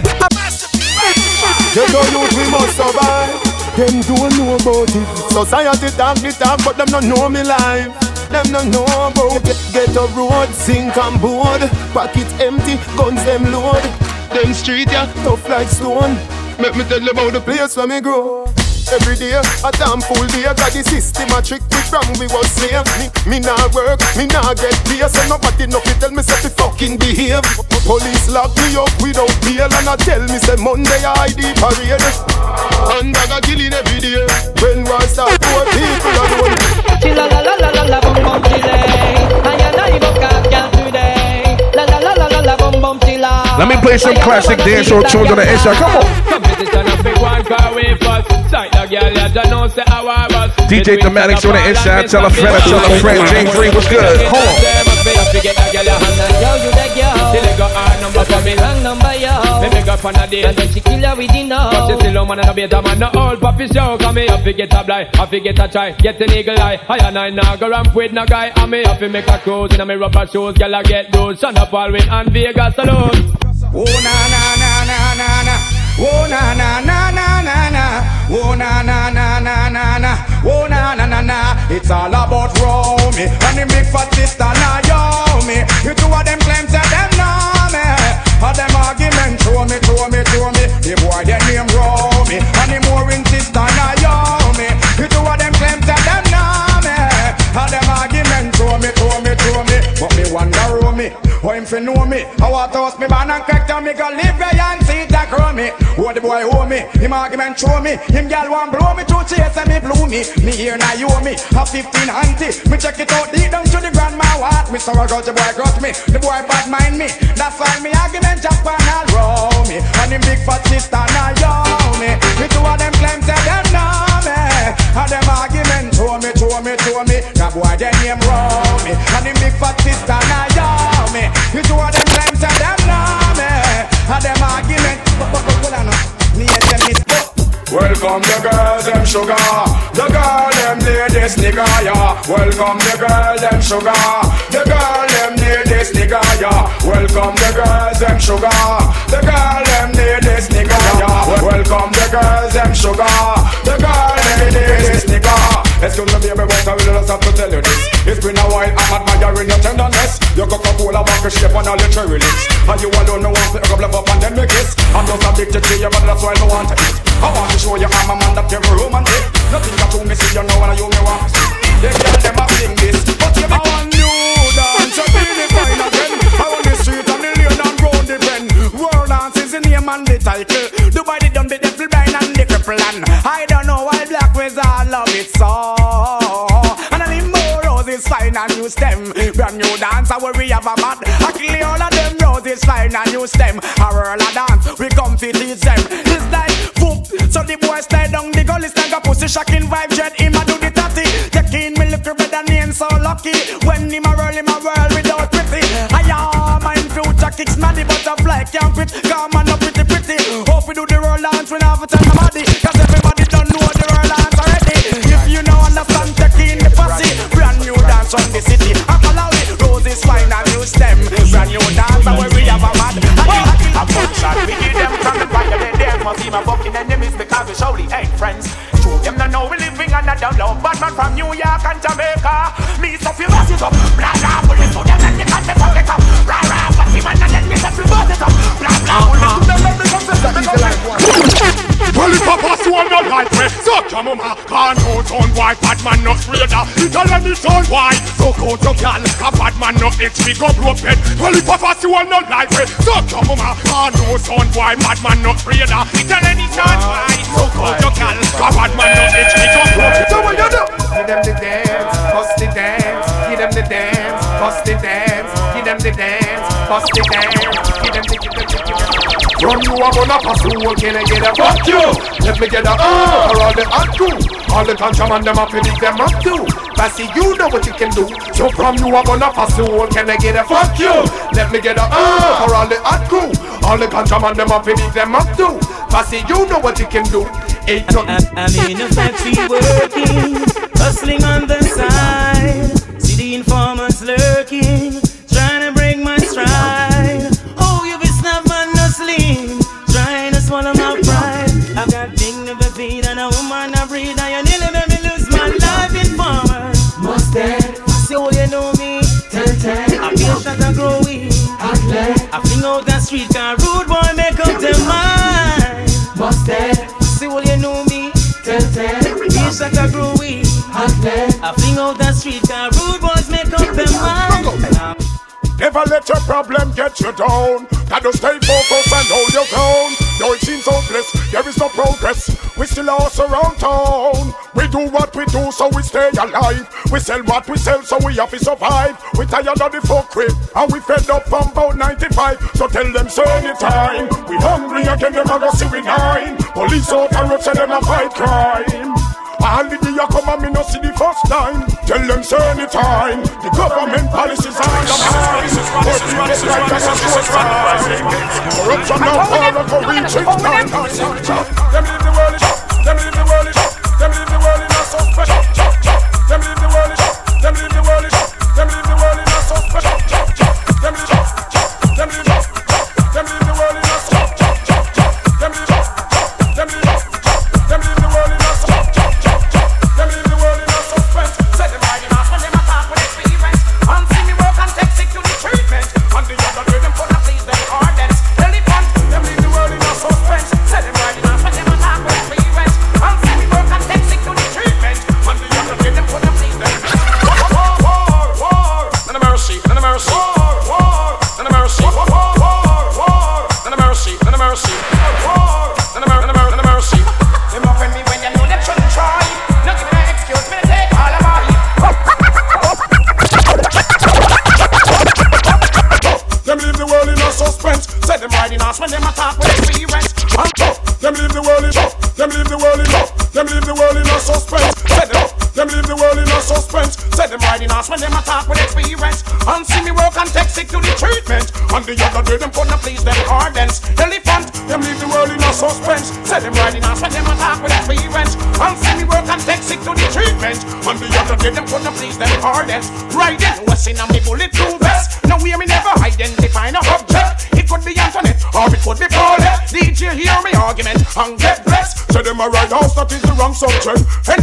Get on youth, we must survive. Them don't know about it. Society talk the talk, but them don't know me life. Them don't know about get, get a road, sink and board. Pocket empty, guns them load. Them street yeah, tough like stone. Make me tell you about the place where me grow. Every day, a damn full day. Got the system a trick me from we was slave. Me, me nah work, me nah get pay So nobody no tell me say fi fucking behave. Police lock me up without bail And I tell me say Monday I ID parade. And I got killing every day. When war start, poor people alone Chilla la la la la la bum bum chile eh. I and I go cock girl today Let me play some classic dancehall tunes on the inside. Come on. DJ Thematics on the inside. Tell a friend, tell a friend. James Green was good. Hold on. Me she still man man No old show Cause me have to get a Have to get a try Get I and I now go ramp with no guy me have to make a In a me rubber shoes I get those with Vegas alone Oh na na na na na na Oh na na na na na na Oh na na na na na na Oh na na na na It's all about Romy And the big fat sister Naomi You two of them claim that them know me All them argument throw me, throw me, throw me The boy their name Romy And the more in sister Naomi You two of them claim that them know me All them argument throw me, throw me, throw me But me wonder him fi know me. I toast me ban and crack me go live where and see it like me. Who the boy owe me? Him argument show me. Him gal want blow me to chase and me blew me. Me here now you owe me. A 15 auntie. Me check it out deep down to the grandma what Me sorrow got the boy got me. The boy bad mind me. That's why me argument jump and all row me. And him big fat sister now yo me. Me two of them claim say them know me. And them argument show me, And them argument But, but, but, hold on now. Me and them is Welcome the girls, them sugar. The girl, them ladies, nigga, yeah. Welcome the girl, them sugar. The girl, them ladies, nigga, yeah. Welcome the girls, them sugar. The girl, them ladies, nigga, yeah. Welcome the girls, them sugar. The girl, them ladies, nigga. Excuse me, baby, but I will just have to tell you this. It's been a while, I'm admiring your tenderness. Your Coca-Cola vodka shape and all your cherry lips. And you alone know want to hook up up and then make kiss. I'm just addicted to you, but that's why I want to eat. I want to show you I'm a man that every romantic. Nothing to me, see you know when you me want. They girl them a sing this, but you I want new dance, you feel it fine again. I want the street and the lane and road the bend. World dance is the name and the title. Dubai the dumb, the devil blind and the cripple and I don't know why black wizard love it so. And need more roses fine and new stem. Brand new dance, I worry have a bad. I kill all of them roses fine and new stem. A whirl a dance, we come to teach them. It's like whoop, so the boy stay down the gully, stand a pussy shocking vibe, jet him a do the tatty. Taking me little better name so lucky. When him a roll him a whirl without pretty. I am my future kicks man the butterfly can't quit. Come on up pretty pretty. Hope we do the roll dance when I have a stem. Brand new dance where we have a mad. A function, we give them from the fire. They dare must see my fucking enemies because we surely ain't friends. True, them don't know we living a down low. Bad from New York and Jamaica. Me feel mass it up. Not like me, suck your mama. Can't go on why bad man no trader He tell it's on why. So go to gal, a bad man no HP go broken Well, if a pass one no like me, suck your mama. Can't go on why bad man no trader He tell it's on why. So go to gal, a bad man no HP go broken So what you do? Give them the dance, bust the dance. Give them the dance, bust the dance. Give them the dance, bust the dance. Give them the, give them the, give them the From you I'm gonna pass whole can I get a fuck you. Let me get a uh for all the hot crew All the contraband them up to dig them up too Passy you know what you can do. So from you I'm gonna pass whole can I get a fuck you. Let me get a uh for all the hot crew All the contraband them up to dig them up too Passy you know what you can do. Ain't nothing. I'm in a factory working, hustling on the out that street car, rude boy make up their mind. Must dead. See what you know me, ten ten. Feel shot and grow weak. I fling out that street car, rude boys make up their mind. Never let your problem get you down. Gotta stay focused and hold your ground. Though it seems hopeless, there is no progress. We still lost around town. We do what we do, so we stay alive. We sell what we sell, so we have to survive. We tired of the fuckery, and we fed up from about 95. So tell them, so anytime. We hungry again, them a go see we nine. Police out and road, them a fight crime. All the day you come and me no see the first time. Tell them say anytime. The government policies are the. Corruption now far reaching time. Them leave the world, them leave them them hardens. Riding what's in a me bulletproof vest. Now hear me never identify no object. It could be Antoinette or it could be Paulette. DJ hear me argument and get blessed. Say them a right house that is the wrong subject. Any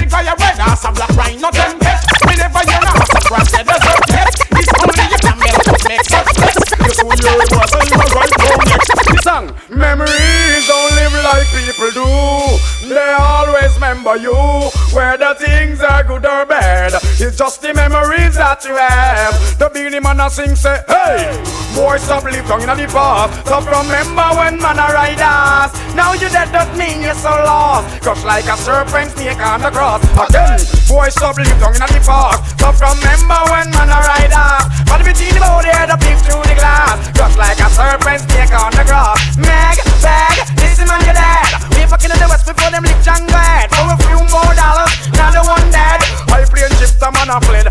that you have. The Beenie Man a sing say, hey, boy stop live down in the past. Stop remember when man a ride us. Now you dead don't mean you're so lost. Crush like a serpent snake on the cross. Again, boy stop live down in the past. Stop remember when man a ride us. But the body the peep through the glass. Crush like a serpent snake on the grass. Meg, bag, listen man you dead. We fucking in the west before them lick jungle head. For a few more dollars, now the one dead. I play chips, a man a fled.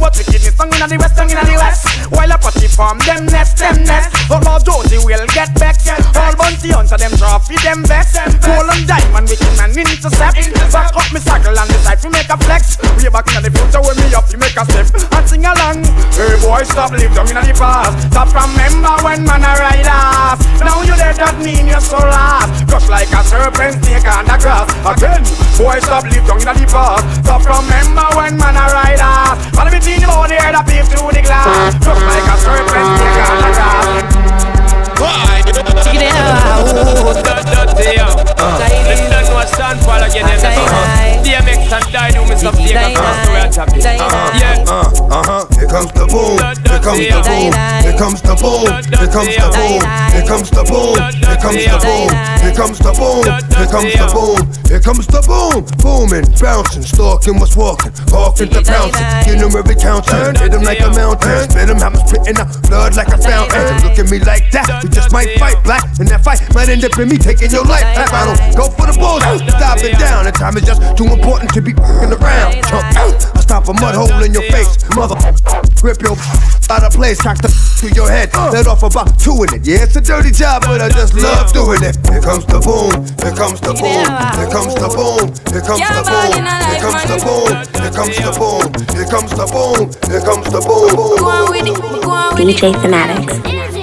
I sing too much wickedness, song in the west, song in the west. While I party from them nest, them nest. But Lord Jonesy will get back. All bounty hunter them trophy, them best. Golden diamond, wicked man intercept. Back up me circle and decide to make a flex. Way back in the future when me up, you make a step and sing along. Hey boy, stop live down in the past. Stop remember when man a ride ass. Now you dead, that mean you're so lost. Crush like a serpent snake on the grass. Again, boy, stop live down in the past. Stop remember when man a ride ass. Follow me team out there, that peep through the glass. Crush like a serpent snake on the grass. Why? Check it out. Dirty, yo. This don't know stand for again. DMX and die do me some thing across the way I tap it. Yeah. Uh, uh-huh. Here comes the boom. Here comes the boom. Here comes the boom. Here comes the boom. Here comes the boom. Here comes the boom. Here comes the boom. Here comes the boom. Here comes the boom. Booming, bouncing, stalking, what's walking, walking to pouncing. Get them every counter. Hit them like a mountain. Spit them, have them spitting out blood like a fountain. Look at me like that. We just might fight black. And that fight might end up in me taking your life. If I don't go for the bulls, Stop it down, the time is just too important to be fing around. Uh, I stop a mud hole in your face, mother. Rip your out of place, cock the to your head. Let off about two in it. Yeah, it's a dirty job, but I just love doing it. Here comes the boom, here comes the boom, here comes the boom, here comes the boom, here comes the boom, here comes the boom, here comes the boom, here comes the boom. Go on with it. DJ Fanatics.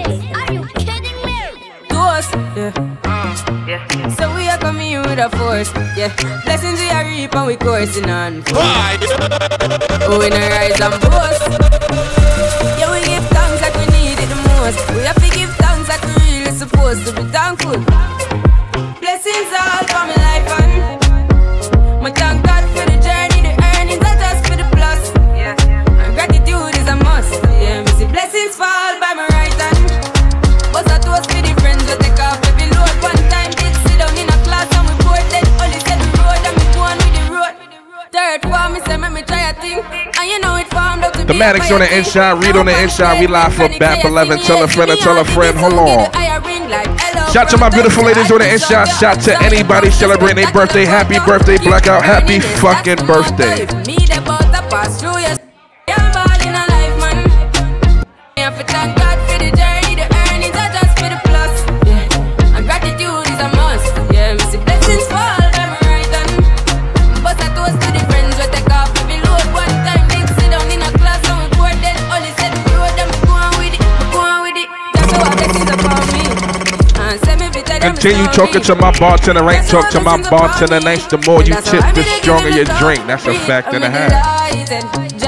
With a force, yeah. Blessings we are reap and we coursing on. Oh, we not rise and boast. Yeah, we give thanks like we need it the most. We have to give thanks like we really supposed to be thankful. Blessings all The Maddox on the inside, read on the inside. We live from BAP 11. Tell a friend, or tell a friend. Hold on. Shout to my beautiful ladies on the inside. Shout to anybody celebrating their birthday. Happy birthday, blackout. Happy fucking birthday. Continue talking to my bartender, ain't talk to my bartender nice. The more you tip, the stronger your drink. That's a fact and a half.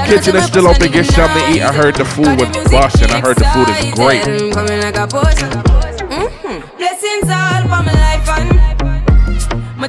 Kitchen is still open, get something to eat. I heard the food was busting. I heard the food is great. Mm-hmm. Blessings all for my life and my